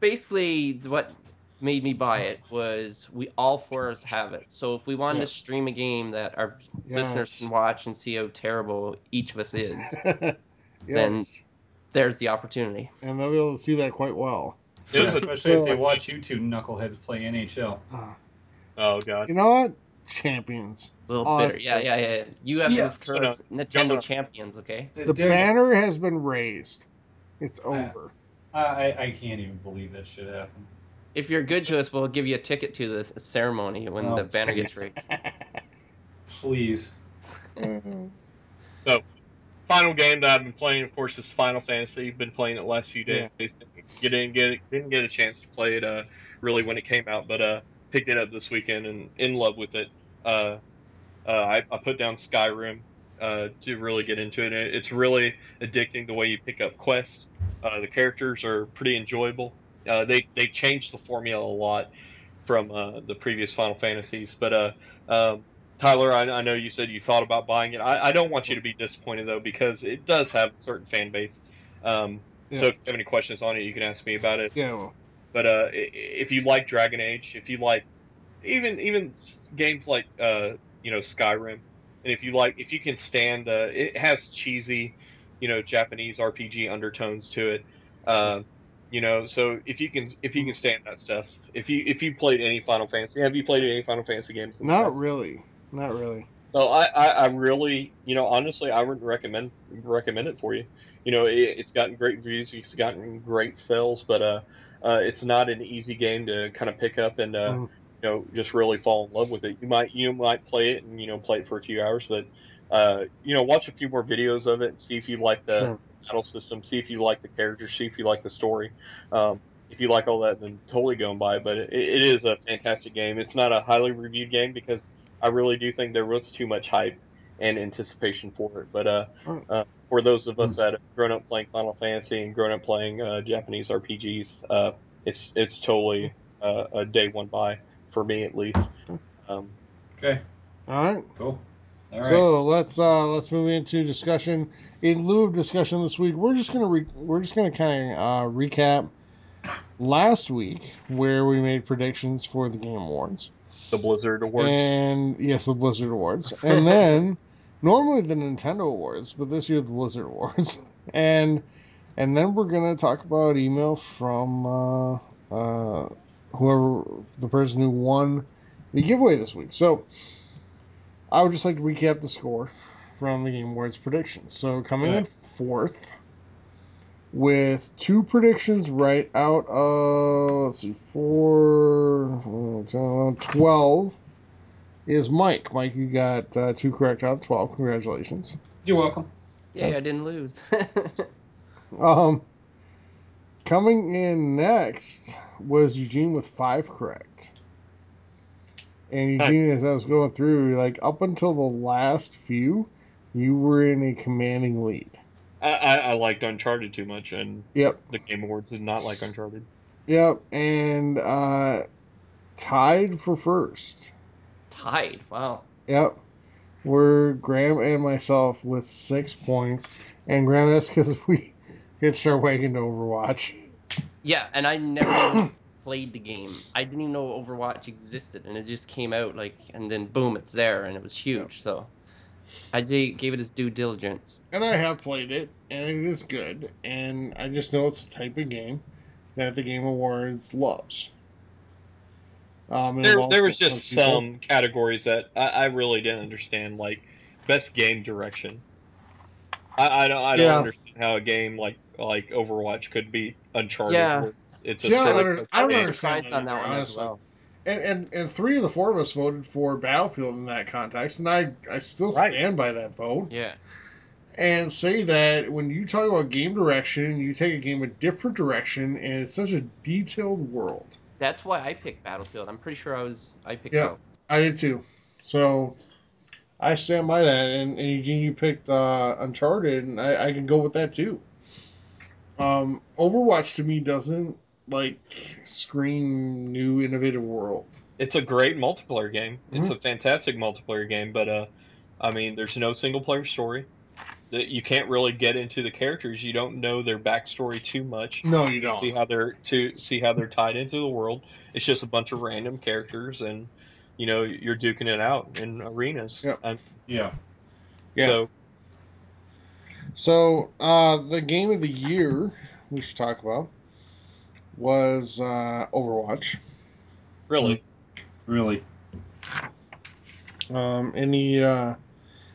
basically what made me buy it was we all four of us have it. So if we wanted Yeah. to stream a game that our listeners can watch and see how terrible each of us is, Then- there's the opportunity. and they'll be able to see that quite well. It was a, Especially if they watch you two knuckleheads play NHL. Ah, oh god. you know what? Champions. A little Oh, bitter. Yeah, yeah, yeah. You have Yeah. to curse Nintendo champions, okay? The Dig- banner has been raised. It's over. I, I I can't even believe that shit happened. If you're good to us, we'll give you a ticket to the ceremony when Oh, the banner gets please. raised. Please. So, final game that I've been playing, of course, is Final Fantasy. Been playing it the last few days. Get in, get it, didn't get a chance to play it uh, really when it came out, but uh, picked it up this weekend and in love with it. Uh, uh, I, I put down Skyrim uh, to really get into it. It- It's really addicting the way you pick up quests. Uh, the characters are pretty enjoyable. Uh, they they changed the formula a lot from uh, the previous Final Fantasies, but uh, um, Tyler, I, I know you said you thought about buying it. I, I don't want you to be disappointed though, because it does have a certain fan base. Um, So if you have any questions on it, you can ask me about it. Yeah. Well, But uh, if you like Dragon Age, if you like even even games like uh, you know Skyrim, and if you like if you can stand, uh, it has cheesy, you know Japanese RPG undertones to it. Um, you know, so if you can if you can stand that stuff, if you if you played any Final Fantasy, have you played any Final Fantasy games? not really. Not really. So I, I, I really, you know, honestly, I wouldn't recommend recommend it for you. You know, it, it's gotten great reviews, it's gotten great sales, but uh, uh, it's not an easy game to kind of pick up and uh, Mhm. you know just really fall in love with it. You might you might play it and you know play it for a few hours, but uh, you know watch a few more videos of it, see if you like the Sure. battle system, see if you like the characters, see if you like the story. Um, if you like all that, then totally go and buy it. But it, it is a fantastic game. It's not a highly reviewed game because I really do think there was too much hype and anticipation for it. But uh, uh, for those of us that have grown up playing Final Fantasy and grown up playing uh, Japanese RPGs, uh, it's it's totally uh, a day one buy for me at least. Um, Okay. All right. Cool. All right. So let's uh let's move into discussion. In lieu of discussion this week, we're just gonna re- we're just gonna kind of uh, recap last week where we made predictions for the Game Awards, the Blizzard Awards. and yes, the Blizzard Awards, and then normally the Nintendo Awards, but this year the Blizzard Awards, and and then we're gonna talk about email from uh, uh, whoever the person who won the giveaway this week. So I would just like to recap the score from the Game Awards predictions. So coming in fourth with two predictions right out of let's see four 12 is Mike. Mike, you got uh, two correct out of 12. Congratulations. You're welcome. Yeah, I didn't lose. Um, coming in next was Eugene with five correct. And Eugene, as I was going through, like up until the last few, you were in a commanding lead. I, I, I liked Uncharted too much, and Yep, the Game Awards did not like Uncharted. yep, and uh, tied for first. Tied. Wow. Yep, were Graham and myself with six points, and Graham, that's because we hitched our wagon to Overwatch. Yeah, and I never even played the game. I didn't even know Overwatch existed, and it just came out like, and then boom, it's there, and it was huge. So I gave it its due diligence. And I have played it, and it is good. And I just know it's the type of game that the Game Awards loves. Um, There, there was just people. some categories that I, I really didn't understand, like best game direction. I, I don't, I don't Yeah. understand how a game like like Overwatch could be Uncharted. Yeah. Where It's See, I don't under- I don't was understand surprised that on that either, one as honestly. well. And, and and three of the four of us voted for Battlefield in that context, and I I still Right. stand by that vote Yeah. and say that when you talk about game direction, you take a game a different direction, and it's such a detailed world. That's why I picked Battlefield. I'm pretty sure I was I picked Yeah. both. I did too. So I stand by that. And, and Eugene, you picked uh, Uncharted, and I, I can go with that too. Um, Overwatch to me doesn't like scream new innovative world. it's a great multiplayer game. It's Mm-hmm. a fantastic multiplayer game, but uh, I mean, there's no single player story. That you can't really get into the characters. You don't know their backstory too much. No, you don't. See how they're to see how they're tied into the world. It's just a bunch of random characters, and you know you're duking it out in arenas. Yep. And Yeah. Yeah. So So uh, the game of the year we should talk about was uh, Overwatch. really, Really. Um, any uh,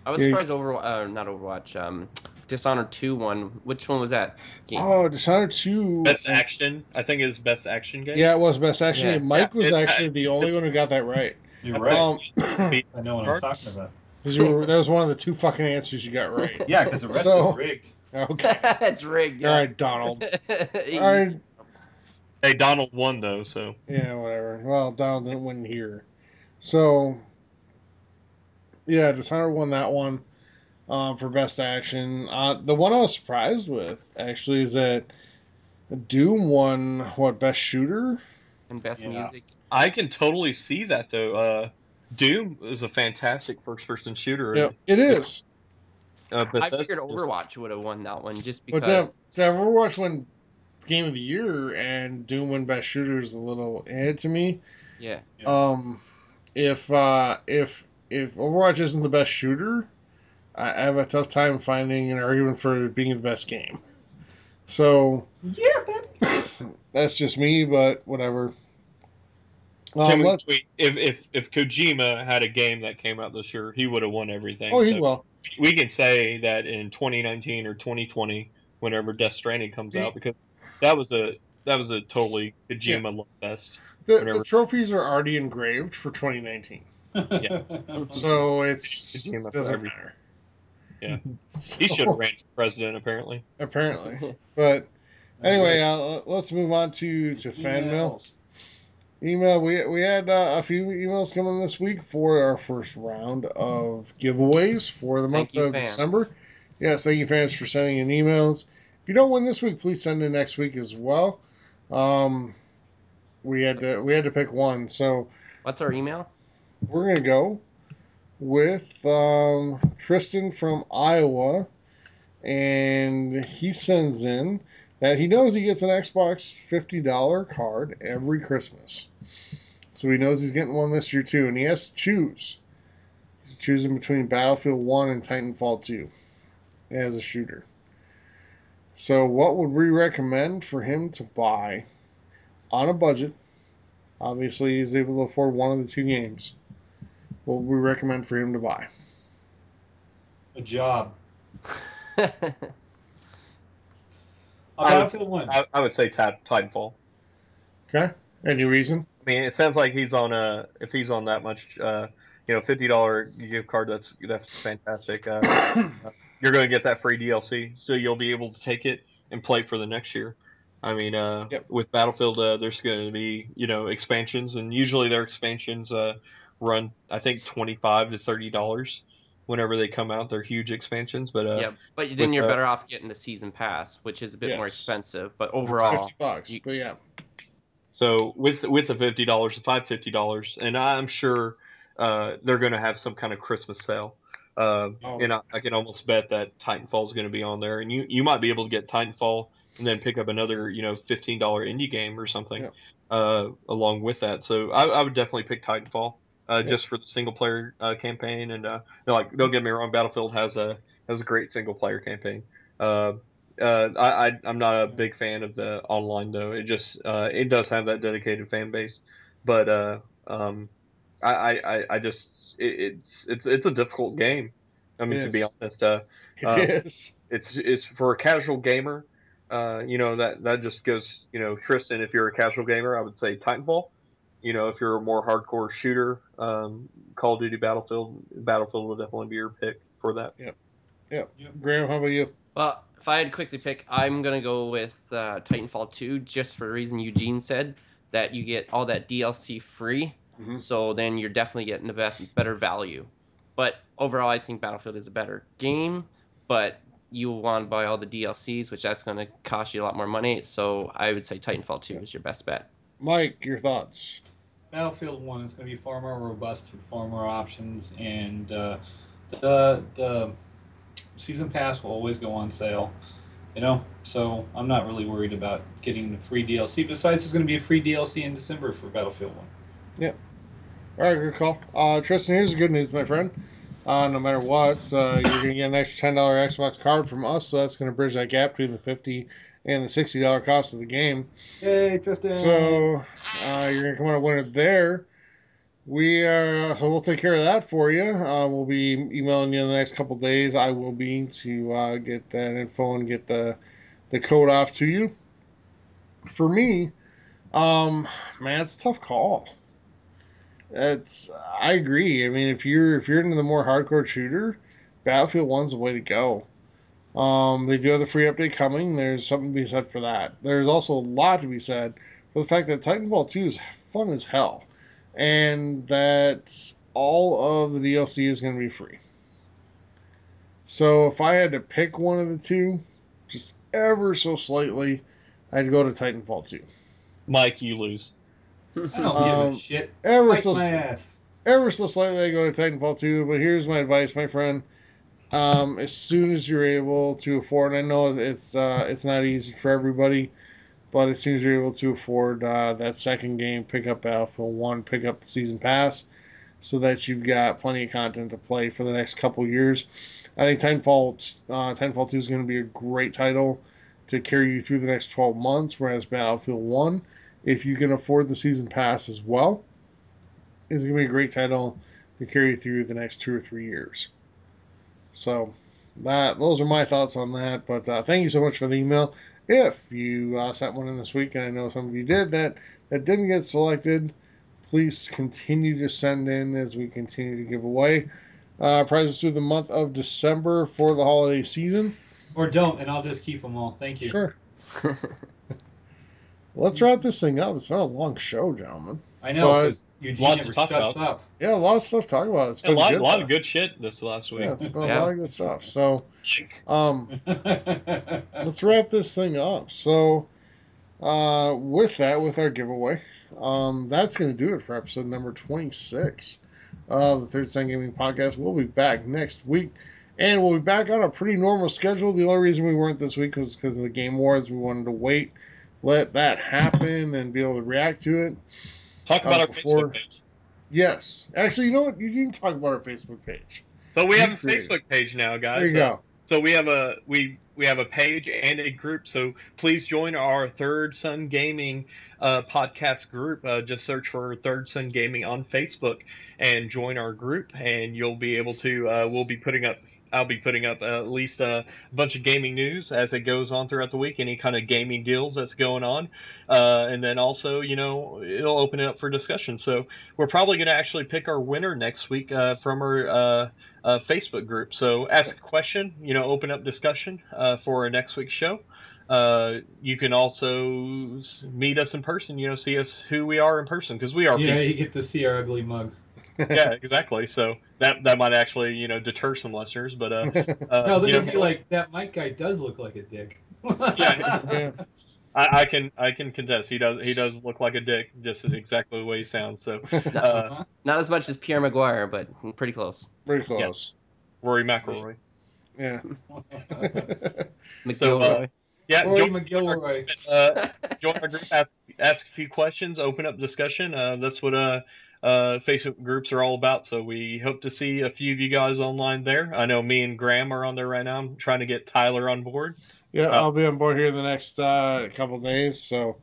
I was Yeah. surprised over uh, not Overwatch. Um, Dishonored two one. Which one was that? Game? oh, Dishonored two. best action. I think is best action game. Yeah, it was best action. Yeah. Mike was it- actually the only one who got that right. You're right. Um, I know what I'm talking about. 'cause you were, that was one of the two fucking answers you got right. Yeah, because the rest So- is rigged. Okay. it's rigged. All Yeah. right, Donald. He- All right. Hey, Donald won though, so Yeah, whatever. Well, Donald didn't win here. So, yeah, Dishonored won that one um, for best action. Uh, the one I was surprised with, actually, is that Doom won, what, best shooter? and best Yeah. music. I can totally see that though. Uh, Doom is a fantastic first-person shooter. Yeah, it is. Uh, I Bethesda figured just- Overwatch would have won that one just But because. that, that Overwatch won Game of the Year and Doom won best shooter is a little eh to me. yeah. Yeah. Um, if uh, if if Overwatch isn't the best shooter, I, I have a tough time finding an argument for it being the best game. So Yeah, baby. that's just me, but whatever. Um, Can we if if if Kojima had a game that came out this year, he would have won everything. oh, he So will. We can say that in 2019 or 2020, whenever Death Stranding comes out, because that was a that was a totally Kojima love fest. The, whatever. the trophies are already engraved for 2019, Yeah. so it's Kojima for doesn't everything. matter. Yeah. So, He should have ran for president, apparently. apparently. But anyway, uh, let's move on to to fan mail. Email. We we had uh, a few emails coming this week for our first round of giveaways for the month you, of fans. December. Yes, thank you, fans, for sending in emails. If you don't win this week, please send in next week as well. Um, we had to we had to pick one, so What's our email? we're gonna go with um, Tristan from Iowa, and he sends in that he knows he gets an Xbox fifty dollar card every Christmas, so he knows he's getting one this year too, and he has to choose. He's choosing between Battlefield One and Titanfall Two as a shooter. So, what would we recommend for him to buy on a budget? Obviously, he's able to afford one of the two games what would we recommend for him to buy? A job. A I would- I, I would say Tide, Titanfall. Okay. Any reason? I mean, it sounds like he's on a if he's on that much, uh, you know, fifty dollar gift card. That's that's fantastic. Uh, you're going to get that free DLC, so you'll be able to take it and play for the next year. I mean, uh, Yep. with Battlefield, uh, there's going to be you know expansions, and usually their expansions uh, run I think twenty five to thirty dollars whenever they come out. They're huge expansions, but uh, yeah, but then with you're the- better off getting the season pass, which is a bit more expensive. But It's overall, fifty bucks. you- but yeah, So with with the fifty dollars, the five fifty dollars, and I'm sure uh, they're going to have some kind of Christmas sale. Uh, Oh. And I, I can almost bet that Titanfall is going to be on there, and you you might be able to get Titanfall and then pick up another you know fifteen dollar indie game or something Yeah. uh, along with that. So I, I would definitely pick Titanfall uh, Yeah. just for the single player uh, campaign. And uh, no, like don't get me wrong, Battlefield has a has a great single player campaign. Uh, uh, I, I I'm not a big fan of the online though. It just uh, it does have that dedicated fan base, but uh, um, I, I- I just it, it's it's it's a difficult game. I mean, to be honest, uh, it Uh, is. it's it's for a casual gamer. Uh, you know that that just goes. You know, Tristan, if you're a casual gamer, I would say Titanfall. You know, if you're a more hardcore shooter, um, Call of Duty, Battlefield, Battlefield will definitely be your pick for that. Yep. Yep. Graham, how about you? Well, if I had to quickly pick, I'm gonna go with uh, Titanfall 2, just for the reason Eugene said that you get all that DLC free. Mhm. So then you're definitely getting the best, better value. But overall, I think Battlefield is a better game. But you will want to buy all the DLCs, which that's gonna cost you a lot more money. So I would say Titanfall 2 is your best bet. Mike, your thoughts? Battlefield One is going to be far more robust with far more options, and uh, the the season pass will always go on sale. You know, so I'm not really worried about getting the free DLC. Besides, there's going to be a free DLC in December for Battlefield One. All right, good call. Uh, Tristan, here's the good news, my friend. Uh, no matter what, uh, you're going to get an extra ten dollar Xbox card from us, so that's going to bridge that gap between the fifty and the sixty dollar cost of the game. Yay, Tristan! So uh, you're gonna come out a winner there. We are so we'll take care of that for you. Uh, we'll be emailing you in the next couple days. I will be to uh, get that info and get the the code off to you. For me, um, man, it's a tough call. It's I agree. I mean, if you're if you're into the more hardcore shooter, Battlefield One's the way to go. Um, they do have the free update coming. There's something to be said for that. There's also a lot to be said for the fact that Titanfall 2 is fun as hell, and that all of the DLC is going to be free. So if I had to pick one of the two, just ever so slightly, I'd go to Titanfall 2. Mike, you lose. I don't give Um, a shit. Ever so ever so slightly I go to Titanfall 2, but here's my advice, my friend. Um, as soon as you're able to afford, I know it's uh, it's not easy for everybody, but as soon as you're able to afford uh, that second game, pick up Battlefield 1, pick up the season pass, so that you've got plenty of content to play for the next couple years. I think Titanfall, uh, Titanfall 2 is going to be a great title to carry you through the next 12 months, whereas Battlefield 1, if you can afford the season pass as well, is going to be a great title to carry you through the next two or three years. So that those are my thoughts on that. But uh, thank you so much for the email. If you uh, sent one in this week, and I know some of you did that that didn't get selected, please continue to send in as we continue to give away uh, prizes through the month of December for the holiday season. Or don't, and I'll just keep them all. Thank you. Sure. Let's wrap this thing up. It's been a long show, gentlemen. I know, But- because Eugene never shuts about. up. Yeah, a lot of stuff to talk about. It's A been lot, good, lot though. of good shit this last week. Yeah, it's been Yeah. a lot of good stuff. So, um, let's wrap this thing up. So, uh, with that, with our giveaway, um, that's going to do it for episode number 26 of the Third Sun Gaming Podcast. We'll be back next week, and we'll be back on a pretty normal schedule. The only reason we weren't this week was because of the Game Wars. We wanted to wait, let that happen, and be able to react to it. Talk about Uh, our before- Facebook page. Yes. Actually, you know what? You didn't talk about our Facebook page. So we have a Facebook page now, guys. There you Uh, go. So we have a we we have a page and a group. So please join our Third Sun Gaming uh, podcast group. Uh, just search for Third Sun Gaming on Facebook and join our group, and you'll be able to. Uh, we'll be putting up. I'll be putting up at least a bunch of gaming news as it goes on throughout the week. Any kind of gaming deals that's going on, uh, and then also you know it'll open it up for discussion. So we're probably going to actually pick our winner next week uh, from our. Uh, uh, Facebook group. So ask a question, you know, open up discussion uh, for our next week's show. uh, you can also meet us in person. You know, see us who we are in person because we are. Yeah, people. you get to see our ugly mugs. Yeah, exactly. So that that might actually you know deter some listeners, but uh, uh no, they're you gonna know, be like, that Mike guy does look like a dick. Yeah. yeah. I, I can I can contest. He does he does look like a dick, just exactly the way he sounds. So uh, Not as much as Pierre McGuire, but pretty close. Very close. Rory McIlroy. Yeah. McGilroy. Yeah, Rory join, McGilroy. uh, join our group, ask, ask a few questions, open up discussion. Uh, that's what uh, uh, Facebook groups are all about. So we hope to see a few of you guys online there. I know me and Graham are on there right now. I'm trying to get Tyler on board. Yeah, Uh, I'll be on board here in the next uh, couple days, so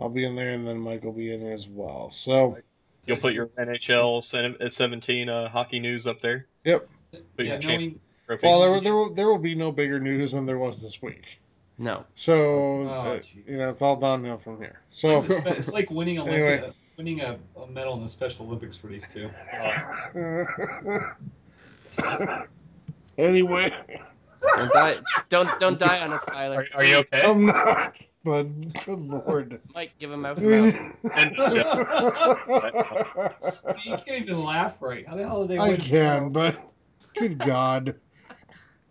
I'll be in there, and then Mike will be in there as well. So, You'll put your NHL sen- uh, 17 uh, hockey news up there. Yep. Put Yeah, knowing, well, there will, there will there will be no bigger news than there was this week. No. So, Oh, uh, you know, it's all downhill from here. So, it's, it's like winning a Anyway. Winning a, a medal in the Special Olympics for these two. anyway, Don't die, don't, don't die on us, Tyler. Are, are you okay? I'm not. But good lord. Mike, give him mouth to mouth. And, uh, See, you can't even laugh right. How the hell are they I win? can, but good God.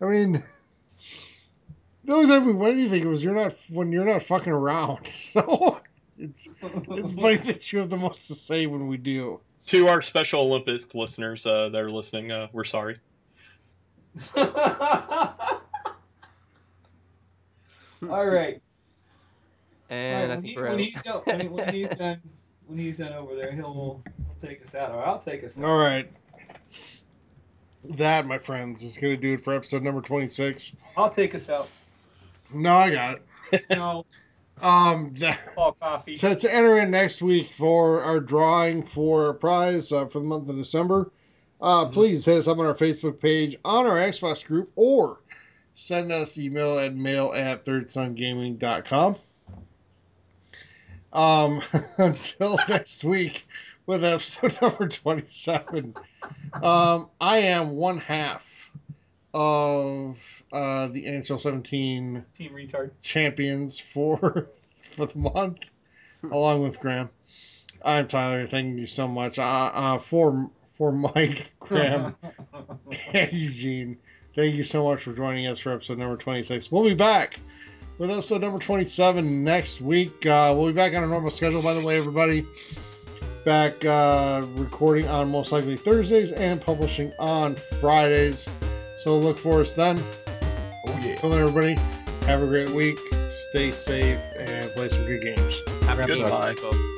I mean, the only time we won anything was you're not when you're not fucking around. So it's it's funny that you have the most to say when we do. to our Special Olympics listeners uh, that are listening, uh, we're sorry. All right. And I when, think he, we're when he's done, when, when he's done, when he's done over there, he'll, he'll take us out, or I'll take us out. All right. That, my friends, is going to do it for episode number 26. I'll take us out. No, I got it. No, Um, Paul Coffee. So to enter in next week for our drawing for a prize uh, for the month of December, uh, please hit us up on our Facebook page, on our Xbox group, or send us email at mail at thirdsungaming.com. Um, until next week with episode number 27, um, I am one half of uh, the NHL 17 Team retard. champions for for the month, along with Graham. I'm Tyler. Thank you so much. Uh, uh, for for Mike, Graham, and Eugene. Thank you so much for joining us for episode number 26. We'll be back with episode number 27 next week. Uh, we'll be back on a normal schedule, by the way, everybody. Back uh, recording on most likely Thursdays and publishing on Fridays. So look for us then. Yeah. Till then, everybody, have a great week. Stay safe and play some good games. Happy Goodbye. Easter, folks.